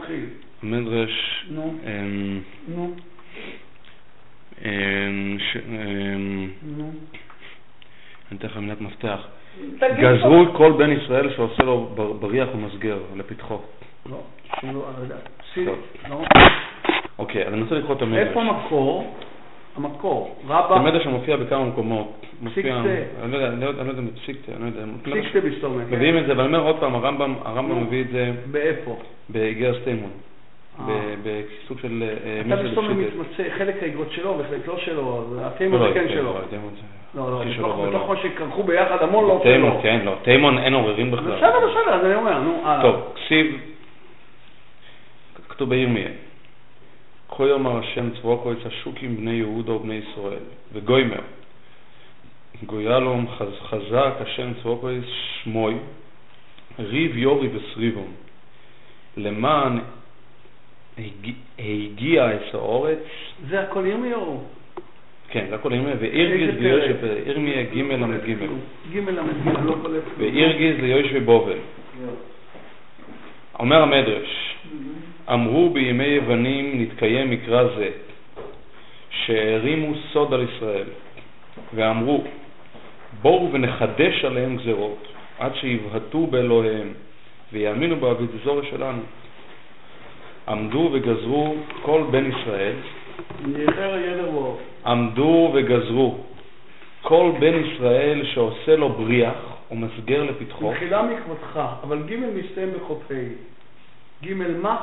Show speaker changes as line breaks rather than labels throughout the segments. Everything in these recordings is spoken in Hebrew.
מתחיל?
המדרש,
נו,
אמ,
נו,
אמ, אמ,
נו.
אני אתן לך מילת מפתח. גזרו כל בן ישראל שעושה לו בר- בריח ומסגר לפתחו.
לא, שהוא לא, רגע. סיד,
טוב.
לא.
אוקיי, אז אני רוצה לקרוא את המדרש.
איפה המקור? המקור,
זה
רבא,
מדרש שמופיע בכמה מקומות. מופיע. אני לא יודע, אני לא יודע, אני לא יודע, פסיקתא, אני לא יודע.
פסיקתא בסתומא. כן?
מביאים את זה, אבל אני אומר עוד פעם, הרמב"ם
נו.
הרמב"ם מביא את זה
באיפה?
באיגר סטיימון.
אה.
בסוג של אה,
אתה
בפשיטת.
מתמצא, חלק האגרות שלו וחלק לא שלו,
לא,
התימון זה כן שלו.
לא, זה-
לא, לא, בתוך- מה שכרכו ביחד המון לא שלו.
כן, לא, תימון אין עוררין בכלל.
בסדר, בסדר, אז אני אומר, נו, הלאה.
טוב, כסיב, כתוב בירמיה, כה יאמר השם צבאו כה השוקים בני יהודה ובני ישראל, וגוימר, גויאלום חז- חזק השם צבאו כה שמוי, ריב יורי וסריבום, למען הג- הגיע אס האורץ,
זה הכל ירמיהו.
כן, זה הכל ירמיה, ואירגיז ליושב? ירמיה ג' ל"ג,
ג' ל"ג, לא כולל.
ואירגיז ליושבי בובל. אומר המדרש, אמרו בימי יוונים נתקיים מקרא זה, שהרימו סוד על ישראל, ואמרו, בואו ונחדש עליהם גזרות, עד שיבהתו באלוהיהם, ויאמינו באביזור שלנו. עמדו וגזרו כל בן ישראל. עמדו וגזרו כל בן ישראל שעושה לו בריח ומסגר לפתחו,
מחילה מכבודך, אבל ג' מסתיים בח"ה. ג' מה?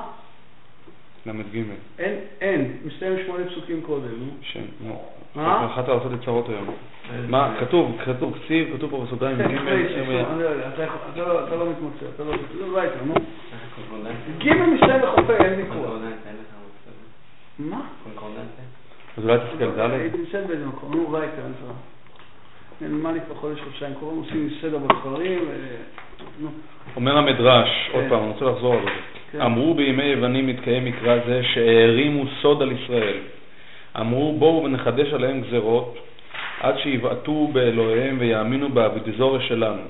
ל"ג.
אין, אין, מסתיים שמונה פסוקים קודם, נו.
שם, נו.
מה?
יכולת לעשות צרות היום. מה, כתוב, כתוב כסיב, כתוב פה בסוגריים, ג'
לא אתה לא- אתה לא מתמצא, אתה לא... לא הייתה, נו. ג' מסתיים בח"ה, אין ויכוח. מה?
אז אולי תסתכל על ד'.
הייתי נמצאת באיזה מקום, נו, וייטה, אין צרה. אין מה לי כבר חודש, חודשיים קוראים, עושים סדר בספרים, נו.
אומר המדרש, עוד
כן.
פעם, אני רוצה לחזור על זה.
כן.
אמרו בימי יוונים מתקיים מקרא זה שהערימו סוד על ישראל. אמרו בואו ונחדש עליהם גזרות עד שיבעטו באלוהיהם ויאמינו באבידיזוריה שלנו.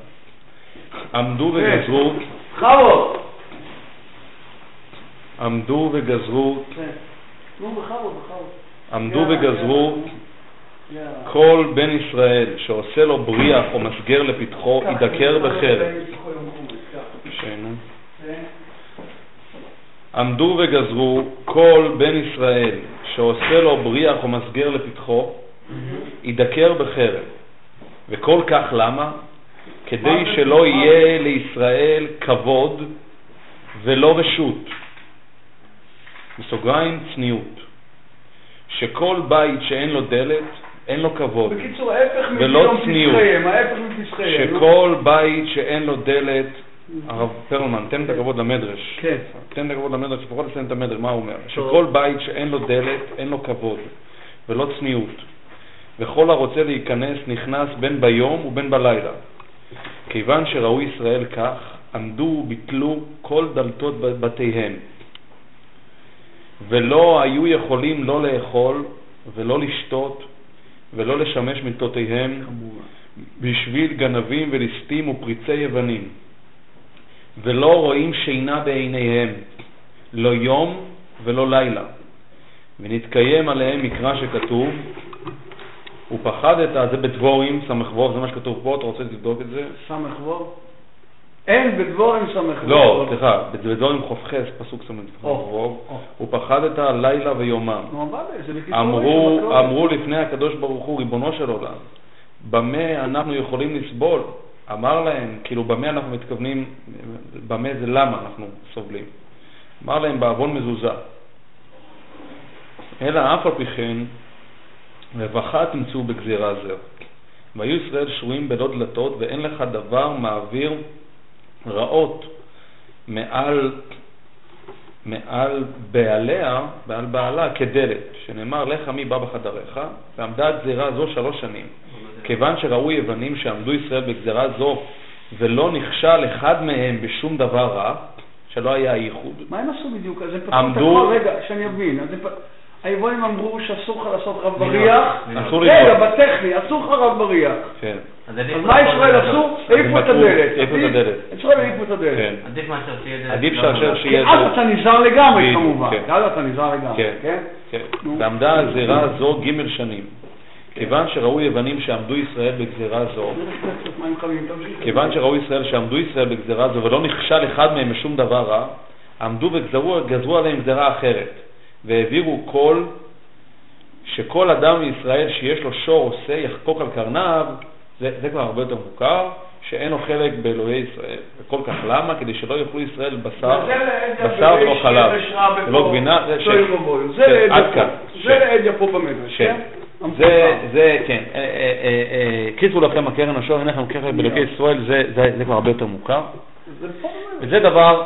עמדו
כן.
וגזרו,
בכבוד!
עמדו וגזרו,
כן.
עמדו וגזרו. כל בן ישראל שעושה לו בריח או מסגר לפתחו
ככה,
בחרב. שאינו. עמדו וגזרו כל בן ישראל שעושה לו בריח או מסגר לפתחו יידקר בחרב. וכל כך למה? כדי שלא? יהיה לישראל כבוד ולא רשות. בסוגריים צניעות. שכל בית שאין לו דלת, אין לו כבוד.
בקיצור, ההפך מפתחם,
צניעות.
ההפך מפתחיהם. נו.
שכל בית שאין לו דלת, הרב פרלמן, תן את הכבוד למדרש.
כן.
תן את הכבוד למדרש, לפחות לסיים את המדרש, מה הוא אומר? שכל בית שאין לו דלת, אין לו כבוד, ולא צניעות. וכל הרוצה להיכנס נכנס בין ביום ובין בלילה. כיוון שראו ישראל כך, עמדו וביטלו כל דלתות בתיהם. ולא היו יכולים לא לאכול ולא לשתות ולא לשמש מיטותיהם בשביל גנבים וליסטים ופריצי יוונים. ולא רואים שינה בעיניהם, לא יום ולא לילה. ונתקיים עליהם מקרא שכתוב, ופחדת, זה בדבורים, סמך וו, זה מה שכתוב פה, אתה רוצה לבדוק את זה?
סמך וו? אין, בדבורים סמך וו.
לא, סליחה, בדבורים ח"ח, פסוק סמך
או,
וו,
או.
ופחדת לילה ויומם. אמרו לפני הקדוש ברוך הוא, ריבונו של עולם, במה אנחנו יכולים לסבול? אמר להם, כאילו במה אנחנו מתכוונים, במה זה למה אנחנו סובלים. אמר להם בעוון מזוזה. אלא אף על פי כן, רווחה תמצאו בגזירה זו. והיו ישראל שרויים בלא דלתות, ואין לך דבר מעביר רעות מעל, מעל בעליה, מעל בעלה, כדלת, שנאמר לך מי בא בחדריך, ועמדה הגזירה זו שלוש שנים. כיוון שראו יוונים שעמדו ישראל בגזירה זו, ולא נכשל אחד מהם בשום דבר רע, שלא היה ייחוד.
מה הם עשו בדיוק? אז הם פתחו את הכל, רגע, שאני אבין. אז היבואנים אמרו שאסור לך לעשות רב בריח.
אסור
רגע,
לבנות.
בטכני, אסור לך רב בריח.
כן.
אז
אז מה ישראל עשו? העיפו את הדלת.
העיפו את הדלת.
ישראל העיפו את הדלת.
כן.
עדיף מאשר שיהיה דלת.
עדיף
לא
מאשר
מוגנת.
שיהיה
כי אז
דלת.
אתה נזהר לגמרי כמובן.
כן.
כי אז אתה נזהר לגמרי,
כן.
כן?
כן. ועמדה הגזירה הזו ג' שנים. כיוון שראו יוונים שעמדו ישראל בגזירה זו. כיוון שראו ישראל שעמדו ישראל בגזירה זו ולא נכשל אחד מהם בשום דבר רע, עמדו וגזרו גזרו עליהם גזירה אחרת, והעבירו כל, שכל אדם מישראל שיש לו שור עושה יחקוק על קרניו, זה, זה כבר הרבה יותר מוכר, שאין לו חלק באלוהי ישראל. וכל כך למה? כדי שלא יאכלו ישראל בשר, בשר ולא חלב,
בפה.
ולא גבינה, זה ש-
זה לעדיה
עד
פה.
כאן.
זה לעדיה פה במדרש,
כן.
כן?
זה, זה, כן, אה, אה, אה, הקריצו לכם הקרן השור, אין לכם קרן באלוקי ישראל, זה, זה, זה כבר הרבה יותר מוכר.
זה.
וזה דבר,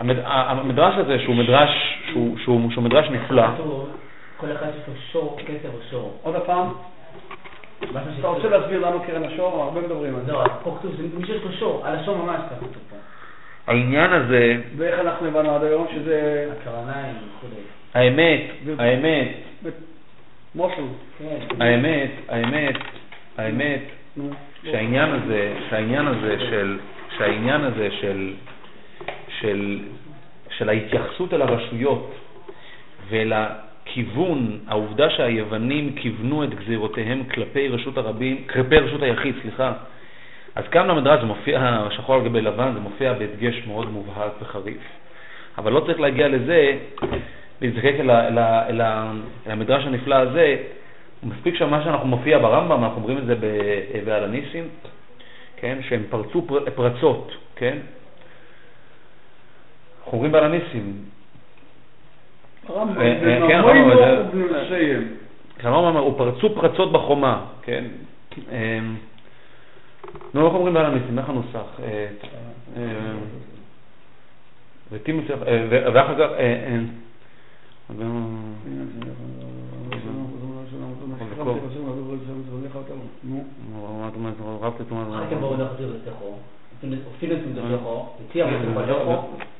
המד- המדרש הזה שהוא מדרש, שהוא, שהוא, שהוא מדרש נפלא,
כל אחד יש לו שור, כתר או שור.
עוד פעם, אתה רוצה להסביר למה קרן השור? הרבה מדברים על זה.
לא, פה כתוב, זה מי שיש לו שור, על השור ממש ככה כתוב פה.
העניין הזה,
ואיך אנחנו הבנו עד היום שזה
הקרניים וכו'.
האמת, האמת,
מושל.
כן.
האמת, האמת, האמת. שהעניין הזה, שהעניין הזה של, שהעניין הזה של, של, של ההתייחסות אל הרשויות ואל הכיוון, העובדה שהיוונים כיוונו את גזירותיהם כלפי רשות הרבים, כלפי רשות היחיד, סליחה. אז כאן במדרש זה מופיע שחור על גבי לבן, זה מופיע בהדגש מאוד מובהק וחריף. אבל לא צריך להגיע לזה, להזדקק אל, אל, אל, אל המדרש הנפלא הזה, מספיק שמה שאנחנו מופיע ברמב"ם, אנחנו אומרים את זה בעל הניסים, כן, שהם פרצו פר, פרצות, כן? אנחנו אומרים בעל הניסים,
הרמב"ם,
אה, אה,
בן
כן,
ארבעים
הרמב"ם,
לא
זה-
ובני מסיים.
הרמב"ם אומר, ופרצו פרצות בחומה, כן? אמ, נו, איך אומרים בעל הניסים? איך הנוסח? אה, אה, אה, ואחר כך, אה, אה,
כך באו נחזיר לתוכו, אופילו את לתוכו, הציע אותו בתוכו, והזיגו נאות לתוכו.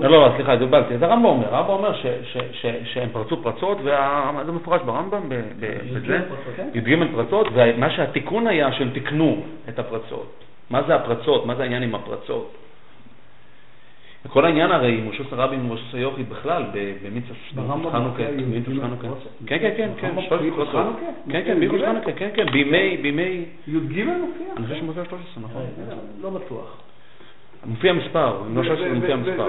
לא, לא, סליחה, התבלבלתי. אז הרמב"ם אומר, הרמב"ם אומר שהם פרצו פרצות, וזה מפורש ברמב"ם, בזה, י"ג פרצות, ומה שהתיקון היה שהם תיקנו את הפרצות. מה זה הפרצות? מה זה העניין עם הפרצות? וכל העניין הרי עם משוס הרבי ומשוס היוכי בכלל, ב- במצווה
ברמב"ם
חנוכה,
מופיע י"ג
במצווה חנוכה. כן, כן, כן, כן,
ברמב"ם
13
ביחס
פרצות.
חנוכה?
כן, כן,
י"ג?
חנוכה, כן, כן, בימי, בימי,
י"ג מופיע?
אני חושב שמופיע 13, נכון.
לא בטוח.
מופיע מספר, אם לא 13 מופיע מספר.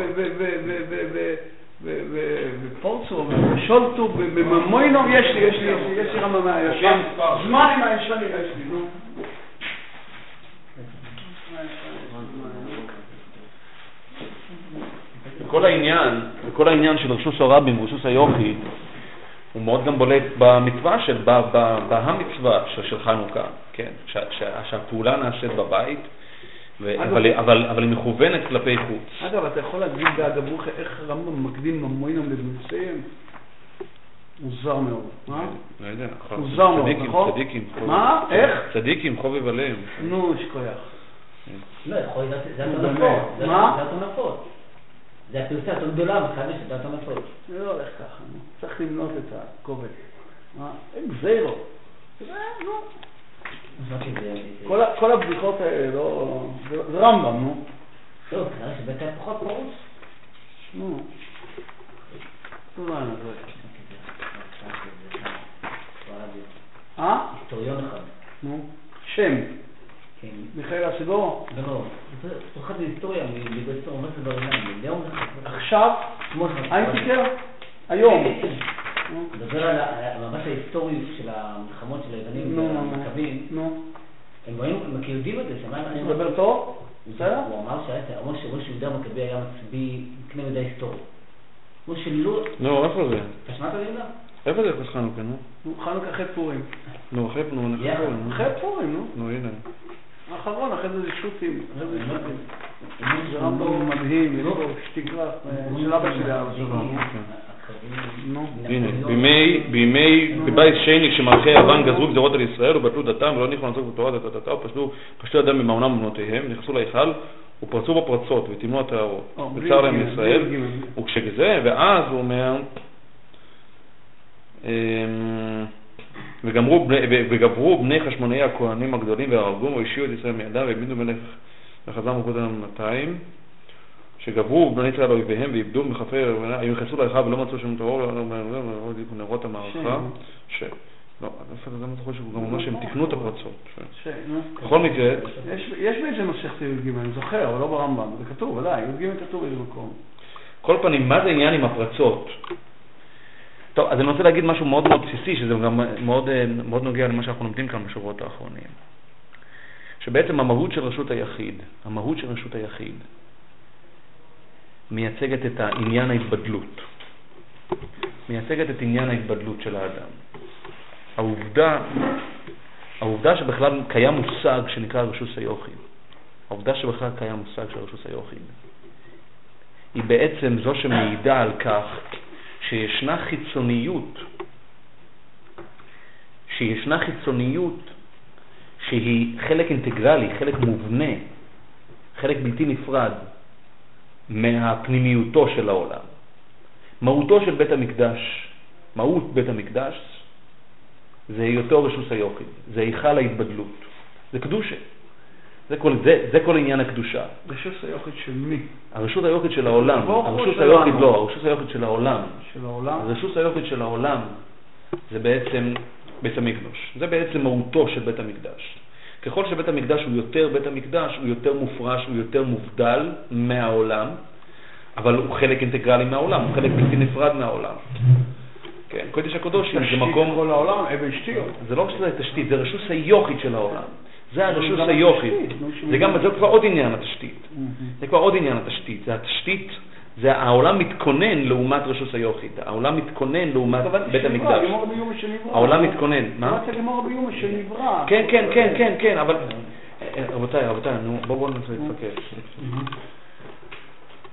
ופורצו, ושולטו, בממוינו, יש לי, יש לי, יש לי, רמה מהישן. זמן עם הישן יש לי, נו.
כל העניין, כל העניין של רשוס הרבים ורשוס היוכי, הוא מאוד גם בולט במצווה של, בהמצווה של, חנוכה, כן, שהפעולה נעשית בבית, ו,
אגב-
אבל, אבל, אבל היא מכוונת כלפי חוץ.
אגב, אתה יכול להגיד באגבוך איך הרמב"ם מקדים ממוינם לבנציהם? מוזר מאוד, מה?
לא יודע,
מוזר מאוד,
צדיקים,
נכון?
צדיקים, חובב-
מה? איך?
צדיקים, חובב עליהם.
נו, יש כוח.
לא, יכול להיות, זה. זה
מה?
זה התונפות. זה הפרסה יותר גדולה מחדש, זה התונפות.
זה לא הולך ככה. צריך למנות את הקובץ. מה? אין גזירו. זה, נו. כל הבדיחות האלה, לא... זה- זה רמב"ם, נו.
לא, כנראה שבית היה פחות פרוץ.
נו. תודה, נזרק. אה?
היסטוריון אחד.
נו. שם.
כן.
מיכאל אסידור.
לא, לא. זה אחד מהיסטוריה, מבית ספר אומר את זה זה
עכשיו,
כמו
איינטיקר? היום.
מדבר על ה- ממש ההיסטורי של המלחמות של היוונים
נו, נו,
והמכבים.
נו.
הם היו מכירים את זה, שמעת?
אני מדבר טוב? בסדר?
הוא אמר שהיה, הוא אמר שראש יהודה המכבי היה מצביא קנה מידה היסטורי. כמו שלא...
נו, איפה זה?
אתה שמעת על יהודה?
איפה זה חנוכה, נו?
נו, חנוכה אחרי פורים.
נו, אחרי
יחד.
נו.
אחרי פורים, נו.
נו, הנה.
האחרון, אחרי זה זה שו"תים. אחרי זה מדהים, יש לו שתקרא, של אבא שלי
בימי, בימי, בבית שני, כשמלכי יוון גזרו גזרות על ישראל ובטלו דתם ולא נכנסו לעסוק בתורה דתה ופשטו פשטו ידם במעונם ובנותיהם, נכנסו להיכל ופרצו בפרצות וטימנו הטהרות,
בלי
וצר להם
גימל.
וכשזה, ואז הוא אומר, וגמרו, וגברו בני חשמונאי הכהנים הגדולים והרגום והשאירו את ישראל מידם והעמידו מלך וחזר מלכות עליהם 200 שגברו בני ישראל אויביהם ואיבדו מחפי הם נכנסו להיכל ולא מצאו שם טרור ועוד נרות המערכה לא, אני לא זוכר שהוא גם אומר שהם תיקנו את הפרצות. בכל מקרה...
יש באיזה מסכת י"ג, אני זוכר, אבל לא ברמב"ם, זה כתוב, ודאי, י"ג כתוב באיזה מקום.
כל פנים, מה זה עניין עם הפרצות? טוב, אז אני רוצה להגיד משהו מאוד מאוד בסיסי, שזה גם מאוד, מאוד נוגע למה שאנחנו לומדים כאן בשבועות האחרונים. שבעצם המהות של רשות היחיד, המהות של רשות היחיד, מייצגת את העניין ההתבדלות. מייצגת את עניין ההתבדלות של האדם. העובדה, העובדה שבכלל קיים מושג שנקרא רשוס היוחיד, העובדה שבכלל קיים מושג של רשוס היוחיד, היא בעצם זו שמעידה על כך שישנה חיצוניות, שישנה חיצוניות שהיא חלק אינטגרלי, חלק מובנה, חלק בלתי נפרד מהפנימיותו של העולם. מהותו של בית המקדש, מהות בית המקדש זה היותו רשוס היוחיד, זה היכל ההתבדלות, זה קדושה. זה כל, זה, זה כל עניין הקדושה.
רשות היוחיד של מי?
הרשות היוחיד של העולם. הרשות היוחיד לא, הרשות היוחיד של העולם.
של העולם?
הרשות היוחיד של העולם זה בעצם בית המקדוש. זה בעצם מהותו של בית המקדש. ככל שבית המקדש הוא יותר בית המקדש, הוא יותר מופרש, הוא יותר מובדל מהעולם, אבל הוא חלק אינטגרלי מהעולם, הוא חלק בלתי נפרד מהעולם. כן, קודש הקודשים זה מקום...
תשתית כל העולם, אבן שטיות.
זה לא שזה תשתית, זה רשוס היוחיד של העולם. זה הרשוס היוחיד. זה גם, זה כבר עוד עניין התשתית. זה כבר עוד עניין התשתית. זה התשתית, זה העולם מתכונן לעומת רשוס היוחיד. העולם מתכונן לעומת בית המקדש. העולם מתכונן.
מה? אתה גמור ביומא שנברא.
כן, כן, כן, כן, כן, אבל... רבותיי, רבותיי, בואו ננסה להתפקד.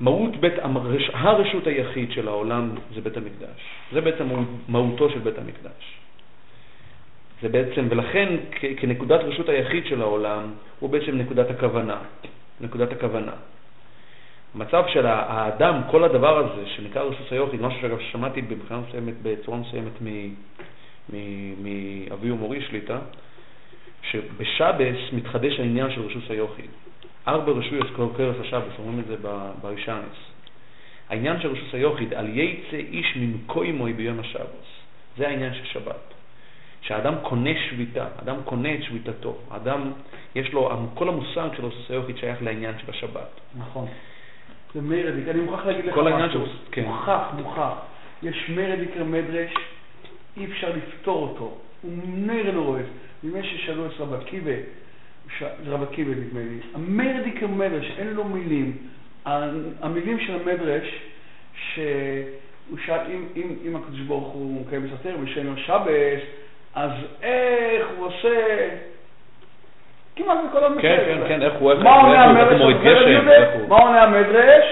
מהות בית, הרשות היחיד של העולם זה בית המקדש. זה בעצם מהותו של בית המקדש. זה בעצם, ולכן כנקודת רשות היחיד של העולם, הוא בעצם נקודת הכוונה. נקודת הכוונה. המצב של האדם, כל הדבר הזה שנקרא רשות היחיד, משהו שאגב שמעתי מבחינה מסוימת, בצורה מסוימת מאבי ומורי שליטה, שבשבס מתחדש העניין של רשות היחיד. ארבע רשויות כל קרס השבס, אומרים את זה ברישנס. העניין של רשוס היוחיד, על יצא איש ממקוימוי ביום השבס. זה העניין של שבת. שהאדם קונה שביתה, אדם קונה את שביתתו. אדם, יש לו, כל המושג של רשוס היוחיד שייך לעניין של השבת.
נכון. זה מרדיק, אני מוכרח להגיד לך
משהו. כן.
מוכח, מוכח. יש מרדיקר מדרש, אי אפשר לפתור אותו. הוא נר נורא. נדמה ששאלו את רבי עקיבא, רב עקיבא נדמה לי, המרדיקר מדרש, אין לו מילים. המילים של המדרש, שהוא שאל, אם, אם, אם הקדוש ברוך הוא מקיים בסתר בשם שבס, אז איך הוא עושה... כמעט בכל המקרה.
כן, כן, כן, איך הוא, איך
הוא מוריד גשם, מה עונה המדרש?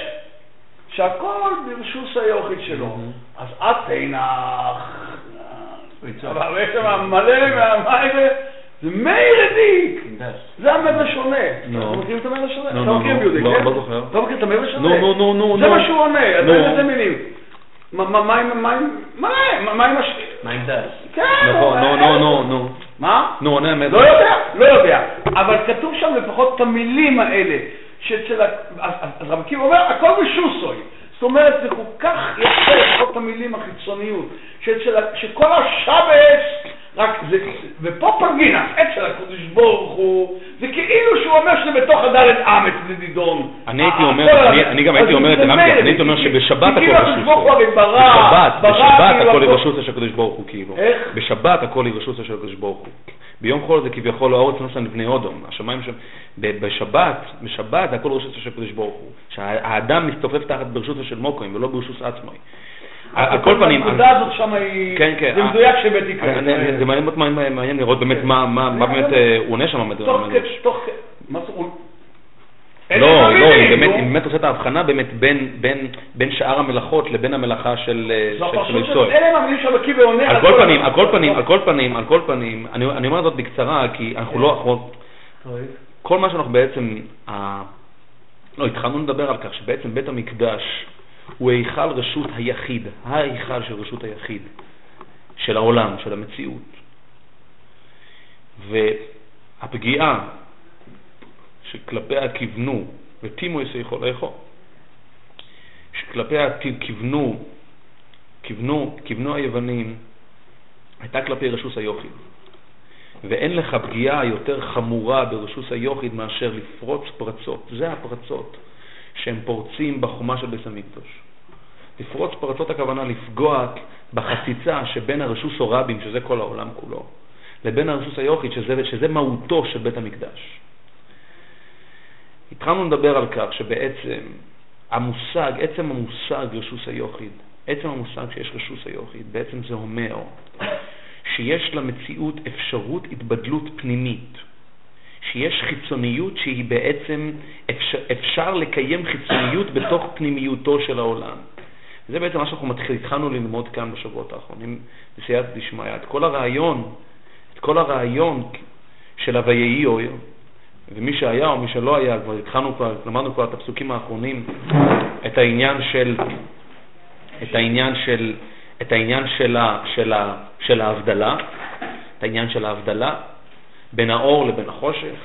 שהכל ברשוס היוחיד שלו. אז את תנח. אבל יש שם מלא מהמים זה מאיר הדיק! זה המדרש שונה. אתה מכיר את המדרש שונה? אתה מכיר ביהודי,
כן?
לא,
לא זוכר.
אתה מכיר את המדרש שונה?
נו, נו, נו,
זה מה שהוא עונה, אז איזה מילים. מה עם, מה עם, מה עם השני?
מה עם דש?
כן.
נכון, נו, נו, נו, נו.
מה?
נו, עונה המדרש.
לא יודע, לא יודע. אבל כתוב שם לפחות את המילים האלה, שאצל, אז רב עקיבא אומר, הכל בשוסוי. זאת אומרת, זה כל כך יפה, לפחות את המילים החיצוניות, שכל השבס רק זה, ופה פרגינס, אצל הקדוש ברוך הוא, זה כאילו שהוא אומר שזה בתוך הדלת אמץ לדידון.
אני הייתי אומר, אני גם הייתי אומר את זה, אני הייתי אומר שבשבת הכל רשות. בשבת, בשבת הכל היא רשות של הקדוש ברוך הוא כאילו.
איך?
בשבת הכל רשות של הקדוש ברוך הוא. ביום חול זה כביכול האורץ נוסע לבני אודום, השמיים שם, בשבת, בשבת הכל רשות של הקדוש ברוך הוא. שהאדם מסתופף תחת ברשות של מוקוים ולא ברשות עצמוי. על כל פנים...
הנקודה הזאת שם היא...
כן, כן.
זה מדויק שבית יקרה.
זה מעניין לראות באמת מה באמת הוא עונה שם.
תוך... מה זה...
לא, לא, היא באמת עושה את ההבחנה באמת בין שאר המלאכות לבין המלאכה של
היסוד. אלה המילים של עקיבא עונה
על כל פנים, על כל פנים, על כל פנים, על כל פנים, אני אומר זאת בקצרה, כי אנחנו לא... כל מה שאנחנו בעצם... לא, התחלנו לדבר על כך שבעצם בית המקדש הוא היכל רשות היחיד, ההיכל של רשות היחיד, של העולם, של המציאות. והפגיעה שכלפיה כיוונו, וטימו יסייכו לאכול, שכלפיה כיוונו, כיוונו, כיוונו היוונים, הייתה כלפי רשוס היוחיד. ואין לך פגיעה יותר חמורה ברשוס היוחיד מאשר לפרוץ פרצות. זה הפרצות שהם פורצים בחומה של בית המקדוש. לפרוץ פרצות הכוונה לפגוע בחציצה שבין הרשוס הורבים, שזה כל העולם כולו, לבין הרשוס היוחיד, שזה, שזה מהותו של בית המקדש. התחלנו לדבר על כך שבעצם המושג, עצם המושג רשוס היוחיד, עצם המושג שיש רשוס היוחיד, בעצם זה אומר שיש למציאות אפשרות התבדלות פנימית, שיש חיצוניות שהיא בעצם, אפשר, אפשר לקיים חיצוניות בתוך פנימיותו של העולם. זה בעצם מה שאנחנו מתחיל, התחלנו ללמוד כאן בשבועות האחרונים, בסייעת דשמיא. את כל הרעיון, את כל הרעיון של הוויהי אויר, ומי שהיה או מי שלא היה, כבר התחלנו כבר, למדנו כבר את הפסוקים האחרונים, את העניין של, את העניין של, את העניין של, של, ה, של ההבדלה, את העניין של ההבדלה בין האור לבין החושך.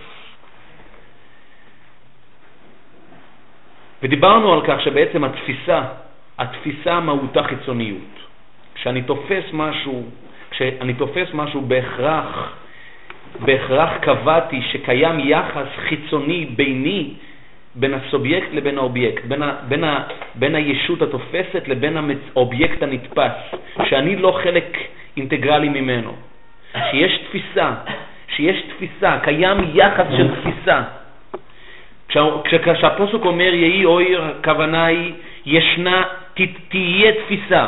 ודיברנו על כך שבעצם התפיסה, התפיסה מהותה חיצוניות. כשאני תופס משהו, כשאני תופס משהו בהכרח בהכרח קבעתי שקיים יחס חיצוני ביני בין הסובייקט לבין האובייקט, בין, ה, בין, ה, בין הישות התופסת לבין האובייקט הנתפס, שאני לא חלק אינטגרלי ממנו. שיש תפיסה, שיש תפיסה, קיים יחס של תפיסה. כשהפוסק אומר יהי אויר, הכוונה היא ישנה, ת, תהיה תפיסה.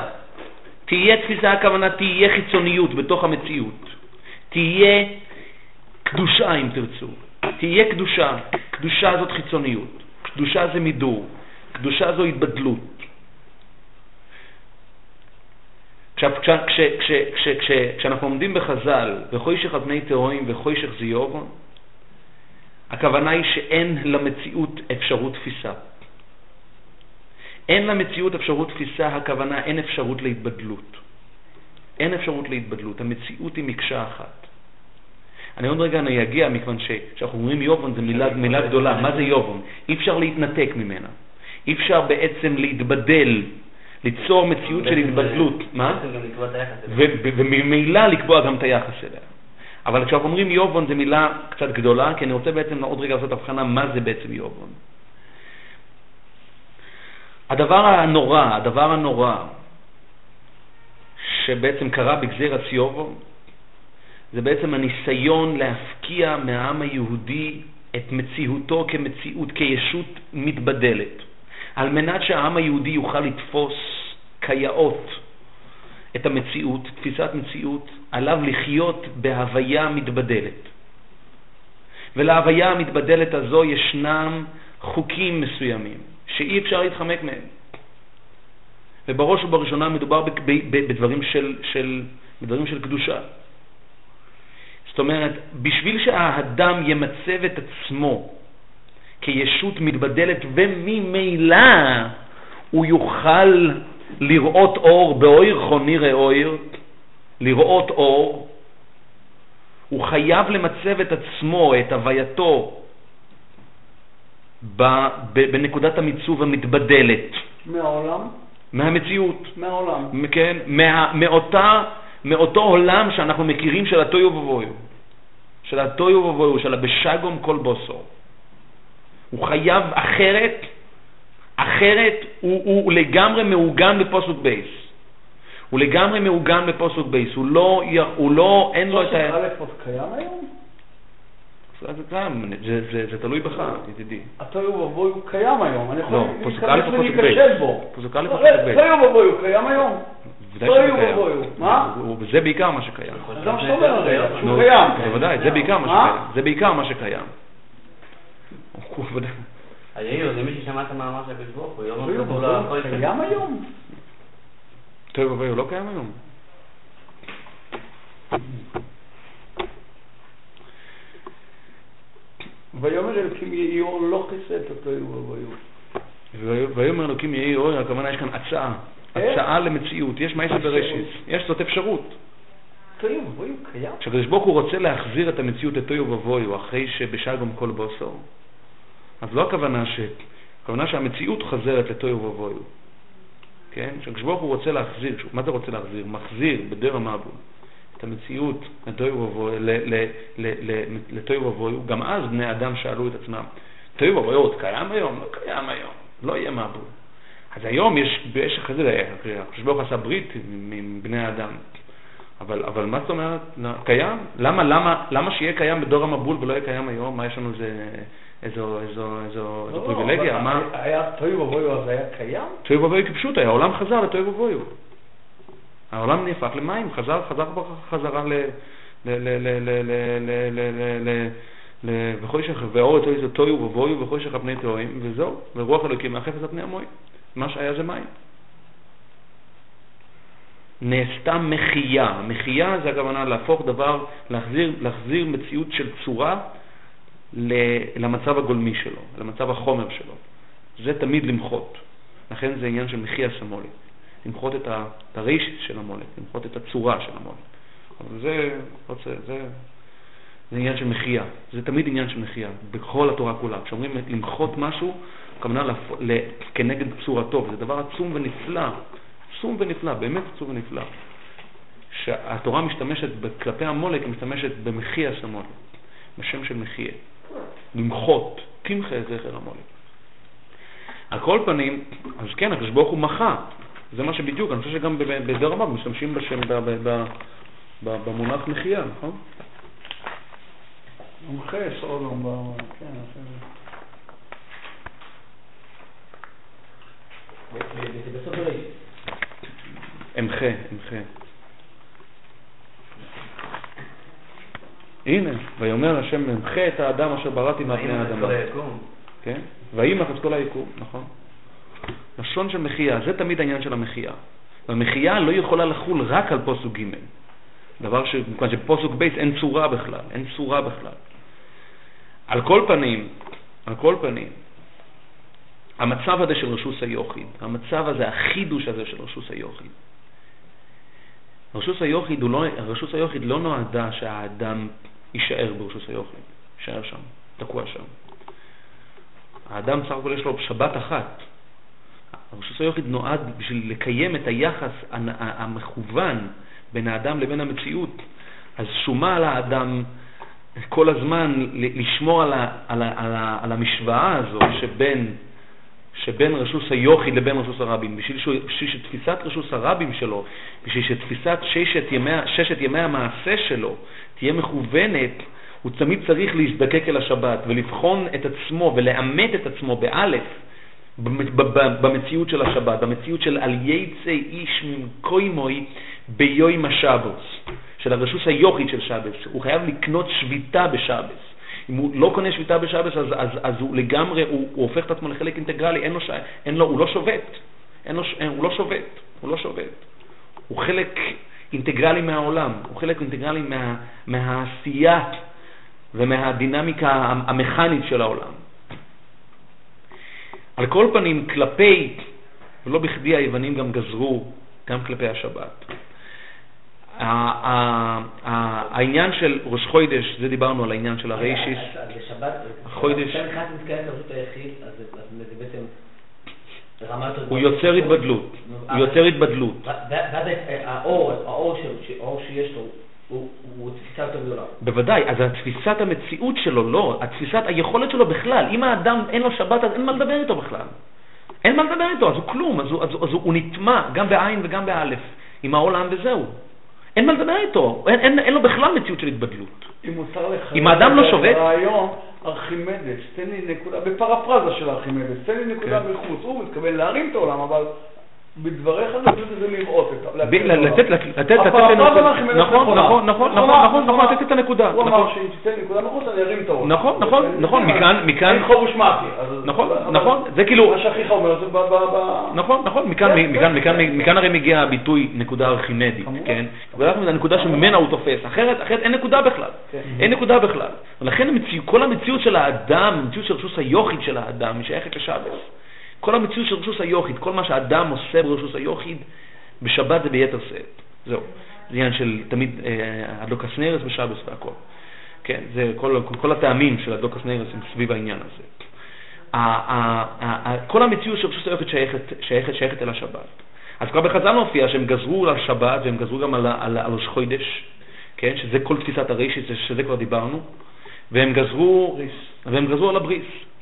תהיה תפיסה, הכוונה תהיה חיצוניות בתוך המציאות. תהיה קדושה אם תרצו. תהיה קדושה. קדושה זאת חיצוניות. קדושה זה מידור. קדושה זו התבדלות. כשאנחנו עומדים בחז"ל, וחוישך על פני תהואים וחוישך זיוב, הכוונה היא שאין למציאות אפשרות תפיסה. אין למציאות אפשרות תפיסה, הכוונה אין אפשרות להתבדלות. אין אפשרות להתבדלות, המציאות היא מקשה אחת. אני עוד רגע אני אגיע, מכיוון שכשאנחנו אומרים יובון זו מילה, מילה גדולה, מה זה יובון? אי אפשר להתנתק ממנה. אי אפשר בעצם להתבדל, ליצור מציאות של התבדלות. מה? וממילא לקבוע גם את היחס אליה. אבל כשאנחנו אומרים יובון זו מילה קצת גדולה, כי אני רוצה בעצם עוד רגע לעשות הבחנה מה זה בעצם יובון. הדבר הנורא, הדבר הנורא שבעצם קרה בגזיר הציובו, זה בעצם הניסיון להפקיע מהעם היהודי את מציאותו כמציאות, כישות מתבדלת, על מנת שהעם היהודי יוכל לתפוס כיאות את המציאות, תפיסת מציאות, עליו לחיות בהוויה מתבדלת. ולהוויה המתבדלת הזו ישנם חוקים מסוימים שאי אפשר להתחמק מהם. ובראש ובראשונה מדובר בדברים של, של, בדברים של קדושה. זאת אומרת, בשביל שהאדם ימצב את עצמו כישות מתבדלת וממילא הוא יוכל לראות אור באויר חוניר אויר, לראות אור, הוא חייב למצב את עצמו, את הווייתו, בנקודת המיצוב המתבדלת.
מהעולם?
מהמציאות.
מהעולם.
כן, מה, מאותה מאותו עולם שאנחנו מכירים של התויו ובויו, של התויו ובויו, של הבשגום כל בוסו. הוא חייב אחרת, אחרת הוא, הוא לגמרי מעוגן בפוסוק בייס. הוא לגמרי מעוגן בפוסוק בייס, הוא לא, הוא לא, אין לו את ה...
פוסוק א' עוד קיים היום?
זה קיים, זה, זה, זה תלוי בך, ידידי.
התוהו ובוהו הוא קיים היום, אני יכול
לא, פוסוק א' ופוסוק ב'. פוסוק א' ופוסוק ב'.
תוהו ובוהו הוא קיים היום. ובוהו. מה?
זה בעיקר מה שקיים.
זה מה שאתה אומר הרי, שהוא
נו,
קיים.
בוודאי, זה בעיקר מה
מה?
שקיים. זה בעיקר מה שקיים. הוא בוודאי.
היו, זה מי ששמע את המאמר של הקדוש ברוך הוא, יום
תוהו
כתוב
ובוהו
לו,
קיים היום?
תוהו ובוהו לא קיים היום.
ויאמר אלוקים יהי אור לא כסה את התוהו ובוהו.
ויאמר אלוקים יהי אור, הכוונה יש כאן הצעה.
איך?
הצעה למציאות. יש מעשה בראשית. יש זאת אפשרות.
תוהו ובוהו קיים?
כשהקדוש ברוך הוא רוצה להחזיר את המציאות לתוהו ובוהו אחרי שבשלום כל בוסו, אז לא הכוונה ש... הכוונה שהמציאות חזרת לתוהו ובוהו. כן? כשהקדוש ברוך הוא רוצה להחזיר, מה זה רוצה להחזיר? מחזיר בדרע מבול את המציאות לתוהו ובוהו, גם אז בני אדם שאלו את עצמם, תוהו ובוהו עוד קיים היום? לא קיים היום, לא יהיה מבול. אז היום יש, יש אחרי זה, הקדוש ברוך עשה ברית עם בני האדם. אבל, אבל מה זאת אומרת, קיים? למה, למה, למה שיהיה קיים בדור המבול ולא יהיה קיים היום? מה יש לנו איזה, איזו, איזו, איזו, איזו
לא,
פריבילגיה? מה?
היה תוהו ובוהו אז היה קיים?
תוהו ובוהו כפשוט היה, העולם חזר לתוהו ובוהו. העולם נהפך למים, חזר, חזר חזרה ל... וחושך ואור את איזה תוהו ובוהו וחושך על פני תהואים וזהו, ורוח אלוקים מאחפת על פני המוים. מה שהיה זה מים. נעשתה מחייה. מחייה זה הכוונה להפוך דבר, להחזיר, להחזיר מציאות של צורה למצב הגולמי שלו, למצב החומר שלו. זה תמיד למחות. לכן זה עניין של מחיה סמולית. למחות את הרשת של המולק, למחות את הצורה של המולק. אבל זה, רוצה, זה, זה עניין של מחייה. זה תמיד עניין של מחייה, בכל התורה כולה. כשאומרים למחות משהו, הכוונה. כנגד צורתו, וזה דבר עצום ונפלא. עצום ונפלא, באמת עצום ונפלא. שהתורה משתמשת כלפי המולק, היא משתמשת במחיה של המולק, בשם של מחיה. למחות, תמחה את זכר המולק. על כל פנים, אז כן, הקדוש ברוך הוא מחה. זה מה שבדיוק, אני חושב שגם בדור הבא משתמשים בשם, במונח מחיה, נכון?
מומחה, סולום, כן,
אמחה, אמחה. הנה, ויאמר השם אמחה את האדם אשר בראתי מהפני האדמה. כן? וימח את כל היקום, נכון. לשון של מחייה, זה תמיד העניין של המחייה. והמחייה לא יכולה לחול רק על פוסוק ג', דבר שמכיוון שבפוסוק בייס אין צורה בכלל, אין צורה בכלל. על כל פנים, על כל פנים, המצב הזה של רשוס היוחיד, המצב הזה, החידוש הזה של רשוס היוחיד, רשוס היוחיד, לא, רשוס היוחיד לא נועדה שהאדם יישאר ברשוס היוחיד, יישאר שם, תקוע שם. האדם סך הכל יש לו שבת אחת. רשוס היוחיד נועד בשביל לקיים את היחס המכוון בין האדם לבין המציאות. אז שומה על האדם כל הזמן לשמור על, ה, על, ה, על, ה, על המשוואה הזו שבין שבין רשוס היוחיד לבין רשוס הרבים, בשביל, שהוא, בשביל שתפיסת רשוס הרבים שלו, בשביל שתפיסת ששת ימי, ששת ימי המעשה שלו תהיה מכוונת, הוא תמיד צריך להזדקק אל השבת ולבחון את עצמו ולאמת את עצמו באלף במציאות של השבת, במציאות של על יצא איש ממקוימוי ביום השבוס, של הרשוס היוחיד של שבס. הוא חייב לקנות שביתה בשבס. אם הוא לא קונה שביתה בשבס, אז, אז, אז הוא לגמרי, הוא, הוא הופך את עצמו לחלק אינטגרלי, אין לו, ש... אין לו, הוא לא שובת, אין לו, אין, הוא לא שובת, הוא לא שובת. הוא חלק אינטגרלי מהעולם, הוא חלק אינטגרלי מה, מהעשייה ומהדינמיקה המכנית של העולם. על כל פנים, כלפי, ולא בכדי היוונים גם גזרו גם כלפי השבת. העניין של ראש חוידש, זה דיברנו על העניין של הריישיס.
חוידש.
הוא יוצר התבדלות, הוא יוצר התבדלות.
ואז האור שיש לו, הוא תפיסה יותר גדולה.
בוודאי, אז התפיסת המציאות שלו, לא, התפיסת היכולת שלו בכלל, אם האדם אין לו שבת אז אין מה לדבר איתו בכלל. אין מה לדבר איתו, אז הוא כלום, אז הוא נטמע גם בעין וגם באלף, עם העולם וזהו. אין מה לדבר איתו, אין, אין, אין לו בכלל מציאות של התבדלות.
אם מותר לך...
אם האדם לא שובת...
רעיון, ארכימדס, תן לי נקודה, בפרפרזה של ארכימדס, תן לי נקודה כן. מחוץ, הוא מתכוון להרים את העולם, אבל בדבריך חושב שזה לראות את
זה. לתת, לתת, לתת, נכון, נכון, נכון, נכון, נכון, לתת את הנקודה.
הוא אמר שאם תיתן נקודה מחוץ אני ארים את העולם.
נכון, נכון, נכון, מכאן, מכאן,
אין חובוש מאפי.
נכון, נכון, זה כאילו,
מה שאחיך אומר זה ב...
נכון, נכון, מכאן הרי מגיע הביטוי נקודה ארכימדית, כן? זה הנקודה שממנה הוא תופס, אחרת אין נקודה בכלל, אין נקודה בכלל. ולכן כל המציאות של האדם, המציאות של רשוס היוחיד של האדם, שייכת לשבס. כל המציאות של רשוס היוחיד, כל מה שאדם עושה ברשוס היוחיד, בשבת זה ביתר שאת. זהו. זה עניין של תמיד אה, הדוקס נרס בשבס והכל. כן, זה כל, כל, הטעמים של הדוקס נרס הם סביב העניין הזה. כל המציאות של רשות היוחד שייכת, שייכת, שייכת אל השבת. אז כבר בחז"ל מופיע שהם גזרו על השבת והם גזרו גם על, ראש חודש, כן, שזה כל תפיסת הרישית, שזה כבר דיברנו, והם גזרו, והם גזרו על הבריס.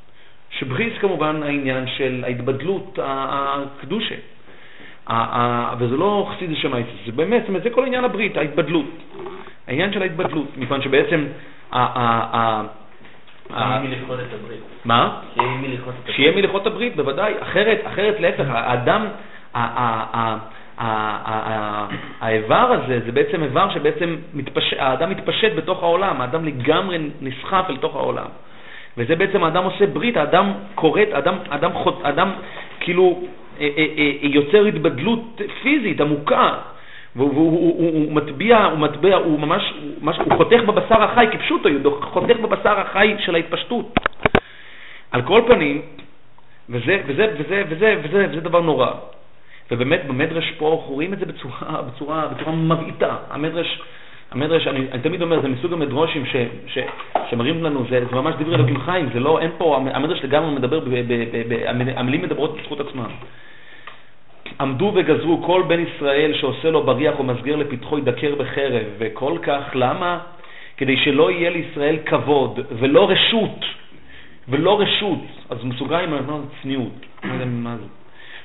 שבריס כמובן העניין של ההתבדלות הקדושה. וזה לא חסיד שמייס, זה באמת, זה כל עניין הברית, ההתבדלות. העניין של ההתבדלות, מכיוון שבעצם מה? שיהיה מלכות הברית, בוודאי. אחרת, אחרת להפך, האדם, האיבר הזה, זה בעצם איבר שבעצם האדם מתפשט בתוך העולם, האדם לגמרי נסחף אל תוך העולם. וזה בעצם האדם עושה ברית, האדם כורת, האדם, האדם, האדם כאילו אה, אה, אה, יוצר התבדלות פיזית עמוקה. והוא מטביע, הוא מטביע, הוא ממש, ממש, הוא חותך בבשר החי כפשוטו, הוא חותך בבשר החי של ההתפשטות. על כל פנים, וזה, וזה, וזה, וזה, וזה, וזה דבר נורא. ובאמת במדרש פה אנחנו רואים את זה בצורה, בצורה, בצורה מבעיטה. המדרש, המדרש, אני, אני תמיד אומר, זה מסוג המדרושים ש, ש, שמראים לנו, זה, זה ממש דברי אלוקים חיים, זה לא, אין פה, המדרש לגמרי מדבר, ב, ב, ב, ב, המילים מדברות בזכות עצמם. עמדו וגזרו כל בן ישראל שעושה לו בריח או מסגר לפתחו ידקר בחרב, וכל כך למה? כדי שלא יהיה לישראל כבוד ולא רשות, ולא רשות, אז מסוגיים אני אומר צניעות, לא יודע מה זה.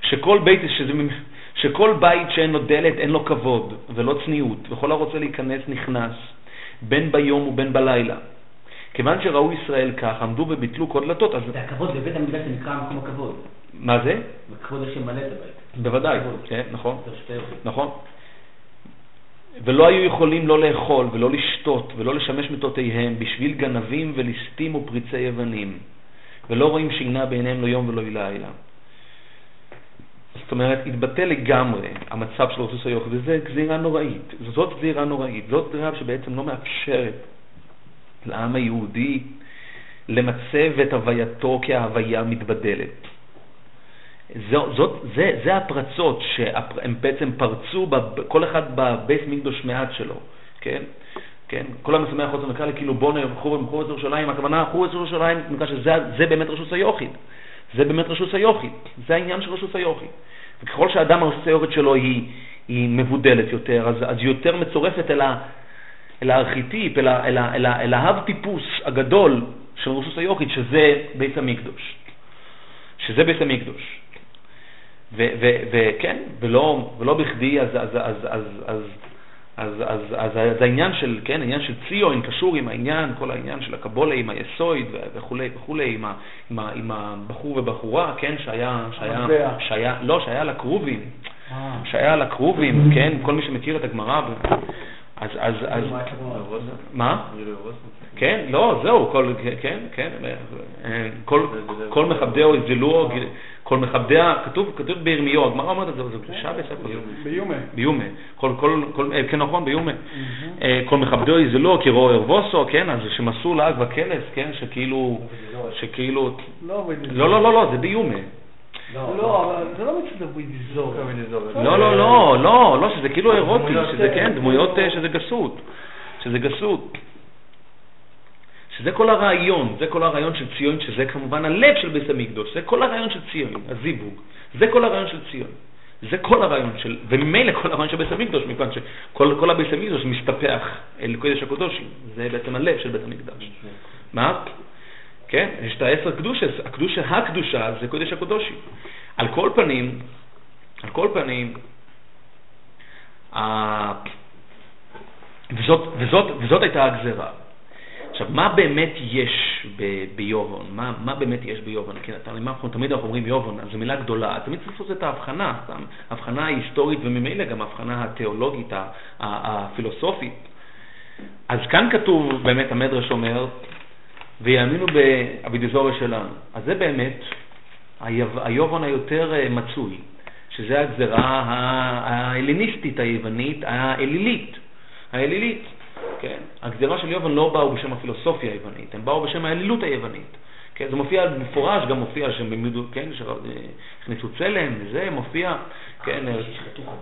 שכל בית, שזה, שכל בית שאין לו דלת אין לו כבוד ולא צניעות, וכל הרוצה להיכנס נכנס, בין ביום ובין בלילה. כיוון שראו ישראל כך, עמדו וביטלו כל דלתות, אז...
זה הכבוד בבית המקדש נקרא מקום הכבוד.
מה זה?
וכבוד השם מלא את הבית.
בוודאי, כן, נכון, נכון. ולא היו יכולים לא לאכול ולא לשתות ולא לשמש מיטותיהם בשביל גנבים וליסטים ופריצי יוונים, ולא רואים שינה בעיניהם לא יום ולא לילה. זאת אומרת, התבטא לגמרי המצב של רוסוס היוחד, וזה גזירה נוראית. זאת גזירה נוראית. זאת גזירה שבעצם לא מאפשרת לעם היהודי למצב את הווייתו כהוויה מתבדלת. זאת, זאת, זה, זה הפרצות שהם בעצם פרצו, כל אחד בבית מקדוש מעט שלו, כן? כן? כל המשמח חוץ המקרא כאילו בונה בחור במחור ירושלים, הכוונה חור ירושלים, נקרא שזה באמת רשוס היוחיד. זה באמת רשוס היוחיד. זה העניין של רשוס היוחיד. וככל שהאדם הרשוס היוחיד שלו היא, היא מבודלת יותר, אז, אז היא יותר מצורפת אל, ה, אל הארכיטיפ, אל, ה, אל, ה, אל, ה, אל ההב טיפוס הגדול של רשוס היוחיד, שזה בית המקדוש. שזה בית המקדוש. וכן, ולא, ולא בכדי, אז, אז, אז, אז, אז, אז, אז, אז, אז העניין של, כן, העניין של ציון קשור עם העניין, כל העניין של הקבולה עם היסויד וכולי וכולי, עם, ה, עם, ה, עם הבחור ובחורה, כן, שהיה, שהיה, שהיה, לא, שהיה על הכרובים, אה. שהיה על הכרובים, כן, כל מי שמכיר את הגמרא, אז, אז, אז, מה? כן, לא, זהו, כל, כן, כן, אה, כל מכבדהו יזלו, כל מכבדיה, כתוב, כתוב בירמיהו, הגמרא אומרת את זה, זה שבס,
ביומה.
ביומה. כל, כל, כל, אה, כן, נכון, ביומה. אה, כל מכבדהו יזלו, כי רואה ארבוסו, כן, אז שמסו לעג וקלס, כן, שכאילו, שכאילו, לא, לא, לא, לא, זה ביומה.
לא, אבל זה לא מצד בוידיזור.
לא, לא, לא, לא, לא, שזה כאילו אירוטי, שזה כן, דמויות שזה גסות. שזה גסות. שזה כל הרעיון, זה כל הרעיון של ציון, שזה כמובן הלב של בית המקדוש, זה כל הרעיון של ציון, הזיווג, זה כל הרעיון של ציון. זה כל הרעיון של, וממילא כל הרעיון של בית המקדוש, מכיוון שכל הבית המקדוש מסתפח אל קודש הקודשים, זה בעצם הלב של בית המקדש. מה? כן, יש את העשר קדושה, הקדושה הקדושה זה קודש הקודשים. על כל פנים, על כל פנים, וזאת, וזאת, וזאת הייתה הגזרה. עכשיו, מה באמת יש ביובון? מה, מה באמת יש ביובון? כי אנחנו תמיד אנחנו אומרים יובון, זו מילה גדולה. תמיד צריך לעשות את ההבחנה, ההבחנה ההיסטורית וממילא גם ההבחנה התיאולוגית, הפילוסופית. אז כאן כתוב, באמת המדרש אומר, ויאמינו באבידיזוריה שלנו. אז זה באמת היובון היותר אה, מצוי, שזה הגזרה ההלניסטית היוונית, האלילית. האלילית. כן? הגזירה של יובן לא באו בשם הפילוסופיה היוונית, הם באו בשם האלילות היוונית. כן, זה מופיע במפורש, גם מופיע שהם העמידו, כן, שהכניסו צלם, וזה מופיע, כן,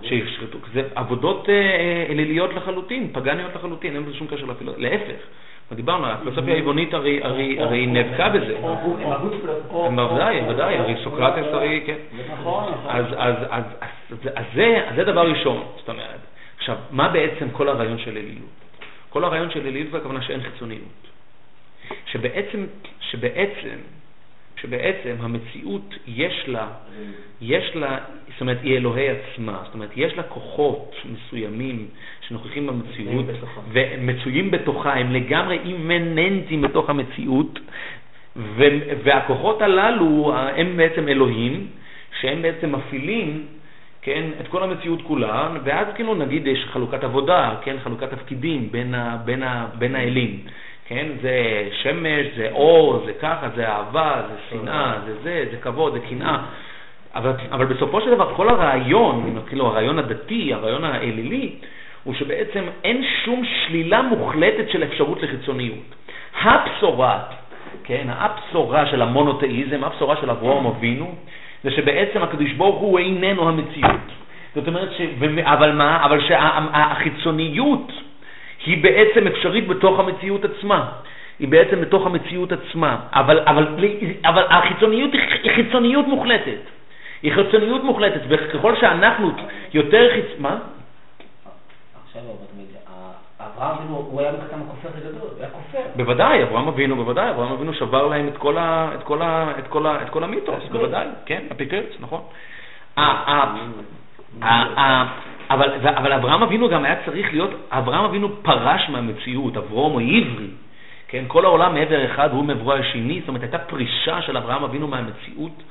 שישחטו, זה עבודות אה, אה, אליליות לחלוטין, פגניות לחלוטין, אין בזה שום קשר לפילוסופיה, להפך. דיברנו, הפילוסופיה היוונית הרי נאבקה בזה. בוודאי, בוודאי, הרי סוקרטס הרי, כן. אז זה דבר ראשון, זאת אומרת. עכשיו, מה בעצם כל הרעיון של אלילות? כל הרעיון של אלילות זה הכוונה שאין חיצוניות. שבעצם, שבעצם, שבעצם המציאות יש לה, יש לה, זאת אומרת, היא אלוהי עצמה, זאת אומרת, יש לה כוחות מסוימים שנוכחים במציאות ומצויים בתוכה, הם לגמרי אימננטים בתוך המציאות, והכוחות הללו הם בעצם אלוהים, שהם בעצם מפעילים כן, את כל המציאות כולה, ואז כאילו נגיד יש חלוקת עבודה, כן, חלוקת תפקידים בין, ה, בין, ה, בין האלים. כן, זה שמש, זה אור, זה ככה, זה אהבה, זה שנאה, זה זה, זה כבוד, זה קנאה. אבל, אבל בסופו של דבר כל הרעיון, כאילו הרעיון הדתי, הרעיון האלילי, הוא שבעצם אין שום שלילה מוחלטת של אפשרות לחיצוניות. הבשורה, כן, הבשורה של המונותאיזם, הבשורה של אברהם אבינו, זה שבעצם הקדוש ברוך הוא איננו המציאות. זאת אומרת, ש... אבל מה? אבל שהחיצוניות היא בעצם אפשרית בתוך המציאות עצמה. היא בעצם בתוך המציאות עצמה. אבל, אבל, אבל החיצוניות היא חיצוניות מוחלטת. היא חיצוניות מוחלטת, וככל שאנחנו יותר חיצ... מה?
אברהם אבינו, הוא היה מבחינתם הכופר הגדול, הוא היה כופר.
בוודאי, אברהם אבינו, בוודאי, אברהם אבינו שבר להם את כל, ה, את כל, ה, את כל, ה, את כל המיתוס, בוודאי, כן, הפיטרץ, נכון. אבל, אבל אברהם אבינו גם היה צריך להיות, אברהם אבינו פרש מהמציאות, אברום הוא עברי, כן, כל העולם מעבר אחד הוא מעברו השני, זאת אומרת הייתה פרישה של אברהם אבינו מהמציאות,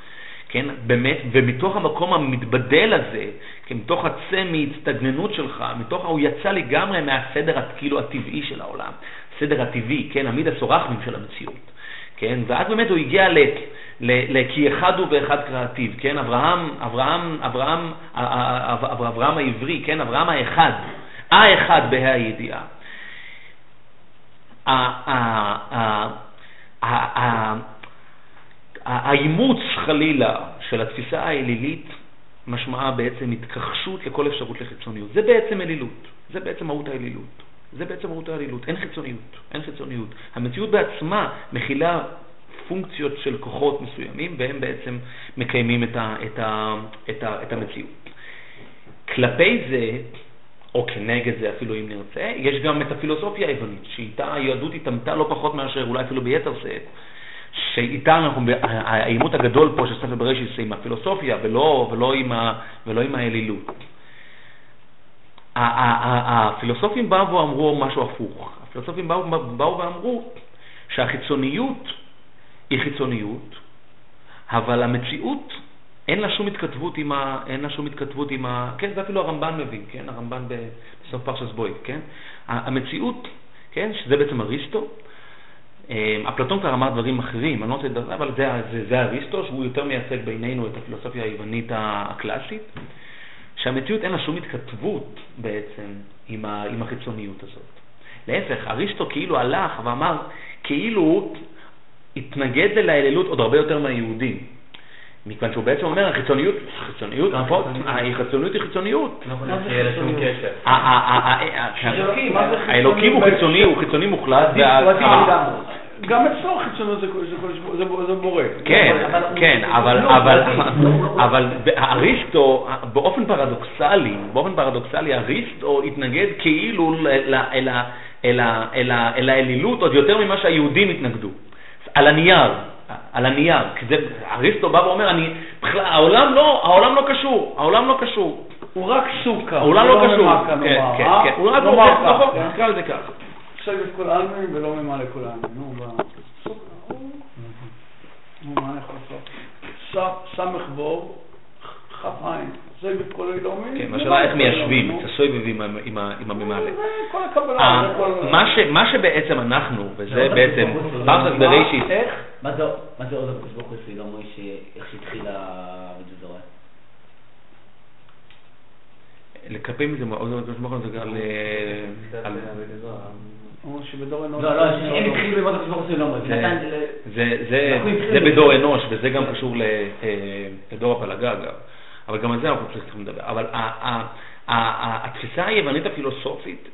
כן, באמת, ומתוך המקום המתבדל הזה, כן, מתוך הצמי הצטגננות שלך, מתוך, הוא יצא לגמרי מהסדר כאילו הטבעי של העולם, הסדר הטבעי, כן, המיד הסורחמים של המציאות, כן, ואז באמת הוא הגיע ל... כי אחד הוא ואחד קראטיב, כן, אברהם, אברהם, אברהם, אברהם העברי, כן, אברהם האחד, האחד בה"א הידיעה. האימוץ חלילה של התפיסה האלילית משמעה בעצם התכחשות לכל אפשרות לחיצוניות. זה בעצם אלילות, זה בעצם מהות האלילות. זה בעצם מהות האלילות, אין חיצוניות, אין חיצוניות. המציאות בעצמה מכילה פונקציות של כוחות מסוימים, והם בעצם מקיימים את, ה, את, ה, את, ה, את המציאות. כלפי זה, או כנגד זה אפילו אם נרצה, יש גם את הפילוסופיה היוונית, שאיתה היהדות התעמתה לא פחות מאשר אולי אפילו ביתר שאת, שאיתה אנחנו, העימות הגדול פה של ספר בראשית זה עם הפילוסופיה ולא, ולא, עם, ה, ולא עם האלילות. הפילוסופים באו ואמרו משהו הפוך. הפילוסופים באו, באו ואמרו שהחיצוניות היא חיצוניות, אבל המציאות אין לה שום התכתבות עם ה... אין לה שום התכתבות עם ה... כן, זה אפילו הרמב"ן מבין, כן? הרמב"ן בסוף פרשס בוי, כן? המציאות, כן? שזה בעצם אריסטו. אמ, אפלטון כבר אמר דברים אחרים, אני לא רוצה לדבר, אבל זה, זה, זה אריסטו, שהוא יותר מייצג בינינו את הפילוסופיה היוונית הקלאסית, שהמציאות אין לה שום התכתבות בעצם עם, ה, עם החיצוניות הזאת. להפך, אריסטו כאילו הלך ואמר, כאילו התנגד לאלילות עוד הרבה יותר מהיהודים. מכיוון שהוא בעצם אומר, החיצוניות, חיצוניות, נכון, החיצוניות היא חיצוניות. האלוקים הוא חיצוני, הוא חיצוני מוחלט.
גם אצלו חיצוניות זה בורא.
כן, כן, אבל אריסטו, באופן פרדוקסלי, באופן פרדוקסלי, אריסטו התנגד כאילו אל האלילות עוד יותר ממה שהיהודים התנגדו. על הנייר, על הנייר, זה, אריסטו בא ואומר, אני, בכלל, העולם לא, העולם לא קשור, העולם לא קשור.
הוא רק סוכה,
העולם לא קשור. כן, כן, כן, הוא רק אומר, נכון, נקרא לזה
ככה. עכשיו יש כל העלמין ולא ממלא כל העלמין, נו, נו, מה יכול לעשות? סמך בור, כ"ע. זה בכל הילומים.
כן, השאלה איך מיישבים את הסויבב עם הממלא.
כל הקבלה.
מה שבעצם אנחנו, וזה בעצם פרשת בראשית.
איך? מה זה עוד הקדוש ברוך הוא אצלי, לא מוישה, איך שהתחילה המדוזרה?
לקפל מזה, עוד מעט הקדוש ברוך הוא זה על...
קצת
על-.
לא, לא, הוא
זה- זה, זה, זה. בדור אנוש, וזה גם קשור ל- אה, לדור הפלגה אגב, אבל גם על זה אנחנו צריכים לדבר. אבל התפיסה היוונית הפילוסופית,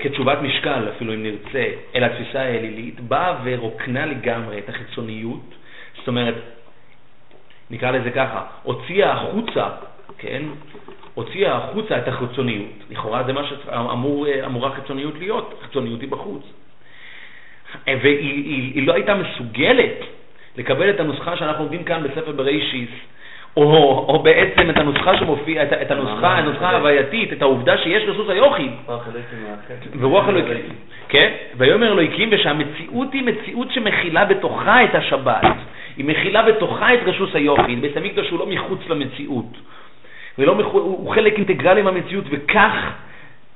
כתשובת משקל, אפילו אם נרצה, אל התפיסה האלילית, באה ורוקנה לגמרי את החיצוניות, זאת אומרת, נקרא לזה ככה, הוציאה החוצה, כן? הוציאה החוצה את החיצוניות. לכאורה זה מה שאמורה החיצוניות להיות, החיצוניות היא בחוץ. והיא היא, היא לא הייתה מסוגלת לקבל את הנוסחה שאנחנו עומדים כאן בספר בראשיס, או, או בעצם את הנוסחה שמופיעה, את, את הנוסחה, הנוסחה ההווייתית, את העובדה שיש רסוס היוחיד. ורוח אלוהיקים, כן? ויאמר אלוהיקים, ושהמציאות היא מציאות שמכילה בתוכה את השבת, היא מכילה בתוכה את רשוס היוחיד, בית המקדש הוא לא מחוץ למציאות, ולא הוא חלק אינטגרלי מהמציאות, וכך,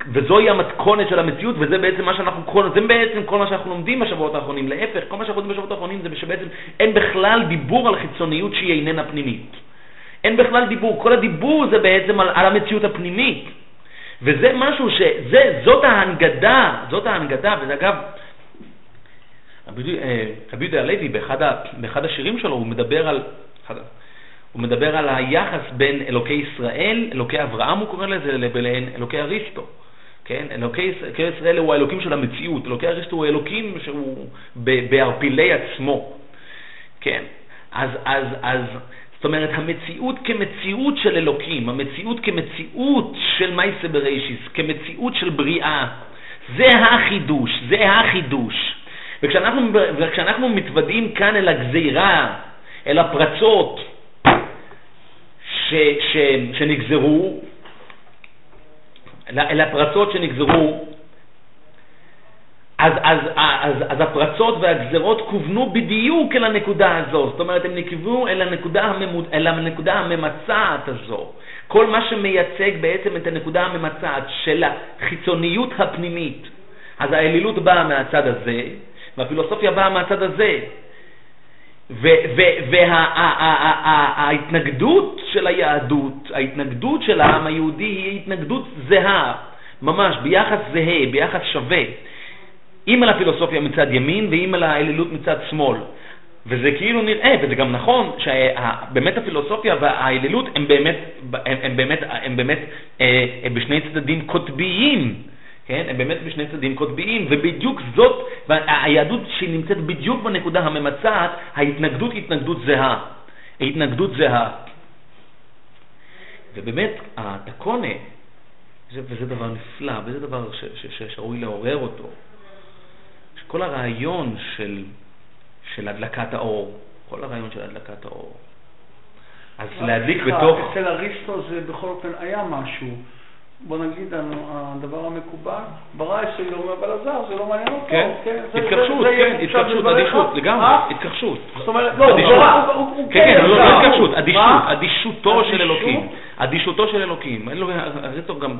וזוהי המתכונת של המציאות, וזה בעצם מה שאנחנו, כל- זה בעצם כל מה שאנחנו לומדים בשבועות האחרונים, להפך, כל מה שאנחנו לומדים בשבועות האחרונים זה שבעצם אין בכלל דיבור על חיצוניות שהיא איננה פנימית. אין בכלל דיבור, כל הדיבור זה בעצם על, על המציאות הפנימית. וזה משהו שזה, זאת ההנגדה, זאת ההנגדה, וזה אגב, רבי אה, יהודה הלוי באחד, השירים שלו הוא מדבר על, אחד הוא מדבר על היחס בין אלוקי ישראל, אלוקי אברהם הוא קורא לזה, לבין אלוקי אריסטו. כן, אלוקי יש- אלוקי ישראל הוא האלוקים של המציאות, אלוקי אריסטו הוא אלוקים שהוא בערפילי עצמו. כן, אז, אז, אז, זאת אומרת, המציאות כמציאות של אלוקים, המציאות כמציאות של מייסה בראשיס, כמציאות של בריאה, זה החידוש, זה החידוש. וכשאנחנו, וכשאנחנו מתוודעים כאן אל הגזירה, אל הפרצות ש, ש, שנגזרו, אל- הפרצות שנגזרו, אז, אז, אז, אז הפרצות והגזרות כוונו בדיוק אל הנקודה הזו, זאת אומרת הם נקבעו אל הנקודה, הממוד, אל הנקודה הממצעת הזו. כל מה שמייצג בעצם את הנקודה הממצעת של החיצוניות הפנימית. אז האלילות באה מהצד הזה, והפילוסופיה באה מהצד הזה. וההתנגדות של היהדות, ההתנגדות של העם היהודי היא התנגדות זהה, ממש ביחס זהה, ביחס שווה. אם על הפילוסופיה מצד ימין ואם על האלילות מצד שמאל. וזה כאילו נראה, וזה גם נכון, שבאמת הפילוסופיה והאלילות הם באמת, הם, הם באמת, הם באמת אה, בשני צדדים קוטביים. כן? הם באמת בשני צדדים קוטביים, ובדיוק זאת, היהדות שנמצאת בדיוק בנקודה הממצעת, ההתנגדות היא התנגדות זהה. התנגדות זהה. ובאמת, התקונה, זה, וזה דבר נפלא, וזה דבר שראוי לעורר אותו, שכל הרעיון של, של הדלקת האור, כל הרעיון של הדלקת האור, אז להדליק בתוך...
אצל אריסטו זה בכל אופן היה משהו. בוא נגיד, הדבר המקובל, ברא יש אבל הזר, זה לא מעניין אותו.
כן,
זה-
התכחשות, כן, התכחשות, אדישות. לגמרי,
אה?
התכחשות.
זאת אומרת, לא. הוא- הוא- הוא
כן, כן, לא, לא. התכחשות, אדישות? אדישותו של? אלוקים, אדישותו של אלוקים, אין לו, אריסטו גם,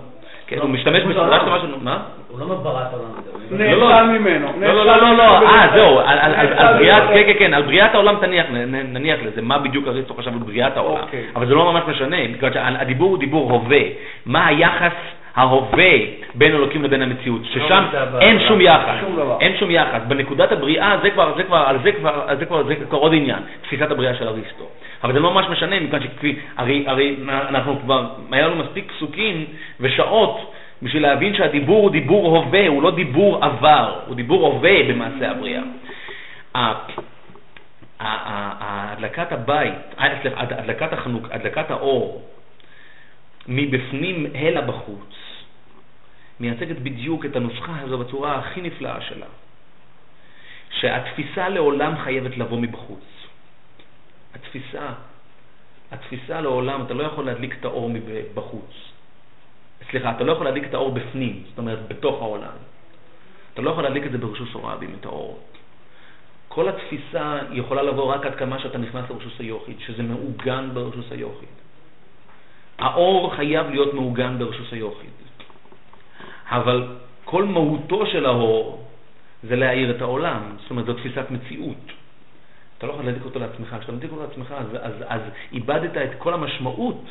כן,
לא,
הוא משתמש
הוא
בסדרה
לא-
שלמה של, מה?
הוא לא מברא את העולם
נאצל
לא, לא.
ממנו.
לא, לא, לא, לא, לא, אה. זהו, על- בריאת. כן, כן, כן, על בריאת העולם תניח, נניח לזה, מה בדיוק אריסטו חשב על בריאת העולם,
אוקיי.
אבל זה לא ממש משנה, בגלל שהדיבור הוא דיבור הווה, מה היחס ההווה בין אלוקים לבין המציאות, ששם אין שום יחס. אין שום יחס, בנקודת הבריאה זה כבר, זה כבר, על זה כבר, על זה כבר, זה כבר עוד עניין, תפיסת הבריאה של אריסטו, אבל זה לא ממש משנה, מכיוון שכפי, הרי, הרי אנחנו כבר, היה לנו מספיק פסוקים ושעות בשביל להבין שהדיבור הוא דיבור הווה, הוא לא דיבור עבר, הוא דיבור הווה במעשה הבריאה. הדלקת הבית, אה, הדלקת החנוק, הדלקת האור, מבפנים הלה בחוץ, מייצגת בדיוק את הנוסחה הזו בצורה הכי נפלאה שלה, שהתפיסה לעולם חייבת לבוא מבחוץ. התפיסה, התפיסה לעולם, אתה לא יכול להדליק את האור מבחוץ. סליחה, אתה לא יכול להדליק את האור בפנים, זאת אומרת, בתוך העולם. אתה לא יכול להדליק את זה ברשוס הורבים, את האור. כל התפיסה יכולה לבוא רק עד כמה שאתה נכנס לרשוס היוחיד, שזה מעוגן ברשוס היוחיד. האור חייב להיות מעוגן ברשוס היוחיד. אבל כל מהותו של האור זה להאיר את העולם, זאת אומרת, זו תפיסת מציאות. אתה לא יכול להדליק אותו לעצמך. כשאתה מדליק אותו לעצמך, אז, אז, אז איבדת את כל המשמעות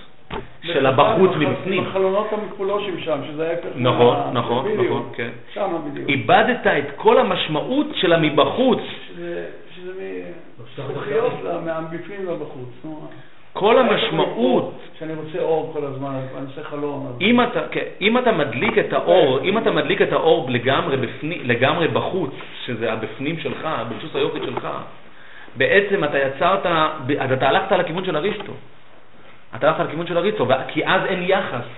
של הבחוץ מבפנים.
החלונות המקולושים שם, שזה ההפך.
נכון, נכון,
בדיוק.
נכון, כן.
שם בדיוק.
איבדת את כל המשמעות של המבחוץ.
שזה שזה
לא,
מזכוכיות לה- מהבפנים והבחוץ. נו,
כל המשמעות.
שאני רוצה אור כל הזמן, אני עושה חלום. אז-
אם אתה, כן, אם אתה מדליק את האור, אם אתה מדליק את האור לגמרי, בפני, לגמרי בחוץ, שזה הבפנים שלך, ברשוס היופי שלך, בעצם אתה יצרת, אז אתה הלכת לכיוון של אריסטו. אתה הלכת לכיוון של אריסטו, כי אז אין יחס.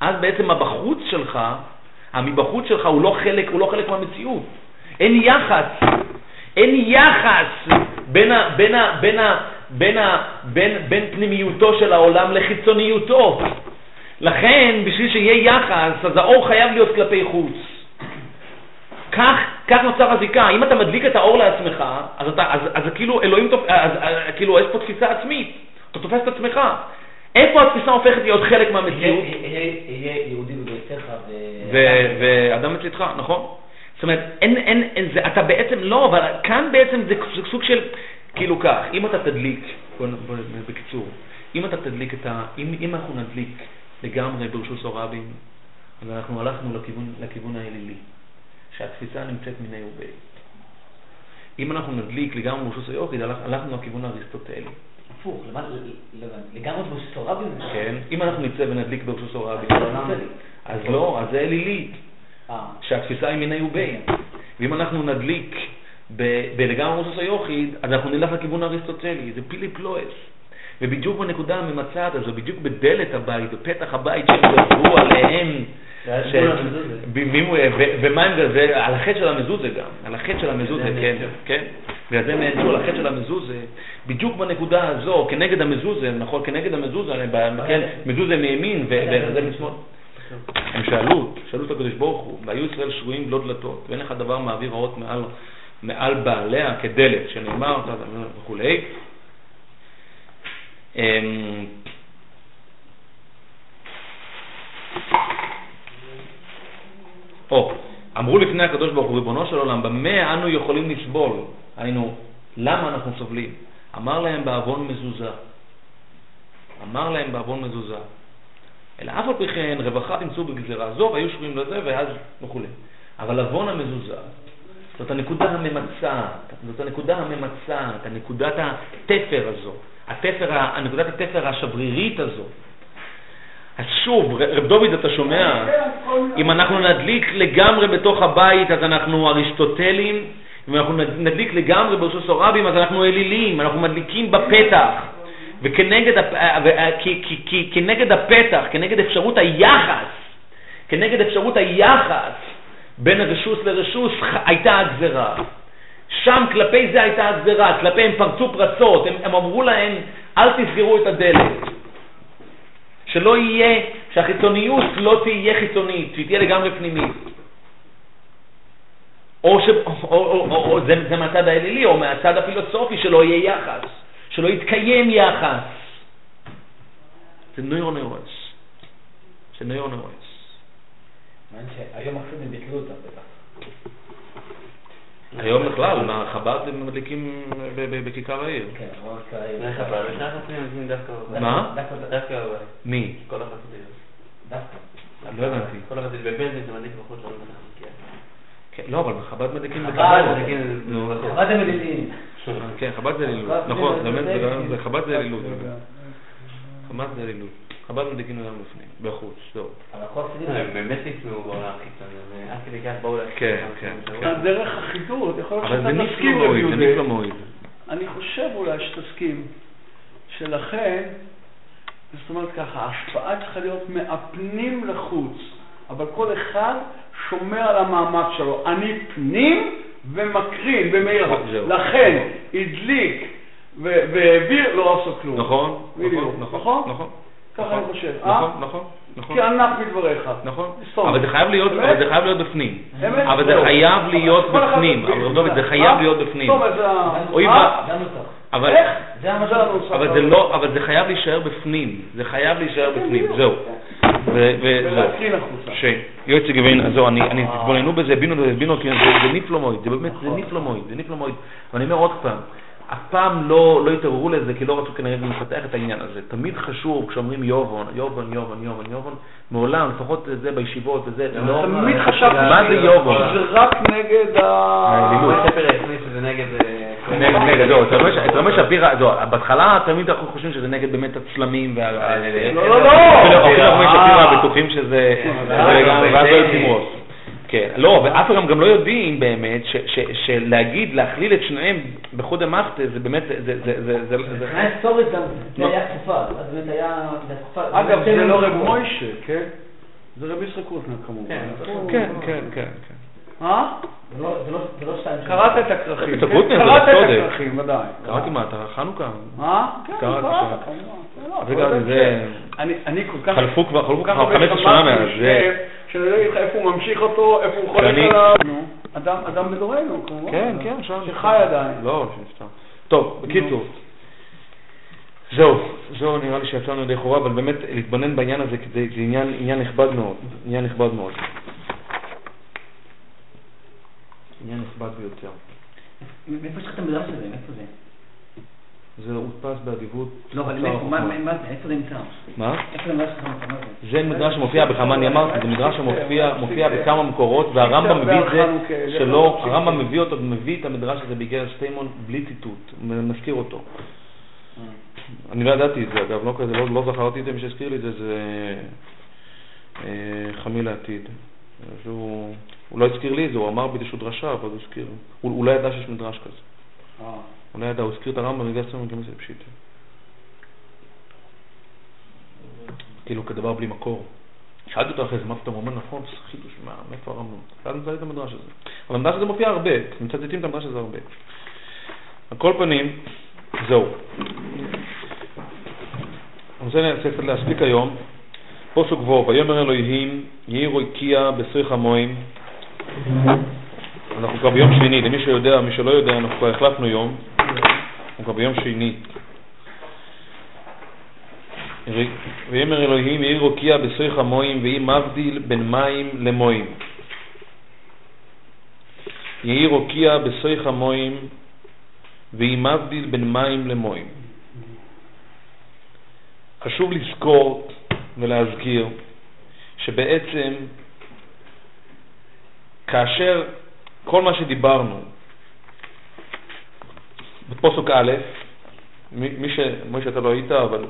אז בעצם הבחוץ שלך, המבחוץ שלך הוא לא חלק, הוא לא חלק מהמציאות. אין יחס, אין יחס בין, ה, בין, ה, בין, ה, בין, ה, בין, בין פנימיותו של העולם לחיצוניותו. לכן, בשביל שיהיה יחס, אז האור חייב להיות כלפי חוץ. כך, כך נוצר הזיקה. אם אתה מדליק את האור לעצמך, אז, אתה, אז, אז כאילו אלוהים, תופ... אז, אז, כאילו יש פה תפיסה עצמית. אתה תופס את עצמך. איפה התפיסה הופכת להיות חלק מהמציאות?
יהיה יהודי בביתך ו...
ואדם מצדך, נכון? זאת אומרת, אין, אין, אין, זה, אתה בעצם, לא, אבל כאן בעצם זה סוג של, כאילו כך, אם אתה תדליק, בוא, בוא, בקיצור, אם אתה תדליק את ה... אם, אם אנחנו נדליק לגמרי ברשוס הרבים, אז אנחנו הלכנו לכיוון, לכיוון האלילי, שהתפיסה נמצאת מיני ובי. אם אנחנו נדליק לגמרי ברשוס היוחיד, הלכ, הלכנו לכיוון האריסטוטלי.
הפוך, לגמרי בוסטורבים.
כן? אם אנחנו נצא ונדליק ברשוס
אריסטוטלי.
אז לא, אז זה אלילי.
אה,
שהתפיסה היא מיני ובי. ואם אנחנו נדליק בלגמרי רוסוס היוחיד, אז אנחנו נלך לכיוון האריסטוטלי, זה פיליפ לואס. ובדיוק בנקודה הממצעת הזו, בדיוק בדלת הבית, בפתח הבית שהם גזרו עליהם,
זה
הוא- ו- ומה הם גזרו, על החטא של המזוזה גם, על החטא של המזוזה,
זה
כן. כן. בגלל זה נעצרו על החטא של המזוזה, בדיוק בנקודה הזו, כנגד המזוזה, נכון, כנגד המזוזה, ב- כן, מזוזה מימין וזה משמאל. הם שאלו, שאלו את הקדוש ברוך הוא, והיו ישראל שרויים בלא דלתות, ואין לך דבר מעביר רעות מעל, מעל בעליה כדלת, שנאמר וכולי. אמ, או, אמרו לפני הקדוש ברוך הוא, ריבונו של עולם, במה אנו יכולים לסבול? היינו, למה אנחנו סובלים? אמר להם בעוון מזוזה. אמר להם בעוון מזוזה. אלא אף על פי כן רווחה תמצאו בגזירה זו, והיו שרויים לזה, ואז וכולי. אבל עוון המזוזה, זאת הנקודה הממצעת, זאת הנקודה הממצעת, הנקודת התפר הזו, התפר, נקודת התפר השברירית הזו. אז שוב, רב דוד, אתה שומע? אם אנחנו נדליק לגמרי בתוך הבית, אז אנחנו אריסטוטלים, אם אנחנו נד- נדליק לגמרי ברשוס הרבים, אז אנחנו אלילים, אנחנו מדליקים בפתח. וכנגד כי- כי- כנגד הפתח, כנגד אפשרות היחס, כנגד אפשרות היחס בין הרשוס לרשוס הייתה הגזרה. שם כלפי זה הייתה הגזרה, כלפי הם פרצו פרצות, הם, הם אמרו להם, אל תסגרו את הדלת. שלא יהיה, שהחיצוניות לא תהיה חיצונית, שהיא תהיה לגמרי פנימית. או, ש, או, או, או, או, זה, זה מהצד האלילי, או מהצד הפילוסופי, שלא יהיה יחס, שלא יתקיים יחס. זה נוירונוירוס. זה נוירונוירוס.
מעניין שהיום החסידים ביטלו אותם בטח.
היום בכלל, מה, חב"ד הם מדליקים בכיכר העיר.
כן,
הבעיה? איך החסידים נותנים דווקא בבית?
מה?
דווקא-
בבית.
מי?
כל החסידים.
דווקא.
לא הבנתי.
כל החסידים. בבנזין זה מדליק בחוץ, לא.
כן, לא, אבל בחב"ד מדליקים
חב"ד
בכיכר.
מדליקים בחוץ.
חב"ד הם מלילים.
כן, חב"ד זה אלילות.
חב"ד
נכון, חב"ד זה
כן,
אלילות. חב"ד זה אלילות. חב"ד מדליקים גם בפנים, בחוץ, זהו.
אבל כל החסידים...
הם באמת נפנו בעולם החיצוני, ועד כדי כך באו להשקיע
כן, כן, כן.
דרך החידוד, יכול להיות שאתה תסכים.
נפלומויד.
אני חושב אולי שתסכים, שלכן, זאת אומרת ככה, ההשפעה צריכה להיות מהפנים לחוץ, אבל כל אחד שומר על המאמץ שלו. אני פנים ומקרין ומאיר. לכן, הדליק ו- והעביר, לא עשו כלום.
נכון,
בדיוק.
נכון,
נכון?
נכון.
ככה
נכון,
אני חושב. אה?
נכון, נכון, נכון.
כי ענק מדבריך.
נכון. אבל זה חייב להיות? אבל זה חייב להיות בפנים. אבל זה
זהו.
חייב להיות בפנים.
בפנים.
אבל דוד, זה
אה?
חייב להיות בפנים.
אה?
אבל,
איך?
זה
לא, אבל זה חייב להישאר בפנים. זה חייב להישאר
כן,
בפנים. זהו. ו- וזהו.
ולהקרין החוצה.
שיועצי גבין, זהו, אני, אני,
אה.
תתבוננו בזה, בינו, בינו, כי זה, נפלומויד, זה באמת, זה
נכון.
נפלומויד, זה נפלומויד. ואני אומר עוד פעם, אף פעם לא, לא התעוררו לזה, כי לא רצו כנראה גם לפתח את העניין הזה. תמיד חשוב, כשאומרים יובון, יובון, יובון, יובון, יובון, מעולם, לפחות זה בישיבות וזה, לא...
תמיד חשבתי
מה זה יובון?
שזה רק נגד ה...
האלימות.
בספר הכניס שזה נגד... אה,
נגד, נגד, לא, אתה ש- אתה רואה שהבירה, לא, בהתחלה תמיד אנחנו חושבים שזה נגד באמת הצלמים וה...
לא, לא, לא.
אפילו אנחנו שפירא. בטוחים שזה...
אה, אה,
ואז לא יוצאים ראש. כן, לא, ואף אחד גם לא יודעים באמת שלהגיד, להכליל את שניהם בחוד המחטה, זה באמת, זה- זה- זה- זה- זה- זה-
מבחינה היסטורית גם, זה? היה תקופה, אז באמת היה.
אגב, זה לא. רב מוישה, כן? זה רב יצחק קוטנר כמובן.
כן,
הוא-
כן, כן, כן, כן.
אה?
זה לא- זה לא- זה לא שתיים.
קראת את הכרכים. כן?
קוטנר, זה
קראת את. הכרכים, ודאי.
קראתי מה, אתה חנוכה?
אה? כן,
קראתי,
קראת,
כן.
כמובן. לא, אני- כל כך...
חלפו כבר, חלפו
כל כך
כבר
הרבה
15 שנה מאז,
יודע לך איפה הוא ממשיך אותו, איפה הוא חולק עליו. אדם אדם בדורנו, כמובן.
כן, כן, שם.
שחי עדיין.
לא, שנפטר. טוב, בקיצור. זהו, זהו נראה לי שיצאנו ידי חובה, אבל באמת להתבונן בעניין הזה, כי זה זה עניין עניין נכבד מאוד, עניין נכבד מאוד. עניין נכבד ביותר.
מאיפה יש לך את המדרש הזה? מאיפה זה?
זה הודפס באדיבות.
לא, אבל? איפה נמצא?
מה?
איפה זה המדרש שלך? מה זה?
זה מדרש שמופיע בכמה, אני אמרתי, זה מדרש שמופיע מופיע בכמה מקורות, והרמב"ם מביא את זה שלא, הרמב"ם מביא אותו, מביא את המדרש הזה באיגרת שטיימון בלי ציטוט, מזכיר אותו. אני לא ידעתי את זה, אגב, לא כזה, לא, לא זכרתי את זה, מי שהזכיר לי את זה זה אה, חמי לעתיד. אז הוא, לא הזכיר לי את זה, הוא אמר באיזושהי דרשה, אבל הוא הזכיר, הוא, הוא לא ידע שיש מדרש כזה. הוא לא ידע, הוא הזכיר את הרמב"ם בגלל סטיימון כמסר פשיטה. כאילו כדבר בלי מקור. שאלתי אותו אחרי זה, מה פתאום? הוא אומר, נכון, זה חידוש, מה, מאיפה הרמב"ם? ואז מצאתי את המדרש הזה. אבל המדרש הזה מופיע הרבה, מצטטים את המדרש הזה הרבה. על כל פנים, זהו. אני רוצה להספיק היום. פוסוק וו, ויאמר אלוהים, יהי רויקיה בסריך המוים. אנחנו כבר ביום שני, למי שיודע, מי שלא יודע, אנחנו כבר החלפנו יום. אנחנו כבר ביום שני. ויאמר אלוהים יהי רוקיע בסריך המוים ויהי מבדיל בין מים למוים. יהי רוקיע בסריך המוים ויהי מבדיל בין מים למוים. חשוב לזכור ולהזכיר שבעצם כאשר כל מה שדיברנו בפוסק א', מי ש... מי שאתה לא היית, אבל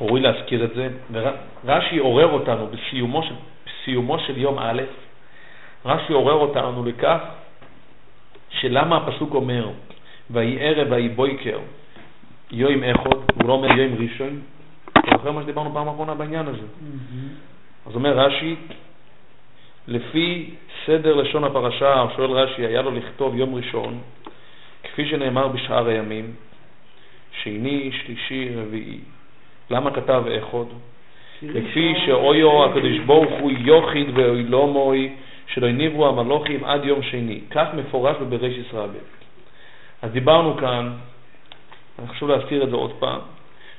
ראוי להזכיר את זה, ורש"י עורר אותנו בסיומו של, בסיומו של יום א', רש"י עורר אותנו לכך שלמה הפסוק אומר ויהי ערב ויהי בויקר יוים אחד, הוא לא אומר יוים ראשון, אתה זוכר מה שדיברנו פעם אחרונה בעניין הזה. אז אומר רש"י, לפי סדר לשון הפרשה, שואל רש"י, היה לו לכתוב יום ראשון, כפי שנאמר בשאר הימים, שני, שלישי, רביעי. למה כתב אחד? לפי שאויו הקדוש ברוך הוא יוחיד ואוילומוי שלא הניבו המלוכים עד יום שני. כך מפורש בבראשיס רבי. אז דיברנו כאן, חשוב להזכיר את זה עוד פעם,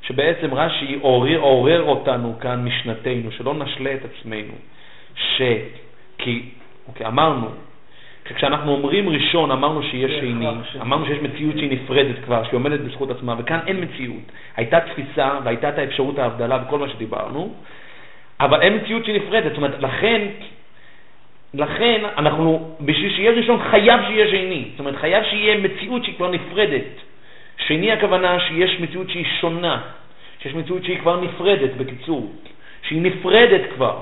שבעצם רש"י עורר, עורר אותנו כאן משנתנו, שלא נשלה את עצמנו, ש... כי, אוקיי, אמרנו, כשאנחנו אומרים ראשון, אמרנו שיש שני, אמרנו שיש מציאות שהיא נפרדת כבר, שהיא עומדת בזכות עצמה, וכאן אין מציאות. הייתה תפיסה והייתה את האפשרות ההבדלה וכל מה שדיברנו, אבל אין מציאות שהיא נפרדת. זאת אומרת, לכן, לכן אנחנו, בשביל שיהיה ראשון חייב שיהיה שני. זאת אומרת, חייב שיהיה מציאות שהיא כבר נפרדת. שני הכוונה שיש מציאות שהיא שונה, שיש מציאות שהיא כבר נפרדת, בקיצור, שהיא נפרדת כבר.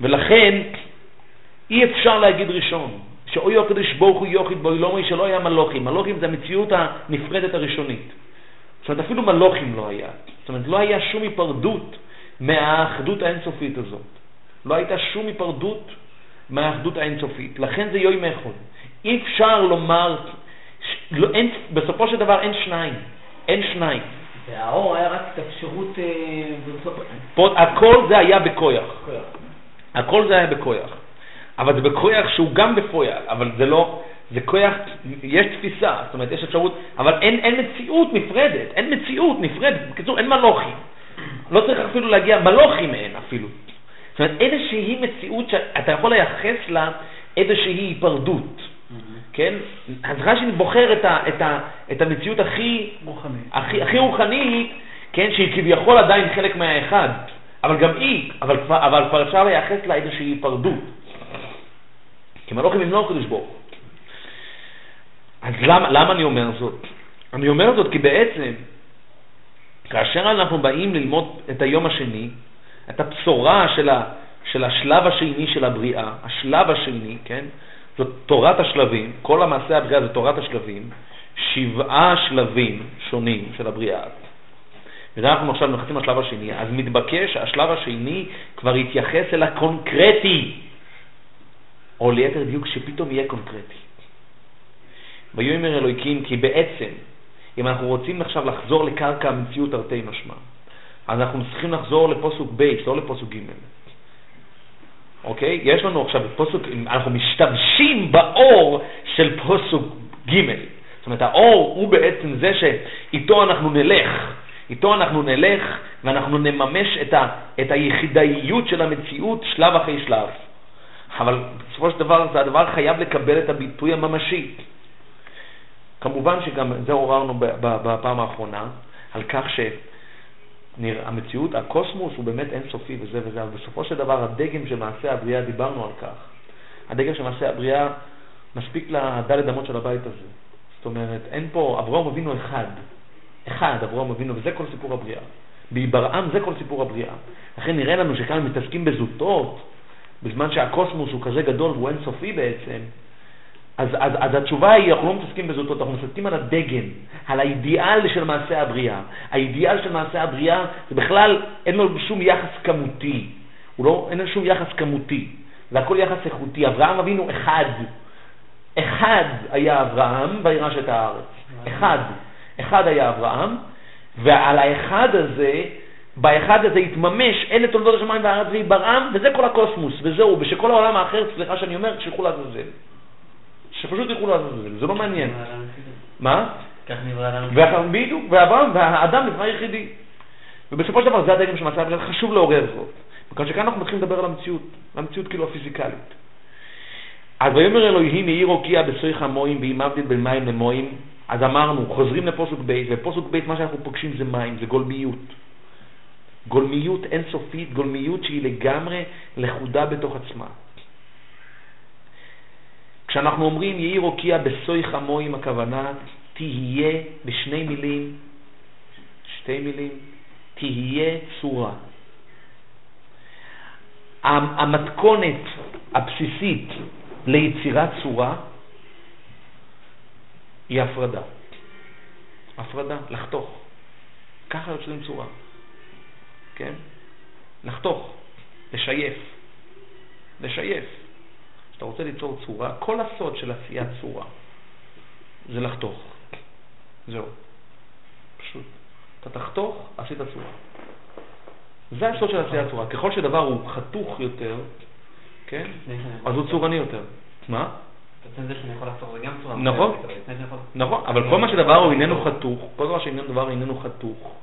ולכן אי אפשר להגיד ראשון, שאוי הקדוש ברוך הוא יוחיד בו אילומי שלא היה מלוכים. מלוכים זה המציאות הנפרדת הראשונית. זאת אומרת, אפילו מלוכים לא היה. זאת אומרת, לא היה שום היפרדות מהאחדות האינסופית הזאת. לא הייתה שום היפרדות מהאחדות האינסופית. לכן זה יוי מאחוד. אי אפשר לומר, לא, אין, בסופו של דבר אין שניים. אין שניים.
והאור היה רק את האפשרות... אה,
פה, הכל זה היה בכויח. הכל זה היה בכויח. אבל זה בכויח שהוא גם בפועל, אבל זה לא, זה כויח, יש תפיסה, זאת אומרת, יש אפשרות, אבל אין, אין מציאות נפרדת, אין מציאות נפרדת, בקיצור, אין מלוכים. לא צריך אפילו להגיע, מלוכים אין אפילו. זאת אומרת, איזושהי מציאות שאתה יכול לייחס לה איזושהי היפרדות. כן? אז רש"י בוחר את, ה, את, ה, את המציאות הכי,
רוחני.
הכי, הכי רוחנית, כן, שהיא כביכול עדיין חלק מהאחד, אבל גם היא, אבל כבר, אבל כבר אפשר לייחס לה איזושהי היפרדות. כי מלוכים הם לא הקדוש ברוך. אז למה, למה אני אומר זאת? אני אומר זאת כי בעצם, כאשר אנחנו באים ללמוד את היום השני, את הבשורה של, ה, של השלב השני של הבריאה, השלב השני, כן? זאת תורת השלבים, כל המעשה הבריאה זה תורת השלבים, שבעה שלבים שונים של הבריאה. ואנחנו עכשיו נכנסים לשלב השני, אז מתבקש שהשלב השני כבר יתייחס אל הקונקרטי, או ליתר דיוק שפתאום יהיה קונקרטי. ויאמר אלוהיקים כי בעצם, אם אנחנו רוצים עכשיו לחזור לקרקע המציאות תרתי משמע, אז אנחנו צריכים לחזור לפוסוק ב', לא לפוסוק ג'. אוקיי? יש לנו עכשיו פוסוק, אנחנו משתמשים באור של פוסוק ג'. זאת אומרת, האור הוא בעצם זה שאיתו אנחנו נלך, איתו אנחנו נלך ואנחנו נממש את, ה, את היחידאיות של המציאות שלב אחרי שלב. אבל בסופו של דבר, זה הדבר חייב לקבל את הביטוי הממשי. כמובן שגם זה עוררנו בפעם האחרונה, על כך שהמציאות, הקוסמוס הוא באמת אינסופי וזה וזה, אבל בסופו של דבר הדגם של מעשה הבריאה, דיברנו על כך, הדגם של מעשה הבריאה מספיק לדלת אמות של הבית הזה. זאת אומרת, אין פה, אברהם אבינו אחד, אחד אברהם אבינו, וזה כל סיפור הבריאה. בהיברעם זה כל סיפור הבריאה. לכן נראה לנו שכאן מתעסקים בזוטות, בזמן שהקוסמוס הוא כזה גדול והוא אינסופי בעצם, אז, אז, אז התשובה היא, אנחנו לא מתעסקים בזוטות, אנחנו מתעסקים על הדגם, על האידיאל של מעשה הבריאה. האידיאל של מעשה הבריאה זה בכלל, אין לו שום יחס כמותי. לא, אין לו שום יחס כמותי. זה הכל יחס איכותי. אברהם אבינו אחד. אחד היה אברהם וירש את הארץ. אחד. אחד היה אברהם, ועל האחד הזה, באחד הזה התממש, אין את תולדות השמיים והארץ ויברעם, וזה כל הקוסמוס, וזהו, ושכל העולם האחר, סליחה שאני אומר, שילכו לעזאזל. שפשוט ילכו לעזאזל, זה לא מעניין. מה?
כך נברא לנו.
בדיוק, ואברהם, והאדם נברא יחידי. ובסופו של דבר זה הדגם של מצב, חשוב לעורר זאת. מכיוון שכאן אנחנו מתחילים לדבר על המציאות, המציאות כאילו הפיזיקלית. אז ויאמר אלוהים יהי רוקיע בסויך המוים ואם מבדיל בין מים למוים, אז אמרנו, חוזרים לפוסוק ב', ופוסוק ב', מה שאנחנו פוגשים זה מים, זה גולמיות. גולמיות אינסופית, גולמיות שהיא לגמרי לכודה בתוך עצמה. כשאנחנו אומרים יהי רוקיע בסוי חמו עם הכוונה, תהיה בשני מילים, שתי מילים, תהיה צורה. המתכונת הבסיסית ליצירת צורה היא הפרדה. הפרדה, לחתוך. ככה יוצרים צורה. כן? לחתוך, לשייף. לשייף. כשאתה רוצה ליצור צורה, כל הסוד של עשיית צורה זה לחתוך. זהו. פשוט. אתה תחתוך, עשית צורה. זה הסוד של עשיית צורה. ככל שדבר הוא חתוך יותר, כן? אז הוא צורני יותר. מה? נכון, נכון, אבל כל מה שדבר הוא איננו חתוך, כל דבר שדבר איננו חתוך,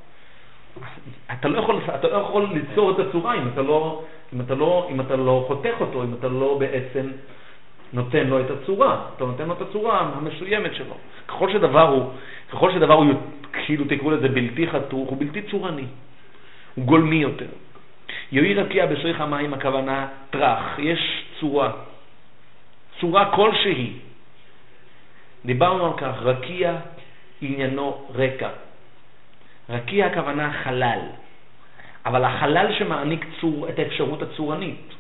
אתה לא יכול, אתה לא יכול ליצור את הצורה אם אתה לא, אם אתה לא, אם אתה לא חותך אותו, אם אתה לא בעצם נותן לו את הצורה, אתה נותן לו את הצורה המסוימת שלו. ככל שדבר הוא, ככל שדבר הוא, כאילו תקראו לזה בלתי חתוך, הוא בלתי צורני, הוא גולמי יותר. יהי רקיע בסריך המים, הכוונה טראח, יש צורה, צורה כלשהי. דיברנו על כך, רקיע עניינו רקע. רקיע הכוונה חלל, אבל החלל שמעניק צור, את האפשרות הצורנית.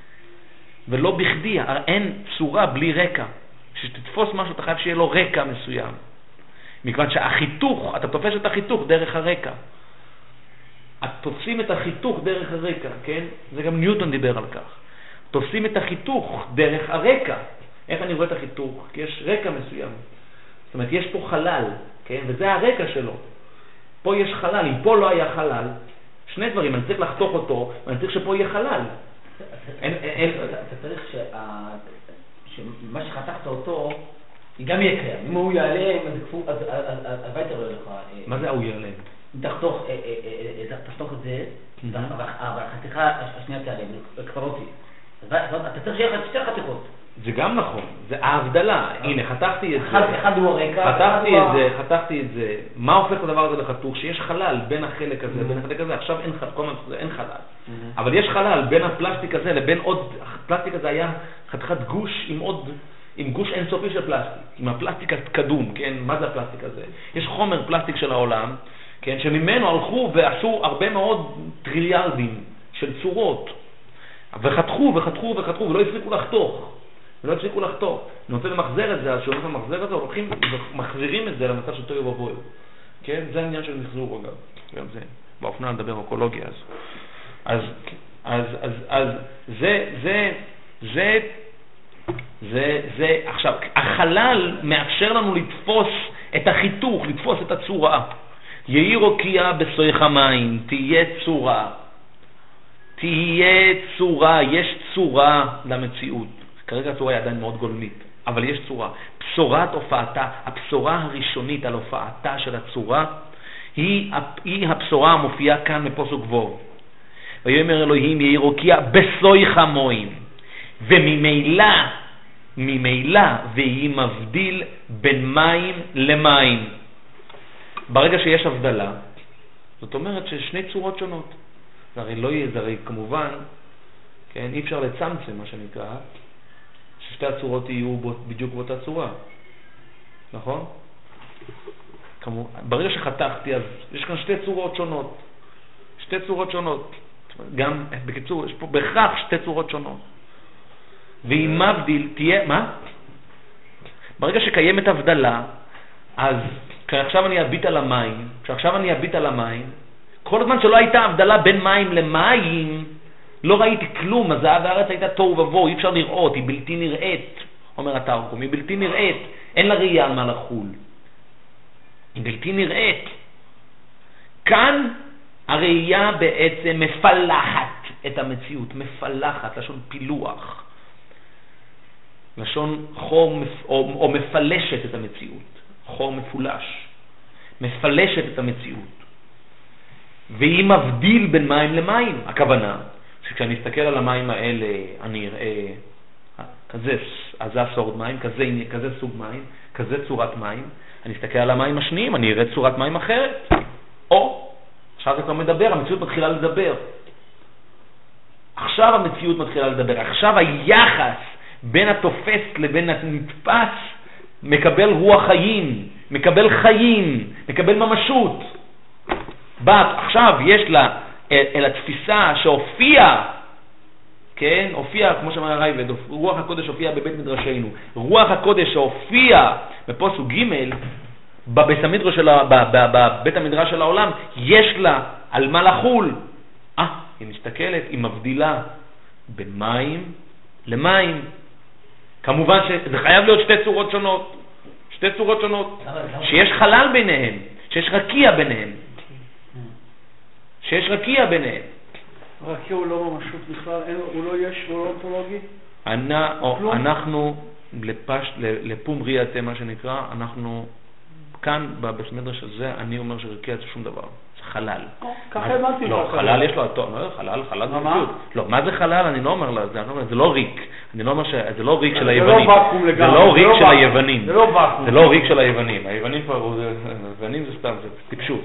ולא בכדי, אין צורה בלי רקע. כשתתפוס משהו אתה חייב שיהיה לו רקע מסוים. מכיוון שהחיתוך, אתה תופס את החיתוך דרך הרקע. את תופסים את החיתוך דרך הרקע, כן? זה גם ניוטון דיבר על כך. תופסים את החיתוך דרך הרקע. איך אני רואה את החיתוך? כי יש רקע מסוים. זאת אומרת, יש פה חלל, כן? וזה הרקע שלו. פה יש חלל, אם פה לא היה חלל, שני דברים, אני צריך לחתוך אותו, ואני צריך שפה יהיה חלל.
אתה צריך שמה שחתכת אותו, גם יהיה קיים. אם הוא יעלה, אז הלוואי תראה לך. אה,
מה זה ההוא יעלה?
תחתוך אה, אה, את זה, אבל החתיכה השנייה תעלה, כבר אותי. אתה צריך שיהיה לך שתי חתיכות.
זה גם נכון, זה ההבדלה. הנה, חתכתי את זה.
אחד הוא הרקע.
חתכתי את זה, חתכתי את זה. מה הופך את הדבר הזה לחתוך? שיש חלל בין החלק הזה לבין החלק הזה. עכשיו אין חלל, כל הזמן אין חלל. אבל יש חלל בין הפלסטיק הזה לבין עוד, הפלסטיק הזה היה חתיכת גוש עם עוד, עם גוש אינסופי של פלסטיק, עם הפלסטיק הקדום, כן? מה זה הפלסטיק הזה? יש חומר פלסטיק של העולם, כן? שממנו הלכו ועשו הרבה מאוד טריליארדים של צורות. וחתכו וחתכו וחתכו ולא הפסיקו לחתוך. ולא הפסיקו לחתוך. אני רוצה למחזר את זה, אז כשהולכים למחזר את זה, הולכים ומחזירים את זה למצב של תוהו ובוהו. כן? זה העניין של מחזור אגב. גם זה. באופנה נדבר אקולוגיה אז. אז, אז, אז, אז זה, זה, זה, זה, זה, עכשיו, החלל מאפשר לנו לתפוס את החיתוך, לתפוס את הצורה. יהי רוקיע בסויך המים, תהיה צורה. תהיה צורה, יש צורה למציאות. כרגע הצורה היא עדיין מאוד גולמית, אבל יש צורה. בשורת הופעתה, הבשורה הראשונית על הופעתה של הצורה, היא, היא הבשורה המופיעה כאן בפוסוק וו. ויאמר אלוהים יהי רוקיע בסויך המוים, וממילא, ממילא, ויהי מבדיל בין מים למים. ברגע שיש הבדלה, זאת אומרת שיש שני צורות שונות. זה הרי לא יהיה, זה הרי כמובן, כן, אי אפשר לצמצם, מה שנקרא, ששתי הצורות יהיו בדיוק באותה צורה, נכון? כמו, ברגע שחתכתי, אז יש כאן שתי צורות שונות. שתי צורות שונות. גם, בקיצור, יש פה בהכרח שתי צורות שונות. ואם מבדיל, תהיה, מה? ברגע שקיימת הבדלה, אז כשעכשיו אני אביט על המים, כשעכשיו אני אביט על המים, כל הזמן שלא הייתה הבדלה בין מים למים, לא ראיתי כלום, הזהב והארץ הייתה תוהו ובוהו, אי אפשר לראות, היא בלתי נראית, אומר התרגום, היא בלתי נראית, אין לה ראייה על מה לחול. היא בלתי נראית. כאן הראייה בעצם מפלחת את המציאות, מפלחת, לשון פילוח. לשון חור או, או מפלשת את המציאות, חור מפולש, מפלשת את המציאות. והיא מבדיל בין מים למים. הכוונה, שכשאני אסתכל על המים האלה, אני אראה כזה, אז זה הסורד מים, כזה, כזה סוג מים, כזה צורת מים. אני אסתכל על המים השניים, אני אראה צורת מים אחרת. או, עכשיו זה כבר מדבר, המציאות מתחילה לדבר. עכשיו המציאות מתחילה לדבר. עכשיו היחס בין התופס לבין הנתפס מקבל רוח חיים, מקבל חיים, מקבל ממשות. בת, עכשיו יש לה אל, אל התפיסה שהופיעה, כן, הופיעה, כמו שאמר הרייבד, רוח הקודש הופיעה בבית מדרשנו. רוח הקודש שהופיעה בפוסוק ג' בבית המדרש של בבית המדרש של העולם, יש לה על מה לחול. אה, היא מסתכלת, היא מבדילה בין מים למים. כמובן שזה חייב להיות שתי צורות שונות. שתי צורות שונות. שיש חלל ביניהם, שיש רקיע ביניהם. שיש רקיע ביניהם.
רקיע הוא לא ממשות בכלל, אין, הוא לא יש, הוא לא אונתולוגי?
אנחנו, לפש, ל- לפום ריאטה, מה שנקרא, אנחנו, כאן, בבית מדרש הזה, אני אומר שרקיע זה שום דבר, חלל.
ככה הבנתי
לא. חלל יש לו אטום, לא, חלל, חלל זה? מציאות. לא, מה זה חלל? אני לא אומר לה, זה אני לא לא ריק. אני לא אומר ש... זה לא ריק של
זה
היוונים.
לא ואקום
זה. לא ריק של. היוונים.
זה לא ואקום.
זה לא ריק של היוונים. היוונים כבר, היוונים זה סתם, זה טיפשות.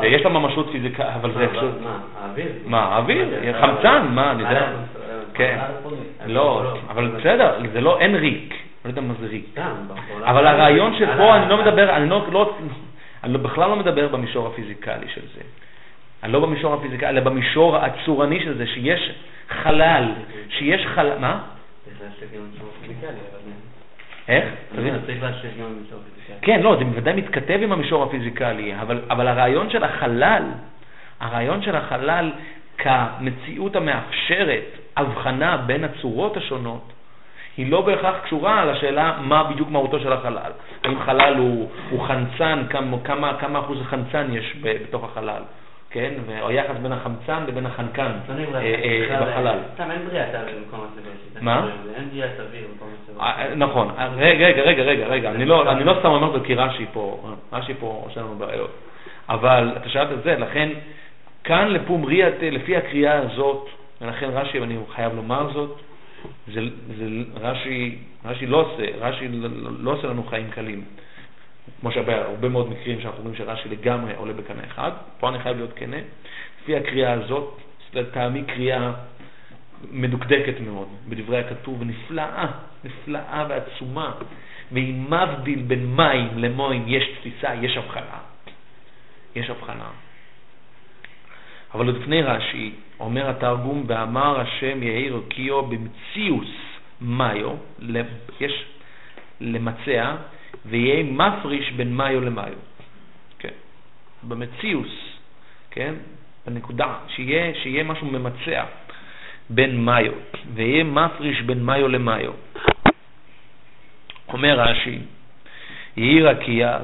ויש לה ממשות פיזיקה, אבל זה פשוט...
מה, האוויר?
מה, האוויר, חמצן, מה, אני יודע.
אה,
כן.
אה,
לא,
לא.
אבל בסדר, זה לא, אין ריק. לא יודע מה זה ריק. אבל הרעיון שפה,
הלאה.
אני לא מדבר, אני לא, לא, אני לא- בכלל לא מדבר במישור הפיזיקלי של זה. אני לא במישור הפיזיקלי, אלא במישור הצורני של זה, שיש חלל, שיש חלל, מה? איך? כן, לא, זה בוודאי מתכתב עם המישור הפיזיקלי, אבל, אבל הרעיון של החלל, הרעיון של החלל כמציאות המאפשרת הבחנה בין הצורות השונות, היא לא בהכרח קשורה לשאלה מה בדיוק מהותו של החלל. האם חלל הוא, הוא חמצן, כמה, כמה, כמה אחוז חמצן יש בתוך החלל, כן? והיחס בין החמצן לבין החנקן
לא
אה, אה, בחלל.
סתם, אין בריאת אוויר במקום הסביבה.
מה?
אין בריאת אוויר במקום הסביבה.
אה, נכון, רגע, רגע, רגע, רגע, רגע, אני לא, לא סתם אומר את זה כי רש"י פה, רש"י פה עושה לנו בעיות. אבל אתה שאלת את זה, לכן כאן לפום ריאת, לפי הקריאה הזאת, ולכן רש"י, ואני חייב לומר זאת, זה, זה רש"י, רש"י לא עושה, רש"י לא, לא עושה לנו חיים קלים. כמו שהרבה מאוד מקרים שאנחנו רואים שרש"י לגמרי עולה בקנה אחד, פה אני חייב להיות כנה, לפי הקריאה הזאת, לטעמי קריאה מדוקדקת מאוד בדברי הכתוב, נפלאה, נפלאה ועצומה, ואם מבדיל בין מים למוים יש תפיסה, יש הבחנה. יש הבחנה. אבל לפני רש"י, אומר התרגום, ואמר השם יאיר קיו במציאוס מאיו, יש למצע, ויהיה מפריש בין מאיו למאיו. כן. במציאוס, כן? בנקודה, שיהיה, שיהיה משהו ממצע בין מאיו, ויהיה מפריש בין מאיו למאיו. אומר רש"י, יהי רקיע,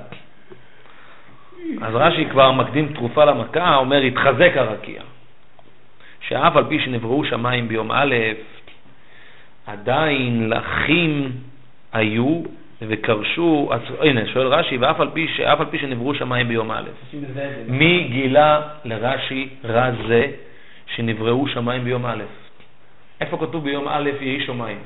אז רש"י כבר מקדים תרופה למכה, אומר התחזק הרקיע, שאף על פי שנבראו שמיים ביום א', עדיין לחים היו וקרשו, הנה, שואל רש"י, ואף על פי, על פי שנבראו שמיים ביום א'. מי גילה לרש"י רע זה שנבראו שמיים ביום א'? איפה כתוב ביום א' יהי שמיים?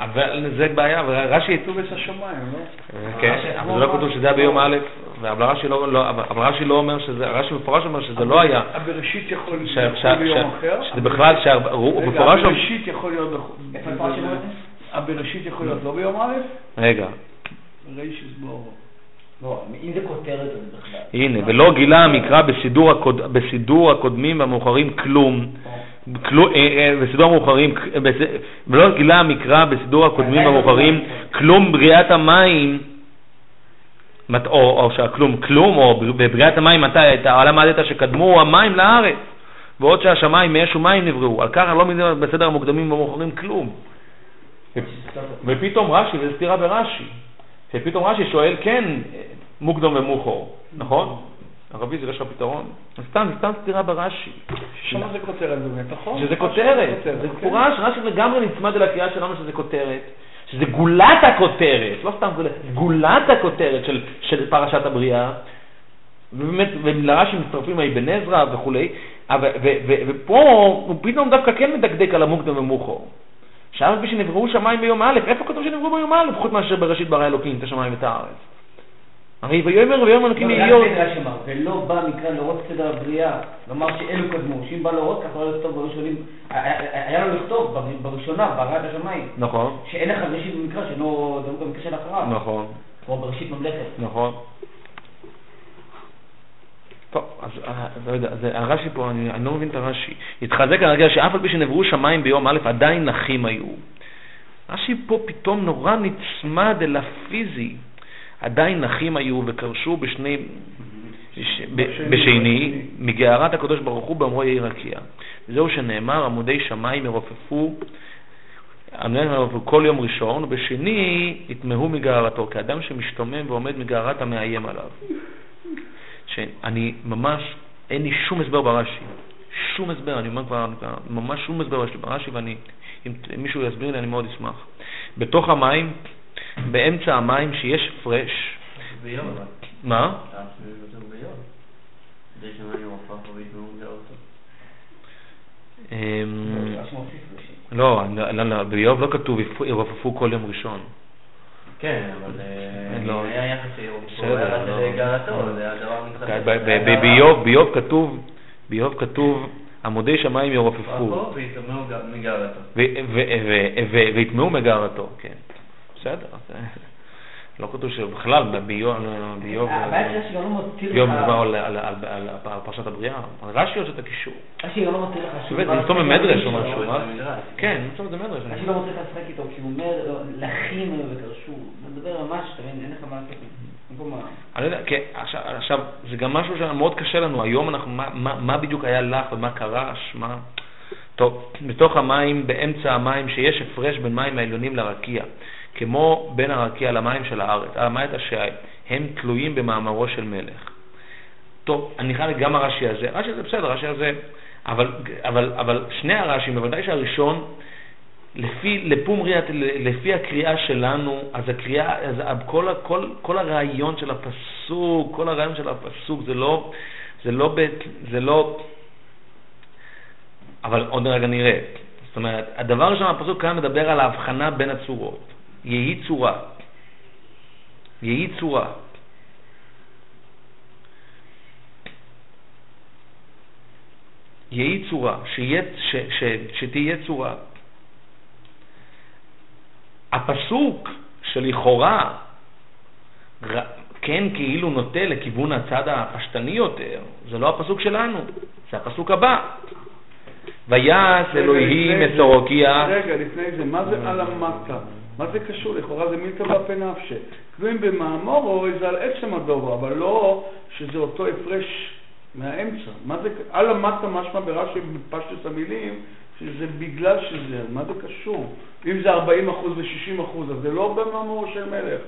אבל זה בעיה, רש"י...
כתוב את השמיים, לא?
כן, אבל זה לא כתוב שזה היה ביום א', אבל רש"י לא, לא, אבל רש"י לא אומר שזה, רש"י מפורש אומר שזה לא היה.
הבראשית יכול להיות ביום אחר.
שזה בכלל, הוא מפורש...
הבראשית יכול להיות... הבראשית יכול להיות לא ביום א'?
רגע.
ריש יסבור.
לא, אם זה כותרת אז בכלל.
הנה, ולא גילה המקרא בסידור הקודמים והמאוחרים כלום. בסידור המאוחרים, ולא גילה המקרא בסידור הקודמים והמאוחרים כלום בריאת המים, או, שהכלום כלום, או בבריאת המים מתי הייתה, למדת שקדמו המים לארץ, ועוד שהשמיים מאש ומים נבראו, על כך לא מזה בסדר המוקדמים והמאוחרים כלום. ופתאום רש"י, וזו סתירה ברש"י, ופתאום רש"י שואל, כן, מוקדם ומוכור, נכון? ערבי זה לא לך פתרון? סתם, זה סתם סתירה ברש"י.
שמה זה כותרת באמת, נכון?
שזה כותרת, זה מפורש, רש"י לגמרי נצמד אל הקריאה שלנו שזה כותרת, שזה גולת הכותרת, לא סתם גולת, גולת הכותרת של, של פרשת הבריאה, ובאמת, ולרש"י מצטרפים האבן עזרא וכולי, ופה הוא פתאום דווקא כן מדקדק על המוקדם ומוכו. שאף פי שנבראו שמיים ביום א', איפה כתוב שנבראו ביום א', חוץ מאשר בראשית ברא אלוקים את השמיים ואת הארץ? הרי ויאמר ויאמר אלוקים לאיוב.
ולא בא מקרא לראות סדר הבריאה, לומר שאלו קדמו, שאם בא לראות ככה לא לכתוב בראשונים, היה לו לכתוב בראשונה, ברא את השמיים.
נכון.
שאין לך ראשית במקרא, שאינו דרוג במקרא של אחריו.
נכון.
כמו בראשית ממלכת.
נכון. טוב, אז לא יודע, הרש"י פה, אני, אני לא מבין את הרש"י. התחזק הרגע שאף על פי שנבראו שמיים ביום א', עדיין נחים היו. רש"י פה פתאום נורא נצמד אל הפיזי. עדיין נחים היו וקרשו בשני, בשני, מגערת הקדוש ברוך הוא באמרו יהי רקיע. זהו שנאמר, עמודי שמיים ירופפו, כל יום ראשון, ובשני יתמהו מגערתו, כאדם שמשתומם ועומד מגערת המאיים עליו. שאני ממש, אין לי שום הסבר ברש"י, שום הסבר, אני אומר כבר, ממש שום הסבר ברש"י, ואני, אם מישהו יסביר לי, אני מאוד אשמח. בתוך המים, באמצע המים שיש הפרש. מה? לא, באיוב לא כתוב ירופפו כל יום ראשון.
כן, אבל היה יחס שירופפו, היה גארתו, זה הדבר
מתחשב. באיוב כתוב עמודי שמיים ירופפו. ויטמעו מגארתו, כן. בסדר. לא כתוב שבכלל באיוב מדובר על פרשת הבריאה. רש"י עושה את הקישור.
רש"י לא מוצא לך
שום דבר. זה סתום במדרש או משהו, כן, נמצא בזה מדרש.
רש"י לא מוצא לך לשחק איתו, כי הוא אומר, לחים וקרשו. הוא מדבר ממש, אתה מבין, אין לך מה לעשות.
אני יודע, כן, עכשיו, זה גם משהו שמאוד קשה לנו. היום אנחנו, מה בדיוק היה לך ומה קרש, מה... טוב, בתוך המים, באמצע המים, שיש הפרש בין מים העליונים לרקיע. כמו בין הרקיע למים של הארץ. אמרת שהם תלויים במאמרו של מלך. טוב, אני חייב גם הרש"י הזה, רש"י זה בסדר, רש"י הזה, אבל, אבל, אבל שני הרש"ים, בוודאי שהראשון, לפי, לפומריית, לפי הקריאה שלנו, אז הקריאה, אז כל, כל, כל הרעיון של הפסוק, כל הרעיון של הפסוק, זה לא, זה לא, זה לא, אבל עוד רגע נראה. זאת אומרת, הדבר הראשון, הפסוק כאן מדבר על ההבחנה בין הצורות. יהי צורה. יהי צורה. יהי צורה, שיה, ש, ש, שתהיה צורה. הפסוק שלכאורה כן כאילו נוטה לכיוון הצד הפשטני יותר, זה לא הפסוק שלנו, זה הפסוק הבא. ויעש אלוהים את סורוקיה.
רגע, לפני זה, מה זה על המטה? מה זה קשור? לכאורה זה מילתא באפי נפשי. כתובים במאמורו זה על עצם הדובר, אבל לא שזה אותו הפרש מהאמצע. מה זה, על המטה משמע ברש"י בפשטוס המילים, שזה בגלל שזה, מה זה קשור? אם זה 40 אחוז ו-60 אחוז, אז זה לא במאמורו של מלך.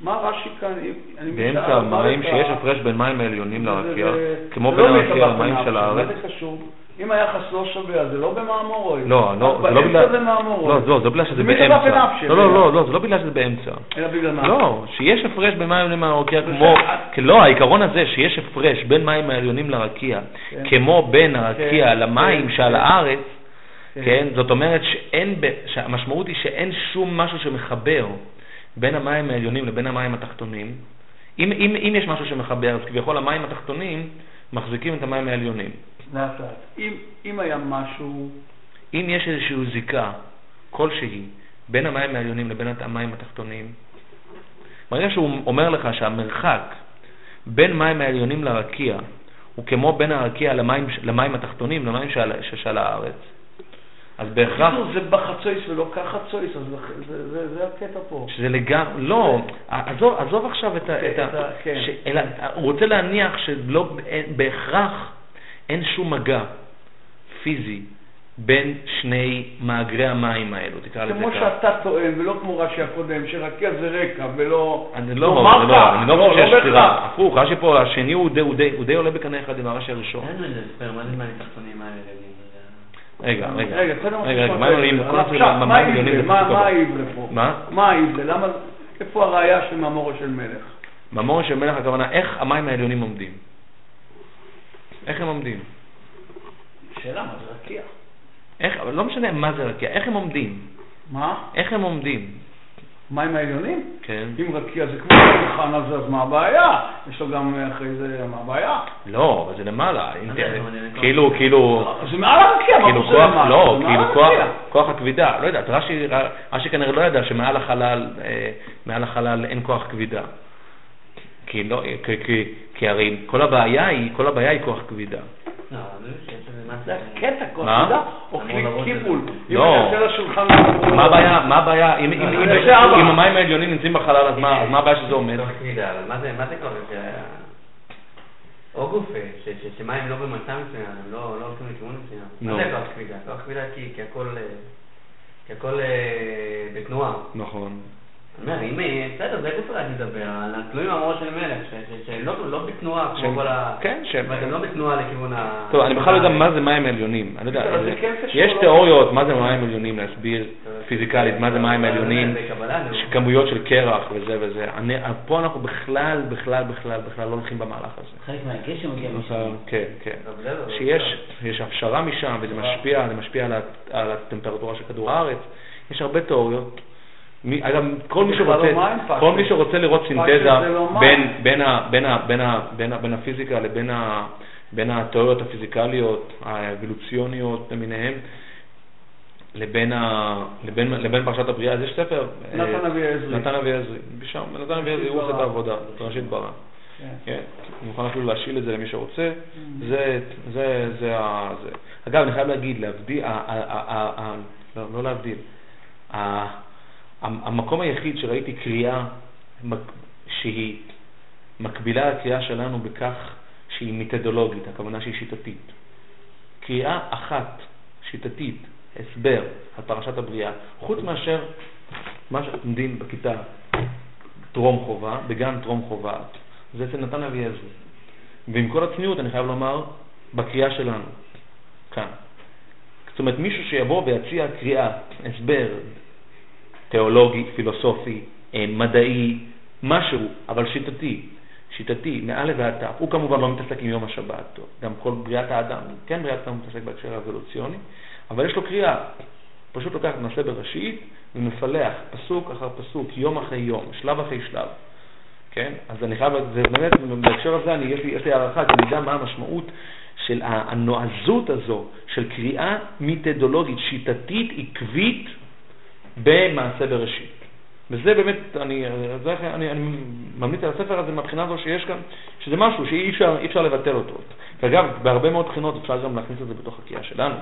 מה רש"י כאן, אני
באמצע המים שיש הפרש בין מים העליונים לרקיע, כמו בין לא הרקיע למים של הארץ.
מה זה קשור? אם היחס לא שווה, אז זה לא במאמורו.
לא, לא, זה לא בגלל... לא, לא, זה לא בגלל שזה באמצע. לא, לא, לא, לא, זה לא בגלל שזה באמצע.
אלא בגלל מה?
לא, שיש הפרש בין מים לרקיע כמו... לא, העיקרון הזה שיש הפרש בין מים העליונים לרקיע, כן. כמו בין הרקיע כן, למים כן, שעל הארץ, כן, זאת אומרת שאין, שהמשמעות היא שאין שום משהו שמחבר בין המים העליונים לבין המים התחתונים. אם יש משהו שמחבר, אז כביכול המים התחתונים מחזיקים את המים העליונים.
לאט לאט. אם, אם היה משהו...
אם יש איזושהי זיקה כלשהי בין המים העליונים לבין המים התחתונים, ברגע שהוא אומר לך שהמרחק בין מים העליונים לרקיע הוא כמו בין הרקיע למים, למים התחתונים, למים שעל הארץ, אז בהכרח...
זה בחצויס ולא כחצויס, אז זה, זה, זה הקטע פה.
שזה לגמרי, לא, עזוב, עזוב עכשיו את ה... את ה כן. ש, אלא, הוא רוצה להניח שלא בהכרח אין שום מגע פיזי בין שני מאגרי המים האלו, תקרא לזה
ככה. כמו שאתה טוען, ולא כמו רש"י הקודם, שרקיע זה רקע, ולא...
אני לא, לא, לא, אני לא חושב שיש סתירה. הפוך, רש"י פה, השני הוא די עולה בקנה אחד עם הרש"י הראשון.
אין לזה ספר, מה זה מהתחתונים האלה?
רגע, רגע.
רגע,
רגע, מה עולים?
מה העיבלה פה? מה? מה העיבלה? למה... איפה הראייה של מאמורו של מלך?
מאמורו של מלך הכוונה, איך המים העליונים עומדים? איך הם עומדים?
שאלה, מה זה רקיע?
איך, לא משנה מה זה רקיע, איך הם עומדים?
מה?
איך הם עומדים?
מים העליונים?
כן.
אם רקיע זה כמו שולחן הזה, אז מה הבעיה? יש לו גם אחרי זה, מה הבעיה?
לא, זה למעלה. כאילו, כאילו...
זה מעל הרקיע,
מה זה למעלה? לא, כאילו כוח הכבידה. לא יודע, רש"י כנראה לא ידע שמעל החלל, אה, החלל אין כוח כבידה. כי, לא, כי, כי, כי הרי כל הבעיה היא, כל הבעיה היא כוח כבידה.
לא, זה הקטע, כוח כבידה או קיבול?
לא. מה הבעיה, מה הבעיה, אם המים העליונים נמצאים בחלל, אז מה הבעיה שזה עומד?
כוח כבידה, אבל מה זה כוח כבידה? או גוף, שמים לא במצב מסוים, הם לא, לא הולכים לכיוון מסוים. מה זה כוח כבידה? כוח כבידה כי הכל אה, בתנועה.
נכון.
אומר, אם, בסדר, זה גוף רק לדבר, על התלויים המורות של מלך, שלא לא בתנועה כמו כל ה...
כן, שהם...
הם לא בתנועה לכיוון ה...
טוב, אני בכלל לא יודע מה זה מים עליונים. אני יודע, כן יש תיאוריות מה זה מים עליונים, להסביר פיזיקלית מה זה מים עליונים, כמויות של קרח וזה וזה. פה אנחנו בכלל, בכלל, בכלל, בכלל לא הולכים במהלך הזה.
חלק מהגשם מגיע משם.
כן, כן. שיש הפשרה משם וזה משפיע, זה משפיע על הטמפרטורה של כדור הארץ. יש הרבה תיאוריות. אגב, כל מי שרוצה, לא כל מי שרוצה לראות סינתזה בין, בין, בין, בין, בין, בין הפיזיקה לבין ה, בין התיאוריות הפיזיקליות, האבולוציוניות למיניהן, לבין, ה, לבין, לבין פרשת הבריאה, אז יש ספר,
נתן אבי עזרי.
נתן אבי עזרי, נתן אבי עזרי הוא עושה את העבודה, ראשית ברא. כן. כן, אני מוכן אפילו להשאיל את זה למי שרוצה, mm-hmm. זה, זה, זה, זה. אגב, אני חייב להגיד, להבדיל, לא, לא להבדיל, המקום היחיד שראיתי קריאה שהיא מקבילה לקריאה שלנו בכך שהיא מתודולוגית, הכוונה שהיא שיטתית. קריאה אחת, שיטתית, הסבר על פרשת הבריאה, חוץ מאשר מה שלומדים בכיתה טרום חובה, בגן טרום חובה, זה אצל נתן אביעזר. ועם כל הצניעות אני חייב לומר, בקריאה שלנו, כאן. זאת אומרת, מישהו שיבוא ויציע קריאה, הסבר, תיאולוגי, פילוסופי, אה, מדעי, משהו, אבל שיטתי, שיטתי, מאלף ועד תף. הוא כמובן לא מתעסק עם יום השבת. גם כל בריאת האדם, כן בריאת האדם מתעסק בהקשר האבולוציוני, אבל יש לו קריאה. פשוט לוקח את מעשה בראשית ומפלח פסוק אחר פסוק, יום אחרי יום, שלב אחרי שלב. כן? אז אני חייב, זה באמת, בהקשר הזה אני, יש, לי, יש לי הערכה, כי אני יודע מה המשמעות של הנועזות הזו, של קריאה מתודולוגית, שיטתית, עקבית, במעשה בראשית. וזה באמת, אני, זה, אני, אני ממליץ על הספר הזה מהבחינה הזו שיש כאן, שזה משהו שאי אפשר, אפשר לבטל אותו. ואגב, בהרבה מאוד בחינות אפשר גם להכניס את זה בתוך הקריאה שלנו.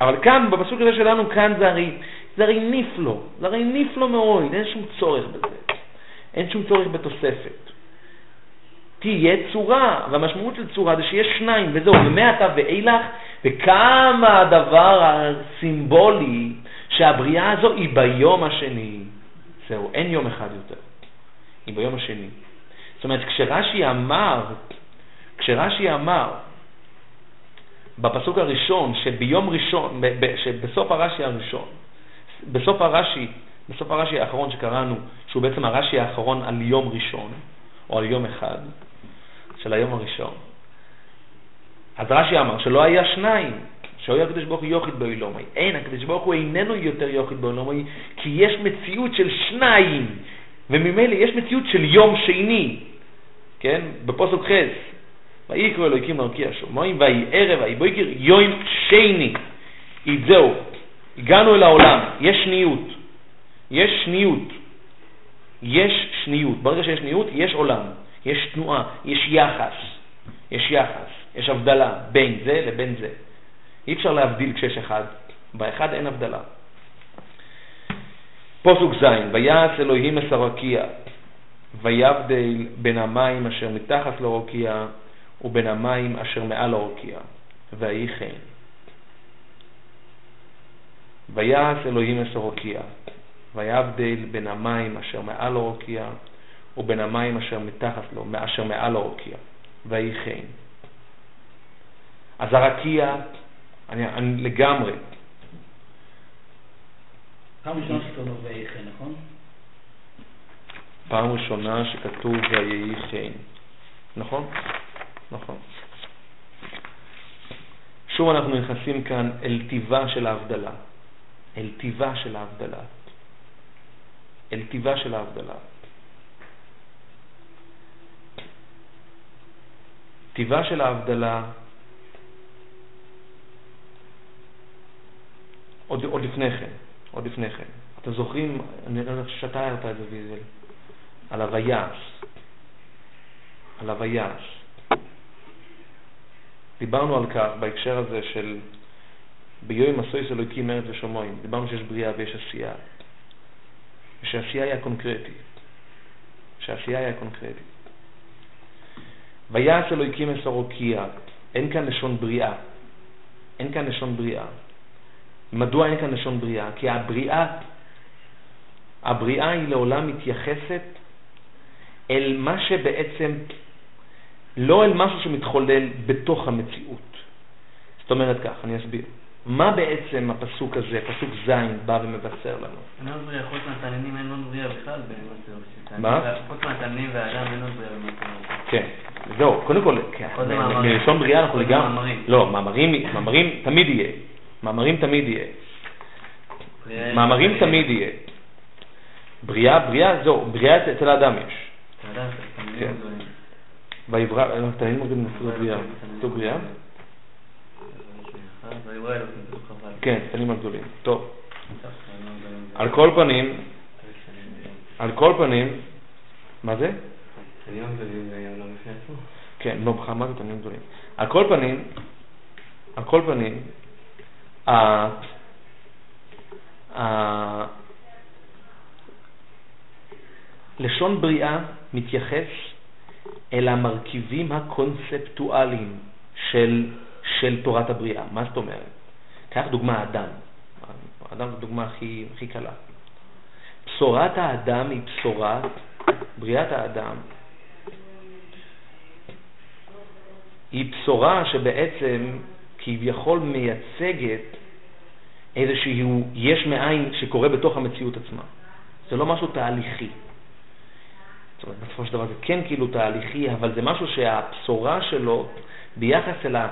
אבל כאן, בפסוק הזה שלנו, כאן זה הרי, זה הרי נפלא, זה הרי נפלא מאוד, אין שום צורך בזה. אין שום צורך בתוספת. תהיה צורה, והמשמעות של צורה זה שיש שניים, וזהו, ומעתה ואילך, וכמה הדבר הסימבולי שהבריאה הזו היא ביום השני. זהו, אין יום אחד יותר, היא ביום השני. זאת אומרת, כשרש"י אמר, כשרש"י אמר, בפסוק הראשון, שביום ראשון, שבסוף הרש"י הראשון, בסוף הרש"י, בסוף הרש"י האחרון שקראנו, שהוא בעצם הרש"י האחרון על יום ראשון, או על יום אחד, של היום הראשון. אז רש"י אמר שלא היה שניים, שאוי הקדוש ברוך הוא יוחיד באילומי. אין, הקדוש ברוך הוא איננו יותר יוחיד באילומי, כי יש מציאות של שניים, וממילא יש מציאות של יום שני, כן? בפוסק חס, ויקרא אלוהיקים לרקיע שומעים, ויהי ערב, ויהי בויקר, יום שני. זהו, הגענו אל העולם, יש שניות. יש שניות. יש שניות. ברגע שיש שניות, יש עולם, יש תנועה, יש יחס. יש יחס, יש הבדלה בין זה לבין זה. אי אפשר להבדיל כשיש אחד. באחד אין הבדלה. פוסוק ז', ויעש אלוהים את הרקיע, ויבדל בין המים אשר מתחת לרוקיע ובין המים אשר מעל הרוקיע, ויהי כן. ויעש אלוהים את הרוקיע, ויבדל בין המים אשר מעל הרוקיע ובין המים אשר מתחת לו, אשר מעל הרוקיע, ויהי כן. אז הרקיע אני, אני לגמרי.
פעם ראשונה שכתוב ויהי חן, נכון?
פעם ראשונה שכתוב ויהי חן. נכון? נכון. שוב אנחנו נכנסים כאן אל טיבה של ההבדלה. אל טיבה של ההבדלה. אל טיבה של ההבדלה. טיבה של ההבדלה עוד, עוד לפני כן, עוד לפני כן. אתם זוכרים, אני לא יודע שאתה הערת את זה ויזל, על הוויעש, על הוויעש. דיברנו על כך בהקשר הזה של ביום מסויס אלוהיקים ארץ ושמיים. דיברנו שיש בריאה ויש עשייה. ושהעשייה היא הקונקרטית. שהעשייה היא הקונקרטית. ויעש אלוהיקים אסורוקיע. אין כאן לשון בריאה. אין כאן לשון בריאה. מדוע אין כאן לשון בריאה? כי הבריאה, הבריאה היא לעולם מתייחסת אל מה שבעצם, לא אל משהו שמתחולל בתוך המציאות. זאת אומרת כך, אני אסביר. מה בעצם הפסוק הזה, פסוק ז', בא ומבשר לנו?
אין עוד בריאה, חוץ מהתעניינים אין עוד בריאה בכלל
מה?
חוץ מהתעניינים והאדם אין עוד בריאה במטרות.
כן, זהו, קודם כל, כן, מלשון בריאה אנחנו לגמרי, לא, מאמרים תמיד יהיה. מאמרים תמיד יהיה. מאמרים תמיד יהיה. בריאה, בריאה, זהו, בריאה אצל האדם יש. ויברא, תנאים עובדים נפלו בריאה. נפלו בריאה? כן, תנאים הגדולים. טוב. על כל פנים, על כל פנים, מה זה? כן, לא, מה זה תנאים גדולים? על כל פנים, על כל פנים, לשון בריאה מתייחס אל המרכיבים הקונספטואליים של, של תורת הבריאה. מה זאת אומרת? קח דוגמה האדם. האדם זו דוגמה הכי, הכי קלה. בשורת האדם היא בשורת, בריאת האדם היא בשורה שבעצם כביכול מייצגת איזשהו יש מאין שקורה בתוך המציאות עצמה. זה לא משהו תהליכי. זאת אומרת, בסופו של דבר זה כן כאילו תהליכי, אבל זה משהו שהבשורה שלו ביחס אל, ה,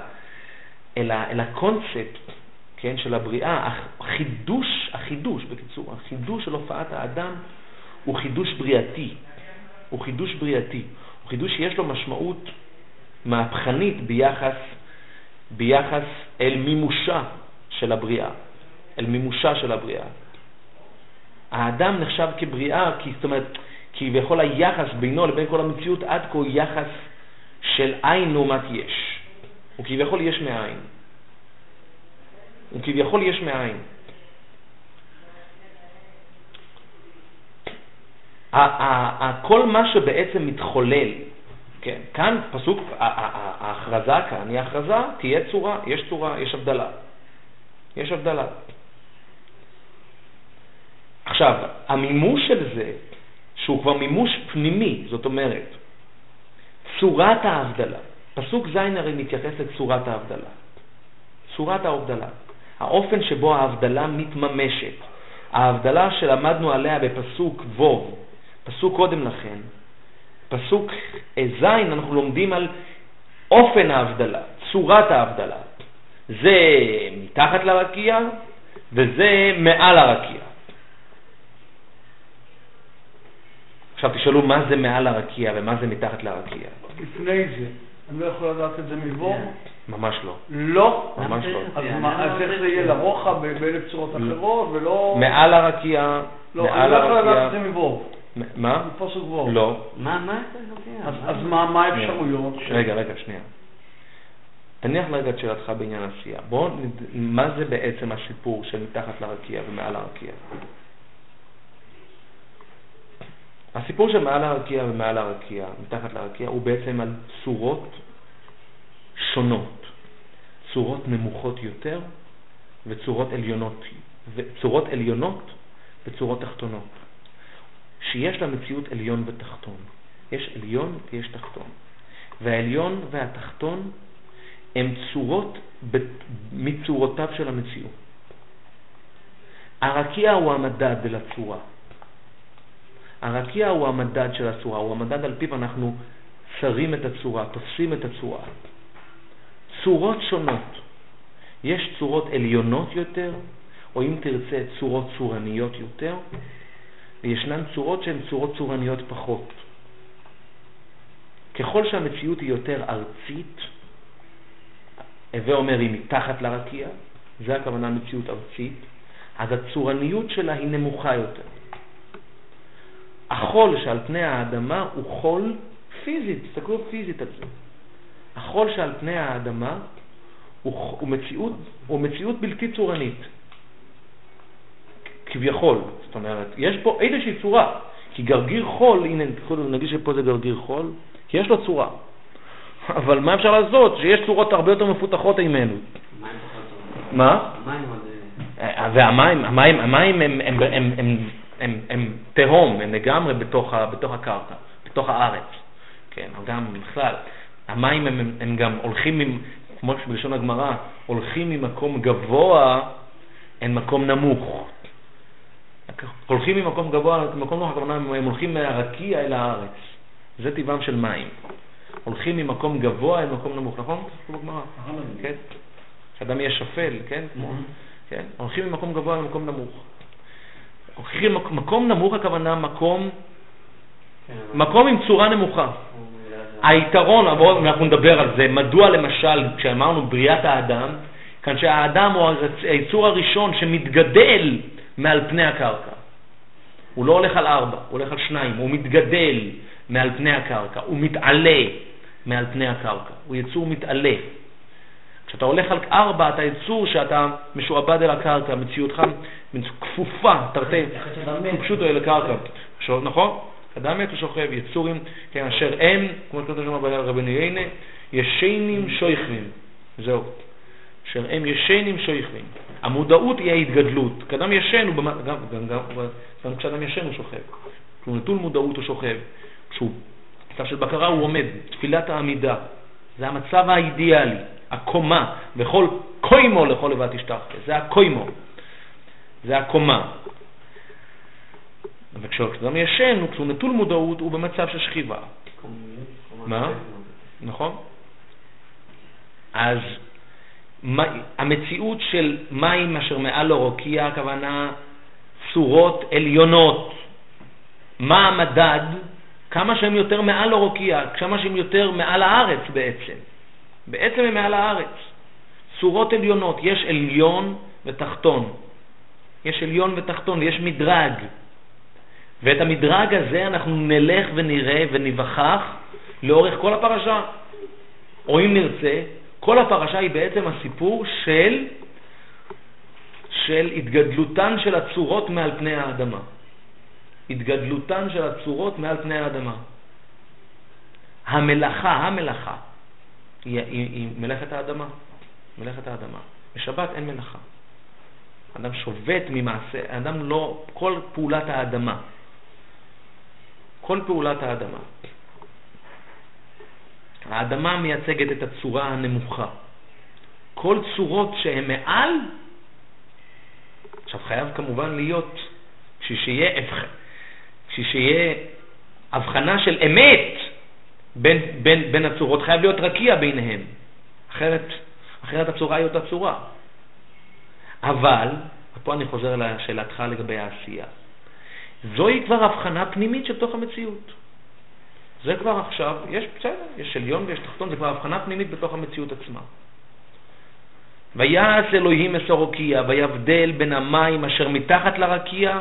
אל, ה, אל הקונספט, כן, של הבריאה, החידוש, החידוש, בקיצור, החידוש של הופעת האדם הוא חידוש בריאתי. הוא חידוש בריאתי. הוא חידוש שיש לו משמעות מהפכנית ביחס, ביחס אל מימושה של הבריאה, אל מימושה של הבריאה. האדם נחשב כבריאה, כי זאת אומרת, כביכול היחס בינו לבין כל המציאות עד כה הוא יחס של עין לעומת יש. הוא כביכול יש מאין. הוא כביכול יש מאין. כל מה שבעצם מתחולל, כן, כאן פסוק, ההכרזה כאן היא הכרזה, תהיה צורה, יש צורה, יש הבדלה. יש הבדלה. עכשיו, המימוש של זה, שהוא כבר מימוש פנימי, זאת אומרת, צורת ההבדלה. פסוק ז' הרי מתייחס לצורת ההבדלה. צורת ההבדלה. האופן שבו ההבדלה מתממשת. ההבדלה שלמדנו עליה בפסוק ו', פסוק קודם לכן, פסוק ז', אנחנו לומדים על אופן ההבדלה, צורת ההבדלה. זה מתחת לרקיע וזה מעל הרקיע. עכשיו תשאלו מה זה מעל הרקיע ומה זה מתחת לרקיע.
לפני זה, אני לא יכול לדעת את זה מבור?
ממש לא.
לא?
ממש לא.
אז איך זה יהיה לרוחב באלף צורות אחרות ולא...
מעל הרקיע,
לא, אני לא יכול לדעת. את זה מבור.
מה?
מפוסק וור.
לא.
מה, מה אתה לוקח?
אז מה מה האפשרויות?
רגע, רגע, שנייה. תניח רגע את שאלתך בעניין עשייה. בואו, מה זה בעצם הסיפור של מתחת לרקיע ומעל הרקיע? הסיפור של מעל הרקיע ומעל הרקיע, מתחת לרקיע, הוא בעצם על צורות שונות. צורות נמוכות יותר וצורות עליונות, וצורות עליונות וצורות תחתונות. שיש למציאות עליון ותחתון. יש עליון ויש תחתון. והעליון והתחתון הם צורות מצורותיו של המציאות. הרקיע הוא המדד לצורה. הרקיע הוא המדד של הצורה, הוא המדד על פיו אנחנו צרים את הצורה, תופסים את הצורה. צורות שונות. יש צורות עליונות יותר, או אם תרצה צורות צורניות יותר, וישנן צורות שהן צורות צורניות פחות. ככל שהמציאות היא יותר ארצית, הווה אומר היא מתחת לרקיע, זה הכוונה מציאות ארצית, אז הצורניות שלה היא נמוכה יותר. החול שעל פני האדמה הוא חול פיזית, תסתכלו פיזית על זה. החול שעל פני האדמה הוא, הוא, מציאות, הוא מציאות בלתי צורנית. כביכול, זאת אומרת, יש פה איזושהי צורה, כי גרגיר חול, הנה נגיד שפה זה גרגיר חול, כי יש לו צורה. אבל מה אפשר לעשות? שיש צורות הרבה יותר מפותחות
טוב.
מה?
עוד...
אה, והמים, המים, המים הם, הם, הם, הם, הם, הם תהום, הם לגמרי בתוך, ה, בתוך הקרקע, בתוך הארץ. כן, גם בכלל. המים הם, הם, הם גם הולכים, עם, כמו שבלשון הגמרא, הולכים ממקום גבוה אל מקום נמוך. הולכים ממקום גבוה למקום נמוך, הכוונה הם הולכים מהרקיע אל הארץ. זה טבעם של מים. הולכים ממקום גבוה אל מקום נמוך, נכון? כן. שאדם יהיה שפל, כן? כמו, כן? הולכים ממקום גבוה למקום נמוך. הולכים מקום, מקום נמוך הכוונה מקום,
כן,
מקום עם צורה נמוכה. היתרון, אנחנו נדבר על זה, מדוע למשל כשאמרנו בריאת האדם, כאן שהאדם הוא היצור הראשון שמתגדל מעל פני הקרקע. הוא לא הולך על ארבע, הוא הולך על שניים, הוא מתגדל מעל פני הקרקע, הוא מתעלה מעל פני הקרקע, הוא יצור מתעלה. כשאתה הולך על ארבע, אתה יצור שאתה משועבד אל הקרקע, מציאותך כפופה, תרתי, פשוטו אל הקרקע. נכון? אדם מת ושוכב, יצורים, כן, אשר הם, כמו שכתוב שם ברבנו יינה, ישנים שויכבים. זהו. אשר הם ישנים שויכבים. המודעות היא ההתגדלות. כשאדם ישן, הוא במ... גם, גם, גם, גם כשאדם ישן הוא שוכב. כשהוא נטול מודעות הוא שוכב. כשהוא מצב של בקרה הוא עומד. תפילת העמידה. זה המצב האידיאלי, הקומה, וכל קוימו לכל לבד תשתחווה. זה הקוימו. זה הקומה. וכשאדם ישן, כשהוא נטול מודעות, הוא במצב של שכיבה. מה? נכון? אז המציאות של מים אשר מעל לרוקיע, הכוונה צורות עליונות. מה המדד? כמה שהם יותר מעל לרוקיע, כמה שהם יותר מעל הארץ בעצם. בעצם הם מעל הארץ. צורות עליונות, יש עליון ותחתון. יש עליון ותחתון, יש מדרג. ואת המדרג הזה אנחנו נלך ונראה וניווכח לאורך כל הפרשה. או אם נרצה, כל הפרשה היא בעצם הסיפור של, של התגדלותן של הצורות מעל פני האדמה. התגדלותן של הצורות מעל פני האדמה. המלאכה, המלאכה, היא, היא, היא מלאכת האדמה. מלאכת האדמה. בשבת אין מלאכה. אדם שובת ממעשה, אדם לא, כל פעולת האדמה, כל פעולת האדמה. האדמה מייצגת את הצורה הנמוכה. כל צורות שהן מעל, עכשיו חייב כמובן להיות, כשיהיה, הבחנה של אמת בין, בין, בין הצורות, חייב להיות רקיע ביניהן, אחרת, אחרת הצורה היא אותה צורה. אבל, ופה אני חוזר לשאלתך לגבי העשייה, זוהי כבר הבחנה פנימית של תוך המציאות. זה כבר עכשיו, יש בסדר, יש עליון ויש תחתון, זה כבר הבחנה פנימית בתוך המציאות עצמה. ויעש אלוהים מסורוקיע, ויבדל בין המים אשר מתחת לרקיע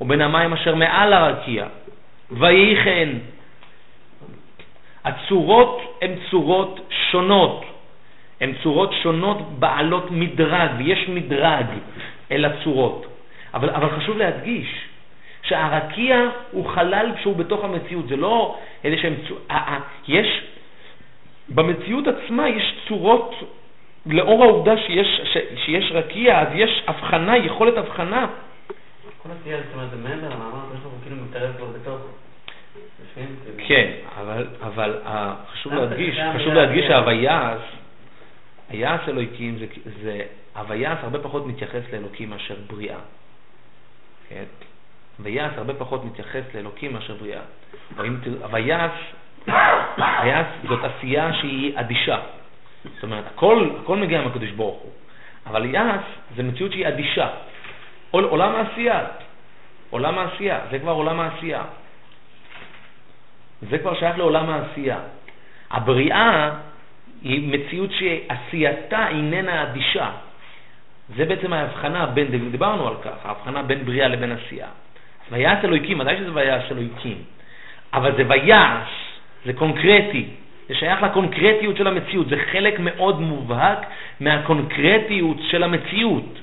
ובין המים אשר מעל הרקיע. ויהי כן. הצורות הן צורות שונות. הן צורות שונות בעלות מדרג, ויש מדרג אל הצורות. אבל, אבל חשוב להדגיש שהרקיע הוא חלל כשהוא בתוך המציאות, זה לא איזה שהם... יש... במציאות עצמה יש צורות, לאור העובדה שיש, ש, שיש רקיע, אז יש הבחנה, יכולת הבחנה.
כל עשייה, זאת אומרת, מעבר למאמר, לנו כאילו מתערב כבר בתוך.
כן, אבל, אבל חשוב להדגיש, חשוב להדגיש שהוויעש, היעש אלוהיקים זה, זה, הוויעש הרבה פחות מתייחס לאלוקים מאשר בריאה. כן? ויעש הרבה פחות מתייחס לאלוקים מאשר בריאה. ויעש, ויעש זאת עשייה שהיא אדישה. זאת אומרת, הכל, הכל מגיע מהקדוש ברוך הוא. אבל יעש זה מציאות שהיא אדישה. עולם העשייה. עולם העשייה, זה כבר עולם העשייה. זה כבר שייך לעולם העשייה. הבריאה היא מציאות שעשייתה איננה אדישה. זה בעצם ההבחנה בין, דיברנו על כך, ההבחנה בין בריאה לבין עשייה. ויעש אלוהיקים, ודאי שזה ויעש אלוהיקים, אבל זה ויעש, זה קונקרטי, זה שייך לקונקרטיות של המציאות, זה חלק מאוד מובהק מהקונקרטיות של המציאות,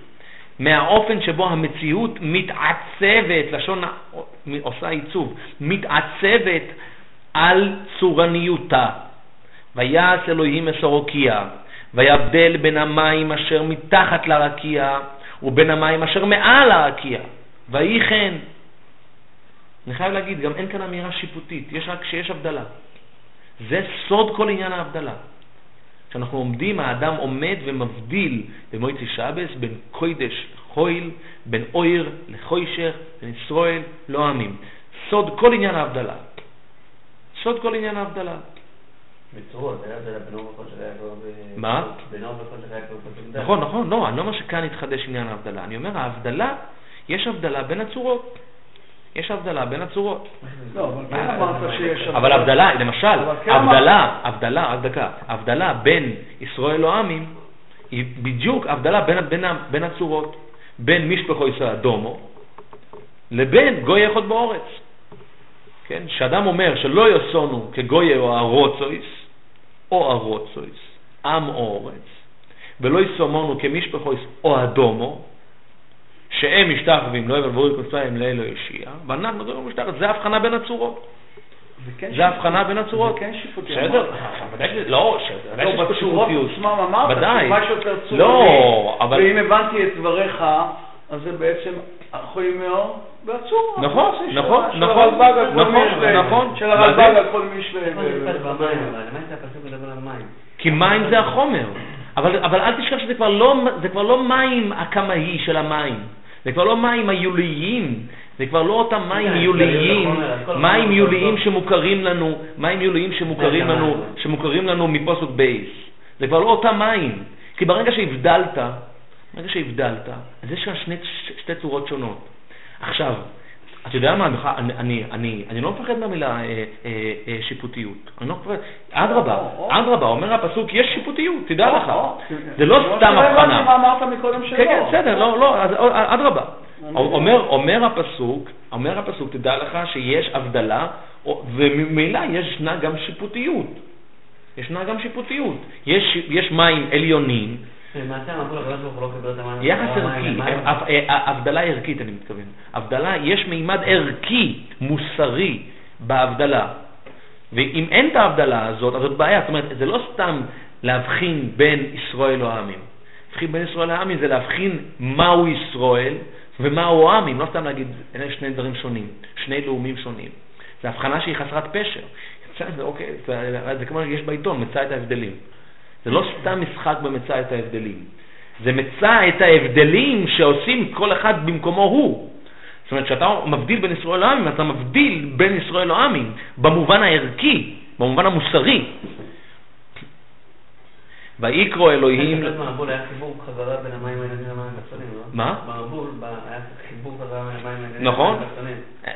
מהאופן שבו המציאות מתעצבת, לשון עושה עיצוב, מתעצבת על צורניותה. ויעש אלוהים מסורוקיע, ויבדל בין המים אשר מתחת לרקיע ובין המים אשר מעל הרקיע. ויהי כן. אני חייב להגיד, גם אין כאן אמירה שיפוטית, יש רק כשיש הבדלה. זה סוד כל עניין ההבדלה. כשאנחנו עומדים, האדם עומד ומבדיל במועצי שבס בין קוידש לחויל, בין אויר לחוישך, בין ישראל לא עמים. סוד כל עניין ההבדלה. סוד כל עניין ההבדלה. מה? נכון, נכון, לא, אני לא אומר שכאן התחדש עניין ההבדלה. אני אומר, ההבדלה, יש הבדלה בין הצורות. יש הבדלה בין הצורות.
לא, אבל כן אמרת שיש הבדלה.
אבל הבדלה, למשל,
כן
הבדלה, הבדלה, רק דקה, הבדלה בין ישראל לא עמים, היא בדיוק הבדלה בין, בין, בין הצורות, בין משפחו ישראל אדומו, לבין גוי אחד באורץ. כן? שאדם אומר שלא יוסונו כגוי או הרוצויס, או הרוצויס, עם או אורץ, ולא יסומונו כמשפחו או אדומו, שהם משתחווים לא יבלבו כוסיים לאלו ישיע, ואנחנו לא משתחווים, זה הבחנה בין הצורות. זה הבחנה בין הצורות.
זה כן שיפוטי.
בסדר, לא, פה שיפוטיות.
עצמם אמרת. שמה שיותר צורני,
לא, אבל...
ואם הבנתי את דבריך, אז זה בעצם החולים מאור והצור.
נכון, נכון,
של
נכון,
הרלב"ג על כל
נכון, נכון.
של הרלב"ג? על כל
על מים?
כי מים זה החומר. אבל, אבל אל תשכח שזה כבר לא, זה כבר לא מים הקמאי של המים. זה כבר לא מים היוליים, זה כבר לא אותם מים
כן,
יוליים,
חומר,
מים
כל
יוליים. שמוכרים לנו, מים יוליים שמוכרים
זה
לנו,
המים.
שמוכרים לנו מפוסוק בייס. זה כבר לא אותם מים. כי ברגע שהבדלת, ברגע שהבדלת, אז יש כאן שני, שתי צורות שונות. עכשיו, אתה יודע מה, אני, אני, אני, אני לא מפחד מהמילה אה, אה, אה, שיפוטיות. אני לא מפחד, אדרבה. אדרבה, אומר הפסוק, יש שיפוטיות, תדע לך.
או,
זה לא סתם
הבנתי
הבחנה.
מה אמרת מקודם שלא.
כן, כן, בסדר, לא, לא, אה, אדרבה.
אני-
אומר, אומר הפסוק, אומר הפסוק, תדע לך שיש הבדלה, וממילא ישנה גם שיפוטיות. ישנה גם שיפוטיות. יש, יש מים עליונים,
לא.
יחס ערכי. הבדלה אה, ערכית אני מתכוון. הבדלה, יש מימד ערכי, מוסרי, בהבדלה. ואם אין את ההבדלה הזאת, אז זאת בעיה. זאת אומרת, זה לא סתם להבחין בין ישראל או העמים. להבחין בין ישראל לעמים זה להבחין מהו ישראל ומהו העמים. לא סתם להגיד, אלה שני דברים שונים, שני לאומים שונים. זו הבחנה שהיא חסרת פשר. אוקיי, זה כמו שיש בעיתון, מצא את ההבדלים. זה לא סתם משחק במצא את ההבדלים. זה מצא את ההבדלים שעושים כל אחד במקומו הוא. זאת אומרת, כשאתה מבדיל בין ישראל לעמים, אתה מבדיל בין ישראל לעמים במובן הערכי, במובן המוסרי. ויקרא אלוהים...
במבול היה חיבור חזרה בין המים העליונים למים התחתונים, לא?
מה?
במבול ב- היה חיבור חזרה בין המים העליונים
נכון.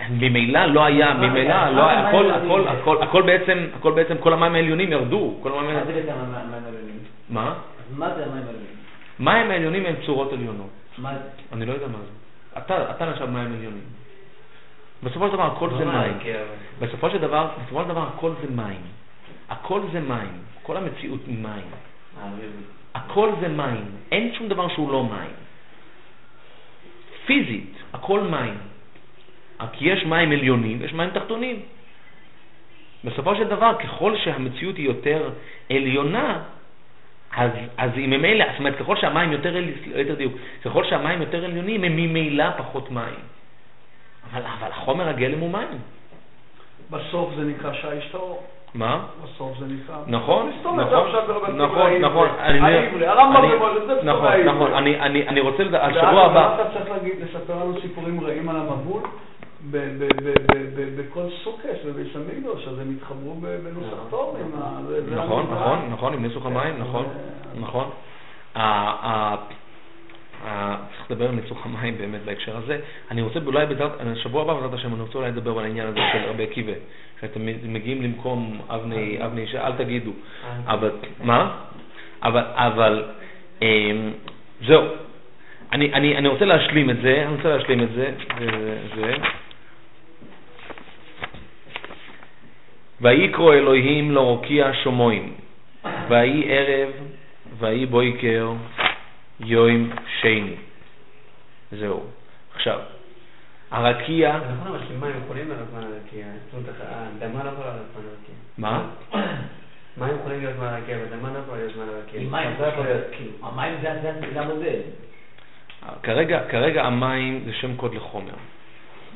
ממילא לא היה,
מה-
ממילא לא היה, הכל? הכל, הכל, הכל בעצם, הכל בעצם, כל המים העליונים ירדו, כל המים
מה
העליונים... מה?
מה זה המים העליונים?
מים העליונים הם צורות עליונות.
מה זה?
אני לא יודע מה זה. אתה, אתה נחשב מים עליונים. בסופו של דבר הכל זה
לא
מים. בסופו של דבר, בסופו של דבר הכל זה מים. הכל זה מים. כל המציאות היא מים. הכל זה מים. אין שום דבר שהוא לא מים. פיזית, הכל מים. רק יש מים עליונים ויש מים תחתונים. בסופו של דבר, ככל שהמציאות היא יותר עליונה, אז, אז היא ממילא, זאת אומרת, ככל שהמים יותר, ליתר דיוק, ככל שהמים יותר עליונים, הם ממילא פחות מים. אבל, אבל החומר הגלם הוא מים.
בסוף זה נקרא שיש טהור.
מה?
בסוף זה נקרא...
נכון, נכון, נכון. נכון.
הרמב"ם במוזס, זה
נכון. נכון. אני- אני אני רוצה, השבוע הבא,
אתה צריך להגיד, לספר לנו סיפורים רעים על המבול בכל סוכס בביס המקדוש, אז הם התחברו בנוסח טוב עם ה... זה- זה
נכון. נכון, נכון, עם ניסוך המים,
כן,
נכון,
זה-
נכון. ה- ה- ה- צריך לדבר על ניסוך המים באמת בהקשר הזה. אני רוצה אולי בעזרת, שבוע הבא בעזרת השם, אני רוצה אולי לדבר על העניין הזה של רבי עקיבא. שאתם מגיעים למקום אבני, אבני אל תגידו. אבל, מה? אבל, אבל, אמ, זהו. אני, אני, אני רוצה להשלים את זה, אני רוצה להשלים את זה, זה. ויקרא אלוהים לרוקיע שומוים, ויהי ערב, ויהי בויקר, יום שני. זהו. עכשיו, הרקיע,
נכון לא.
מה?
מים יכולים להיות מהרקיע, והאדמה לא יכולה להיות מהרקיע.
עם מים,
זה יכול להיות.
כאילו, המים זה זה- זה המודל.
כרגע, כרגע המים זה שם קוד לחומר.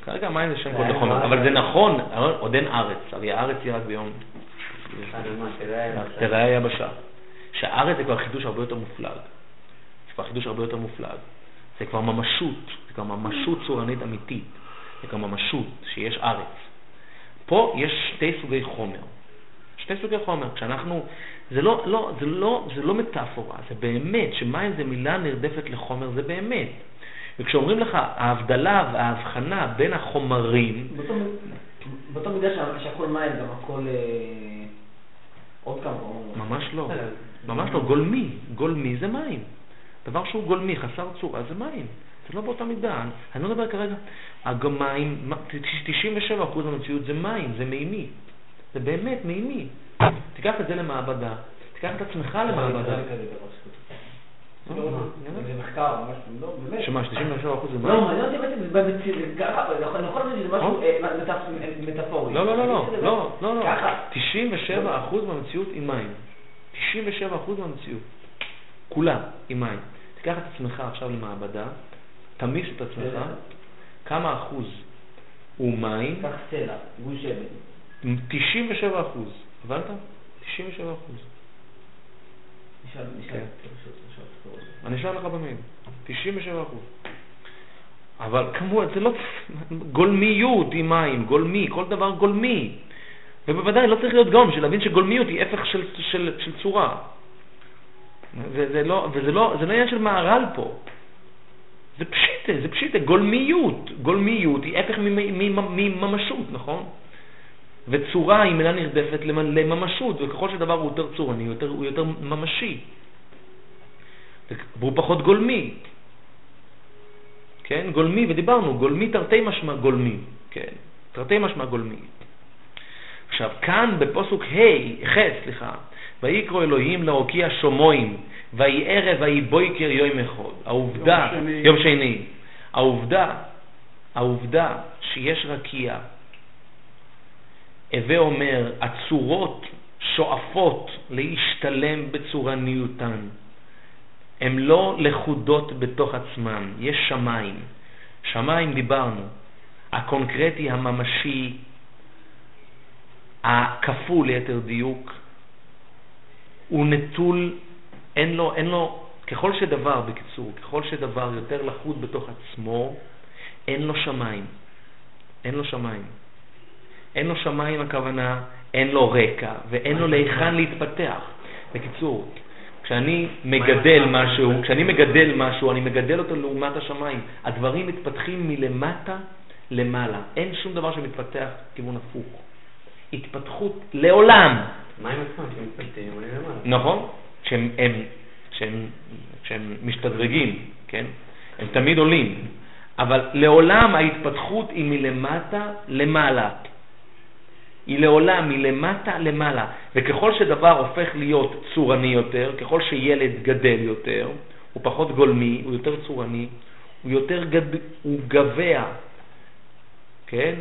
כרגע המים זה שם קוד לחומר, אבל זה נכון, עוד אין ארץ, הרי הארץ היא רק ביום...
תראה.
תראה היבשה. שהארץ זה כבר חידוש הרבה יותר מופלג. כבר חידוש הרבה יותר מופלג. זה כבר ממשות, זה כבר ממשות צורנית אמיתית. זה כבר ממשות, שיש ארץ. פה יש שתי סוגי חומר. שתי סוגי חומר. כשאנחנו, זה לא, לא, זה לא, זה לא מטאפורה, זה באמת, שמים זה מילה נרדפת לחומר, זה באמת. וכשאומרים לך ההבדלה וההבחנה בין החומרים,
באותו מידה שה- שהכל מים, גם הכל... אה, עוד כמה.
ממש לא. ממש לא, גולמי. גולמי זה מים. דבר שהוא גולמי, חסר צורה, זה מים. זה לא באותה מידה. אני לא מדבר כרגע, המים, מה- 97% מהמציאות זה מים, זה מימי. זה באמת מימי. תיקח את זה למעבדה, תיקח את עצמך למעבדה.
לא, לא, זה מחקר, ממש, לא, באמת.
שמה, 97% זה
לא,
מים?
מעניין אותי בעצם, זה ככה, אבל יכול להיות שזה משהו אה, מטאפ- מטאפורי.
לא, לא, לא, לא, לא, לא, לא.
ככה.
97% מהמציאות היא מים. 97% מהמציאות. כולה היא מים. תיקח את עצמך עכשיו למעבדה, תמיס את עצמך, כמה אחוז הוא מים?
קח סלע, גוש שבט.
97 אחוז. הבנת? 97 אחוז. כן. אני אשאל לך במילים. 97 אחוז. אבל כמובן, זה לא... גולמיות היא מים, גולמי, כל דבר גולמי. ובוודאי לא צריך להיות גאון בשביל להבין שגולמיות היא הפך של, של, של צורה. וזה לא, וזה לא, לא עניין של מהר"ל פה. זה פשיטה, זה פשיטה, גולמיות. גולמיות היא הפך מממשות, נכון? וצורה היא מילה נרדפת לממשות, וככל שדבר הוא יותר צורני, יותר, הוא יותר ממשי. והוא פחות גולמי. כן? גולמי, ודיברנו, גולמי תרתי משמע גולמי, כן? תרתי משמע גולמי. עכשיו, כאן בפוסוק ה', ח', סליחה, ויקרא אלוהים להוקיע שומוים, ויהי ערב ויהי בויקר יום אחד. העובדה, יום שני. יום שני. העובדה, העובדה שיש רקיע, הווה אומר, הצורות שואפות להשתלם בצורניותן. הן לא לכודות בתוך עצמן, יש שמיים. שמיים דיברנו, הקונקרטי, הממשי, הכפול ליתר דיוק, הוא נטול, אין לו, אין לו, ככל שדבר, בקיצור, ככל שדבר יותר לחוד בתוך עצמו, אין לו שמיים. אין לו שמיים. אין לו שמיים הכוונה, אין לו רקע, ואין לו להיכן להתפתח. בקיצור, כשאני מגדל משהו, כשאני מגדל משהו, אני מגדל אותו לעומת השמיים. הדברים מתפתחים מלמטה למעלה. אין שום דבר שמתפתח כיוון הפוך. התפתחות לעולם.
מה עם עצמם?
נכון, כשהם, הם, כשהם, כשהם משתדרגים, כן? הם תמיד עולים. אבל לעולם ההתפתחות היא מלמטה למעלה. היא לעולם מלמטה למעלה. וככל שדבר הופך להיות צורני יותר, ככל שילד גדל יותר, הוא פחות גולמי, הוא יותר צורני, הוא יותר גד... הוא גבע, כן?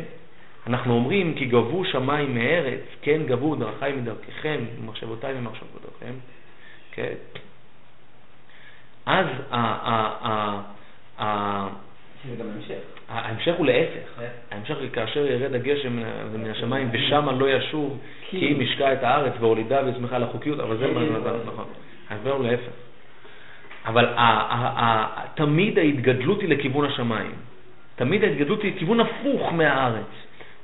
אנחנו אומרים כי גבו שמיים מארץ, כן גבו דרכי מדרככם, מחשבותיי ממחשבותיכם, כן? אז ההמשך הוא להפך. כן. ההמשך הוא כאשר ירד הגשם מן השמיים ושם לא ישוב כי אם השקע את הארץ והולידה וישמחה על החוקיות, אבל זה מה זה נכון. ההמשך הוא להפך. אבל תמיד ההתגדלות היא לכיוון השמיים. תמיד ההתגדלות היא לכיוון הפוך מהארץ.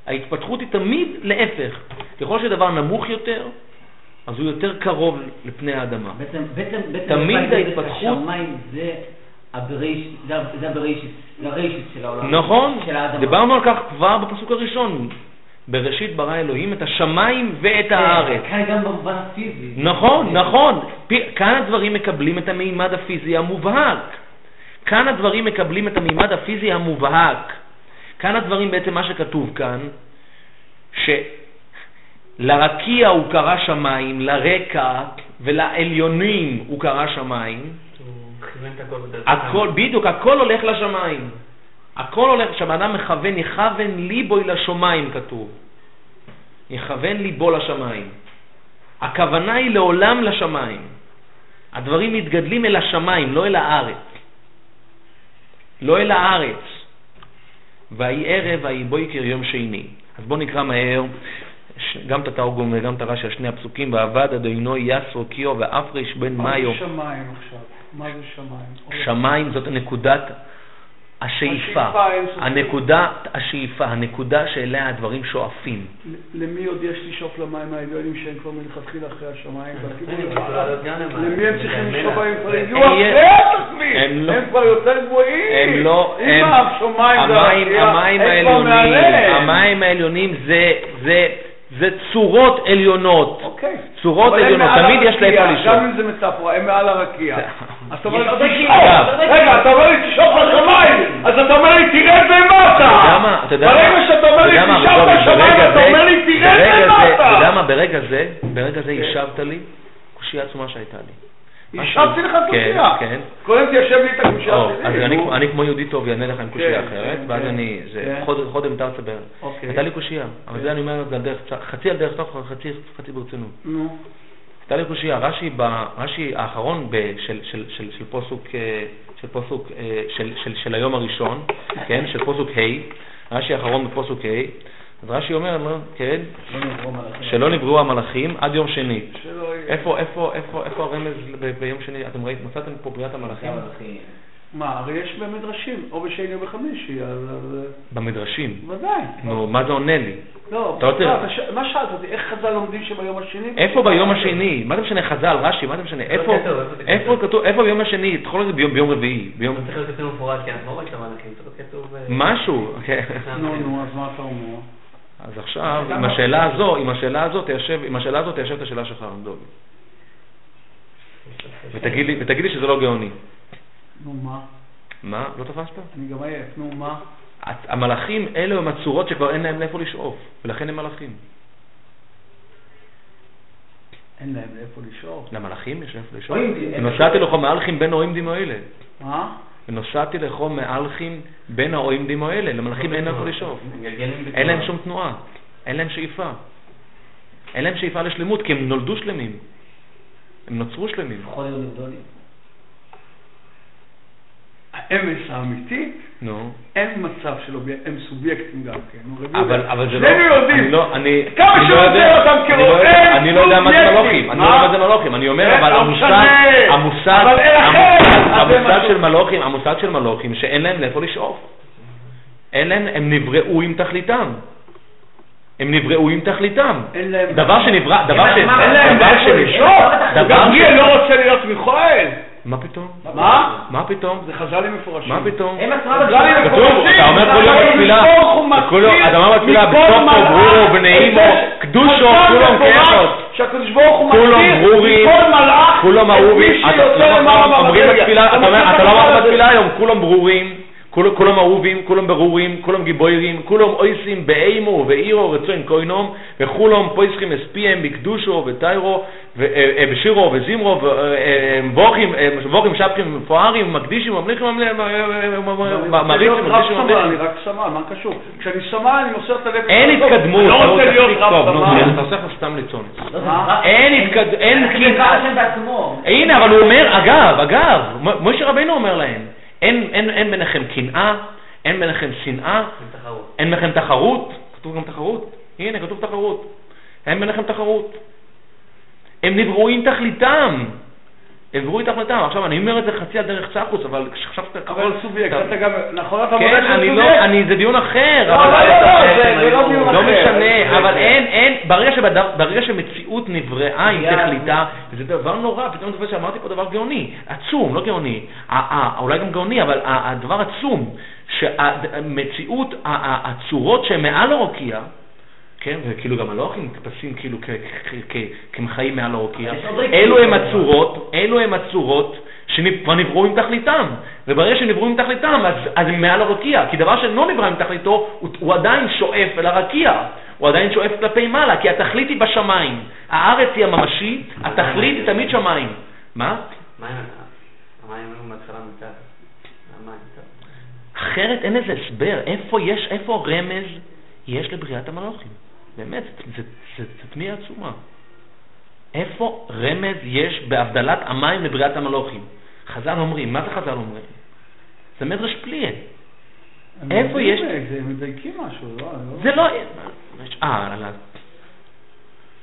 ההתפתחות היא תמיד להפך. ככל שדבר נמוך יותר, אז הוא יותר קרוב לפני האדמה.
בעצם, בעצם, בעצם תמיד ההתפתחות... השמיים זה זה הבראשית, זה הראשית של העולם.
נכון, דיברנו על כך כבר בפסוק הראשון. בראשית ברא אלוהים את השמיים ואת כן, הארץ.
כאן גם במובן הפיזי.
נכון, נכון. כאן הדברים מקבלים את המימד הפיזי המובהק. כאן הדברים מקבלים את המימד הפיזי המובהק. כאן הדברים, בעצם מה שכתוב כאן, שלרקיע הוא קרא שמיים, לרקע ולעליונים הוא קרא שמיים. הכל, בדיוק, הכל הולך לשמיים. הכל הולך, כשהבן מכוון, יכוון ליבו אל השמיים, כתוב. יכוון ליבו לשמיים. הכוונה היא לעולם לשמיים. הדברים מתגדלים אל השמיים, לא אל הארץ. לא אל הארץ. ויהי ערב ויהי בויקר יום שני. אז בואו נקרא מהר גם את התרגום וגם את הרש"י שני הפסוקים, ועבד אדוני יסרו קיו ואפריש בן מאיו.
מה זה שמיים עכשיו? מה זה שמיים?
שמיים זאת נקודת השאיפה, הנקודה, השאיפה, הנקודה שאליה הדברים שואפים.
למי עוד יש לשאוף למים העליונים שהם כבר מלכתחילה אחרי השמיים? למי הם צריכים לשאוף בהם כבר הגיעו אחרי התכלית? לא- הם כבר יותר גבוהים.
הם לא, זה המים העליונים, המים העליונים זה זה צורות עליונות.
אוקיי.
צורות עליונות, תמיד יש לאיפה לשאוף.
גם אם זה מטאפורה, הם מעל הרקיע. אז אתה אומר לי, רגע, אתה אומר לי תשאוף לשמיים, אז אתה אומר לי תרד למטה. אתה יודע מה? ברגע שאתה אומר לי תשאוף לשמיים, אתה אומר לי תרד למטה. אתה
יודע מה? ברגע זה, ברגע זה השבת לי קושייה עצומה שהייתה לי.
השבתי לך קושייה. כן, כן. קודם תיישב לי את הקושייה שלי.
אז אני כמו יהודי טוב אענה לך עם קושייה כן, אחרת, ואז אני, זה חודם תרצה בערך. אוקיי. הייתה לי קושייה, אבל זה אני אומר, חצי על דרך טוב, חצי ברצינות. נו. הייתה לי קושייה, רש"י האחרון של פוסוק, של פוסוק, של היום הראשון, כן, של פוסוק ה', רש"י האחרון בפוסוק ה', אז רש"י אומר, כן, שלא נבראו המלאכים עד יום שני. איפה הרמז ביום שני? אתם ראיתם, מצאתם פה בריאת המלאכים?
מה, הרי יש במדרשים, או בשני או בחמישי, אז... אז,
במדרשים.
ודאי.
נו, מה זה עונה לי?
לא, לא, מה שאלת אותי, איך חז"ל לומדים שביום השני?
איפה ביום השני? מה זה משנה חז"ל, רש"י, מה זה משנה? איפה
כתוב, איפה
איפה? איפה ביום השני? תיכול להיות ביום ביום רביעי, ביום...
לא צריך להיות כתוב מפורש, כי אנחנו לא רואים את המלאכים, צריך להיות כתוב... אה,
משהו, כן.
נו, נו, אז מה אתה אומר?
אז עכשיו, עם השאלה הזו, עם השאלה הזאת תיישב, עם השאלה הזאת תיישב את השאלה שלך, רב דובי. ותגיד לי, ותגיד לי שזה לא גאוני.
נו, מה?
מה? לא תפסת?
אני גם עייף, נו, מה?
המלאכים אלו הם הצורות שכבר אין להם לאיפה לשאוף, ולכן הם מלאכים.
אין להם לאיפה לשאוף.
למלאכים יש איפה לשאוף. ונוסעתי לכו מהלכים בין האוהים דמו אלה.
מה?
ונוסעתי לכו מהלכים בין האוהים דמו אלה. למלאכים אין איפה לשאוף. אין להם שום תנועה. אין להם שאיפה. אין להם שאיפה לשלמות, כי הם נולדו שלמים. הם נוצרו שלמים.
יכול להיות גדולים.
האמס האמיתית,
נו.
אין מצב של אובייקט, הם סובייקטים גם כן.
אבל. אבל זה לא...
שנינו יודעים.
אני לא... אני...
כמה
לא יודע
אותם
לא
כרופא,
אני לא יודע מה זה. מלוכים. אני לא? יודע מה זה מלוכים. אני אומר, אבל
לא
המושג... המושג...
אבל.
המושג-. של מלוכים, המושג של מלוכים, שאין להם לאיפה לשאוף. אין להם, הם נבראו עם תכליתם. הם נבראו עם תכליתם. דבר שנברא, דבר ש...
מה-
אין להם
דבר
לאיפה
ש-
לשאוף.
דבר
גם
ש-
מי לא רוצה להיות מיכאל?
מה פתאום?
מה?
מה פתאום?
זה חז"לים מפורשים.
מה פתאום?
הם עצמם
חז"לים מפורשים.
אתה אומר כל יום בתפילה, אתה אומר בתפילה,
מלאך
ברורו
זה.
קדושו,
חז"ל
כולם כאחד.
שהקדוש ברוך הוא
ברורים,
מכל מלאך
כולם
את מי
אתה
שיוצא
לא
למעלה במדרגה.
אתה
מכיר
לא אמרת? בתפילה היום, כולם ברורים, כולם כולם אהובים, כולם ברורים, כולם גיבוירים, כולם אויסים באימו ואירו רצון קוינום, וכולם פויסחים אספיהם בקדושו ותיירו, ו- אה, אה, בשירו וזמרו, ובוכים, בוכים שבחים מפוארים, מקדישים, ממליכים, ממליכים,
סמל, אני
ממליכים.
רק סמל, מה קשור? כשאני סמל אני מוסר את הלב.
אין. התקדמות,
אני לא רוצה להיות רב
טוב, נו,
סמל.
אתה עושה לך סתם?
נקרא-
אין התקד... אין
בעצמו.
הנה, אבל הוא אומר, אגב, אגב, משה רבינו אומר להם, אין, אין, אין ביניכם קנאה, אין ביניכם שנאה,
אין
ביניכם תחרות, כתוב גם תחרות, הנה, כתוב תחרות, אין ביניכם תחרות. הם נבראו עם תכליתם, נבראו עם תכליתם. עכשיו, אני אומר את זה חצי על דרך צחוץ, אבל כשחשבת...
אבל סובייקט, אתה גם, נכון אתה
כן, אני לא? אני, זה דיון אחר.
לא, לא, לא, לא, זה- זה לא דיון
לא
אחר.
משנה, אבל אין, אין, ברגע שמציאות נבראה עם. תכליתה, וזה דבר נורא, פתאום חושב שאמרתי פה דבר גאוני, עצום, לא גאוני, אולי גם גאוני, אבל הדבר עצום, שהמציאות, הצורות שהן מעל הרוקיע, כן, וכאילו גם הלוחים נתפסים כאילו כמחיים מעל
ריקים.
אלו הם הצורות, אלו הם הצורות שכבר נבראו עם תכליתם, וברגע שהם נבראו עם תכליתם, אז, הם מעל הרקיע, כי דבר שלא נברא עם תכליתו, הוא, עדיין שואף אל הרקיע, הוא עדיין שואף כלפי מעלה, כי התכלית היא בשמיים, הארץ היא הממשי, התכלית היא תמיד שמיים. מה?
מים, המים היו מתחת.
אחרת אין לזה הסבר, איפה יש, איפה רמז יש לבריאת המלאכים? באמת, זה, זה, זה, זה תמיהה עצומה. איפה רמז יש בהבדלת המים לבריאת המלאכים? חז"ל אומרים, מה זה חז"ל אומרים? זה מדרש פליה. איפה יש-
הם מדייקים משהו, לא? לא.
זה לא... אה.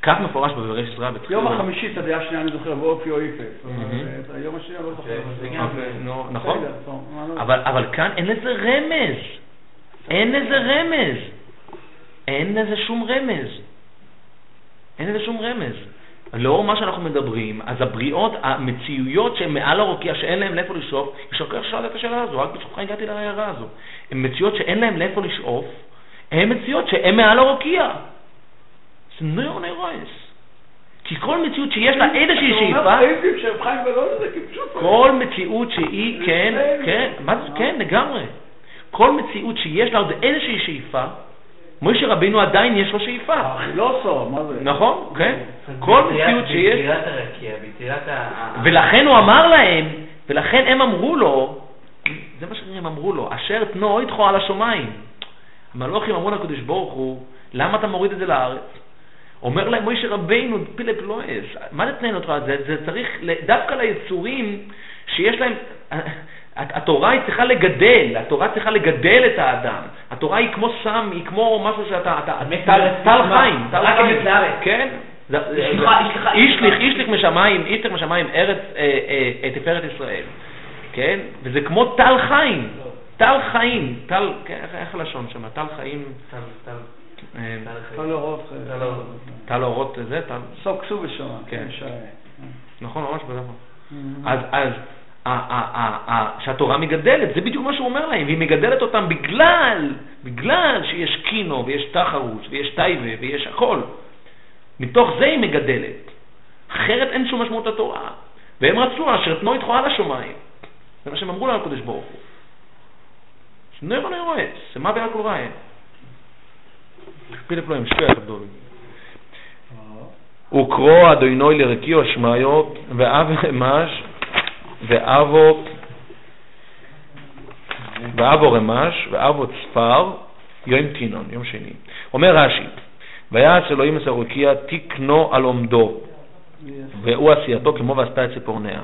כך מפורש בבראש ישראל בתחילת...
יום החמישי, את הדעה השנייה אני זוכר, באופי או איפה. היום השני אני לא זוכר.
אוקיי, נכון.
לא-
אבל, אבל כאן אין לזה רמז. אין לזה רמז. אין לזה שום רמז. אין לזה שום רמז. לאור מה שאנחנו מדברים, אז הבריאות, המציאויות שהן מעל הרוקיע, שאין להן לאיפה לשאוף, יישר כוח שאלת את השאלה הזו, רק בזכותך הגעתי להערה הזו. הן מציאות שאין להן לאיפה לשאוף, הן מציאות שהן מעל הרוקיע. זה נוירו נוירויס. כי כל מציאות שיש לה איזושהי שאיפה. כל מציאות שהיא, כן, כן, כן, לגמרי. כל מציאות שיש לה עוד איזושהי שאיפה, משה רבינו עדיין יש לו שאיפה.
החילוסו, מה זה?
נכון, כן. כל מציאות שיש,
ביצירת הרקיע, ביצירת ה...
ולכן הוא אמר להם, ולכן הם אמרו לו, זה מה שהם אמרו לו, אשר תנו איתכו על השמיים. המלוכים אמרו לקדוש ברוך הוא, למה אתה מוריד את זה לארץ? אומר להם מוישה רבינו, פילפ לואס, מה זה תנאי נותרה? זה, זה צריך דווקא ליצורים שיש להם, התורה היא צריכה לגדל, התורה צריכה לגדל את האדם. התורה היא כמו סם, היא כמו משהו שאתה, טל
לארץ
טל. חיים, טל
רק
חיים.
אמת לארץ.
כן. אישליך, אישליך משמיים, אישליך משמיים, ארץ, אה, אה, תפארת ישראל. כן? וזה כמו טל חיים, טל חיים, טל, כן, איך- הלשון שם? טל חיים,
סתם.
אה,
לא-
טל אורות זה, טל,
סוק סו בשמה.
כן.
שי.
נכון, ממש בדבר. אז, אז, ה- שהתורה מגדלת, זה בדיוק מה שהוא אומר להם, והיא מגדלת אותם בגלל, בגלל שיש קינו, ויש תחרות, ויש טייבה, ויש הכל. מתוך זה היא מגדלת. אחרת אין שום משמעות לתורה. והם רצו אשר תנו איתך על השמיים. זה מה שהם אמרו לה לקדוש ברוך הוא. שנר לא ירועץ, שמה בעל כל רעה. פילip לא ימשפיע את. וקרוא אדוני לרקיו שמיו, ואב רמש, ואבו, ואבו רמש, ואבו צפר, יום תינון, יום שני. אומר רש"י, ויעש אלוהים את הרקיע תקנו על עומדו, והוא עשייתו כמו ועשתה את ציפורניה.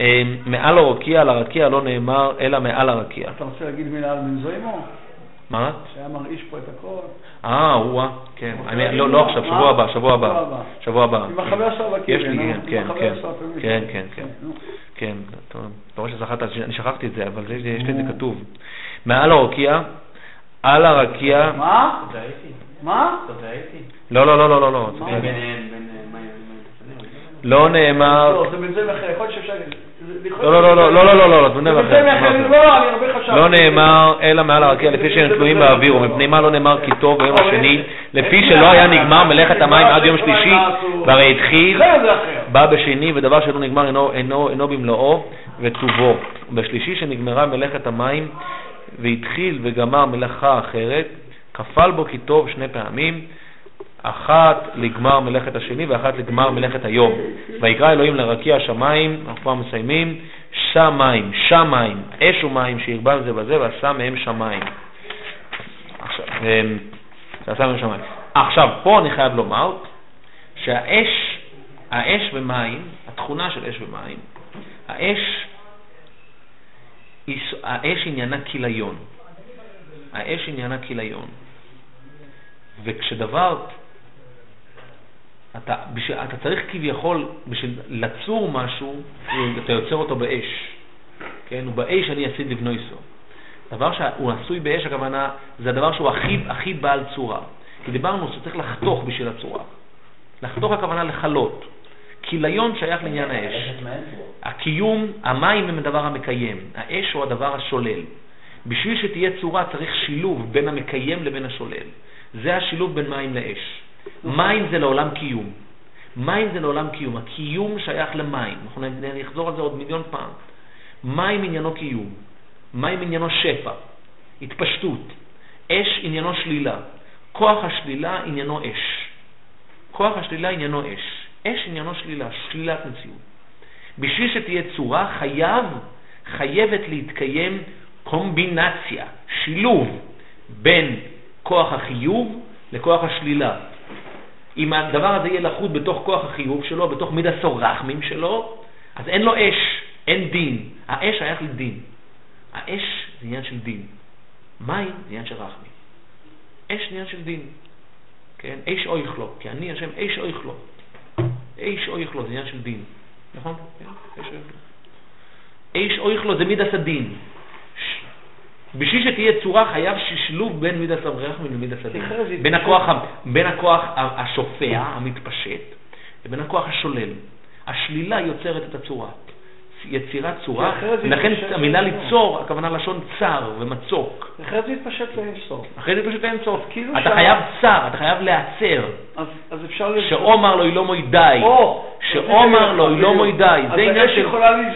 אה, מעל הרקיע, על הרקיע לא נאמר, אלא מעל הרקיע.
אתה רוצה להגיד מילה על מנזוימו?
מה?
שהיה מרעיש פה את הכל?
אה, הוא-אה, כן.
אוקיי.
אני- לא, לא עכשיו? שבוע הבא, שבוע הבא.
שבוע הבא. עם החבר שלו בקרן,
יש לי,
נו,
כן, כן, כן. כן, כן, כן. כן, אתה רואה שזכרת, אני שכחתי את זה, אבל יש לי את זה כתוב. מעל הרקיע, על הרקיע,
מה? מה?
לא, לא, לא, לא, לא, לא,
אה,
לא נאמר,
לא,
לא, לא, לא, לא, לא, לא, לא, לא.
לא,
נאמר אלא מעל הרקיע לפי שהם תלויים באוויר, ומפני מה לא נאמר כי טוב ביום השני, לפי שלא היה נגמר מלאכת המים עד יום שלישי, והרי התחיל. בא בשני, ודבר שלא נגמר אינו במלואו וטובו. בשלישי שנגמרה מלאכת המים, והתחיל וגמר מלאכה אחרת, כפל בו כי טוב שני פעמים, אחת לגמר מלאכת השני ואחת לגמר מלאכת היום. ויקרא אלוהים לרקיע השמיים, אנחנו כבר מסיימים, שמיים, שמיים, אש ומים שירבם זה בזה, ועשה מהם שמיים. עכשיו, אמ, מהם שמיים. עכשיו, פה אני חייב לומר שהאש, האש ומים, התכונה של אש ומים, האש, האש עניינה כיליון. האש עניינה כיליון. וכשדבר, אתה, בשביל, אתה צריך כביכול, בשביל לצור משהו, אתה יוצר אותו באש. כן, ובאש אני אסיד לבנויסו. דבר שהוא עשוי באש, הכוונה, זה הדבר שהוא הכי, הכי בעל צורה. כי דיברנו שצריך לחתוך בשביל הצורה. לחתוך הכוונה לכלות. כיליון שייך לעניין האש. הקיום, המים הם הדבר המקיים, האש הוא הדבר השולל. בשביל שתהיה צורה צריך שילוב בין המקיים לבין השולל. זה השילוב בין מים לאש. מים זה לעולם קיום. מים זה לעולם קיום. הקיום שייך למים. אנחנו נחזור על זה עוד מיליון פעם. מים עניינו קיום. מים עניינו שפע, התפשטות. אש עניינו שלילה. כוח השלילה עניינו אש. כוח השלילה עניינו אש. אש עניינו שלילה, שלילת מציאות. בשביל שתהיה צורה חייב, חייבת להתקיים קומבינציה, שילוב בין כוח החיוב לכוח השלילה. אם הדבר הזה יהיה לחוד בתוך כוח החיוב שלו, בתוך מיד הסורחמים שלו, אז אין לו אש, אין דין. האש שייך לדין. האש זה עניין של דין. מים זה עניין של רחמים. אש זה עניין של דין. כן? אש אויך לו, כי אני השם אש אויך לו. אש אויך לו זה עניין של דין. נכון? כן, אש אויך לו. אש אויך לו זה מידס הדין. בשביל שתהיה צורה חייב ששילוב בין למידס הדין.
אחרת זה
בין
יתפשט.
הכוח, בין השופע, המתפשט, לבין הכוח השולל. השלילה יוצרת את הצורה. יצירת צורה,
כי אחרת זה
לכן
יתפשט
המילה
לאינסוף.
ליצור, הכוונה לשון צר ומצוק.
אחרת זה יתפשט לאינסוף.
אחרי זה פשוט אין סוף.
כאילו
אתה חייב צר, אתה חייב להיעצר.
אז אפשר... לז-
שאומר לו אילומו די.
או,
שאומר לו אילומו די.
אז
זה עניין של...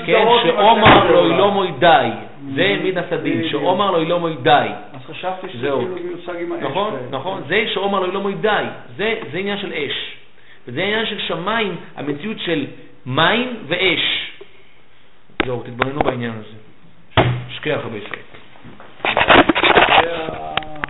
כן, שאומר לו
שלו.
אילומו די. זה מידס הדין. שאומר לו אילומו די.
אז חשבתי שזה. כאילו מיוצג עם האש.
נכון,
בעצם.
נכון. זה שאומר לו אילומו די. זה עניין של אש. וזה עניין של שמיים, המציאות של מים ואש. זהו, תתבוננו בעניין הזה. השקיע לך בישראל.
זה ה-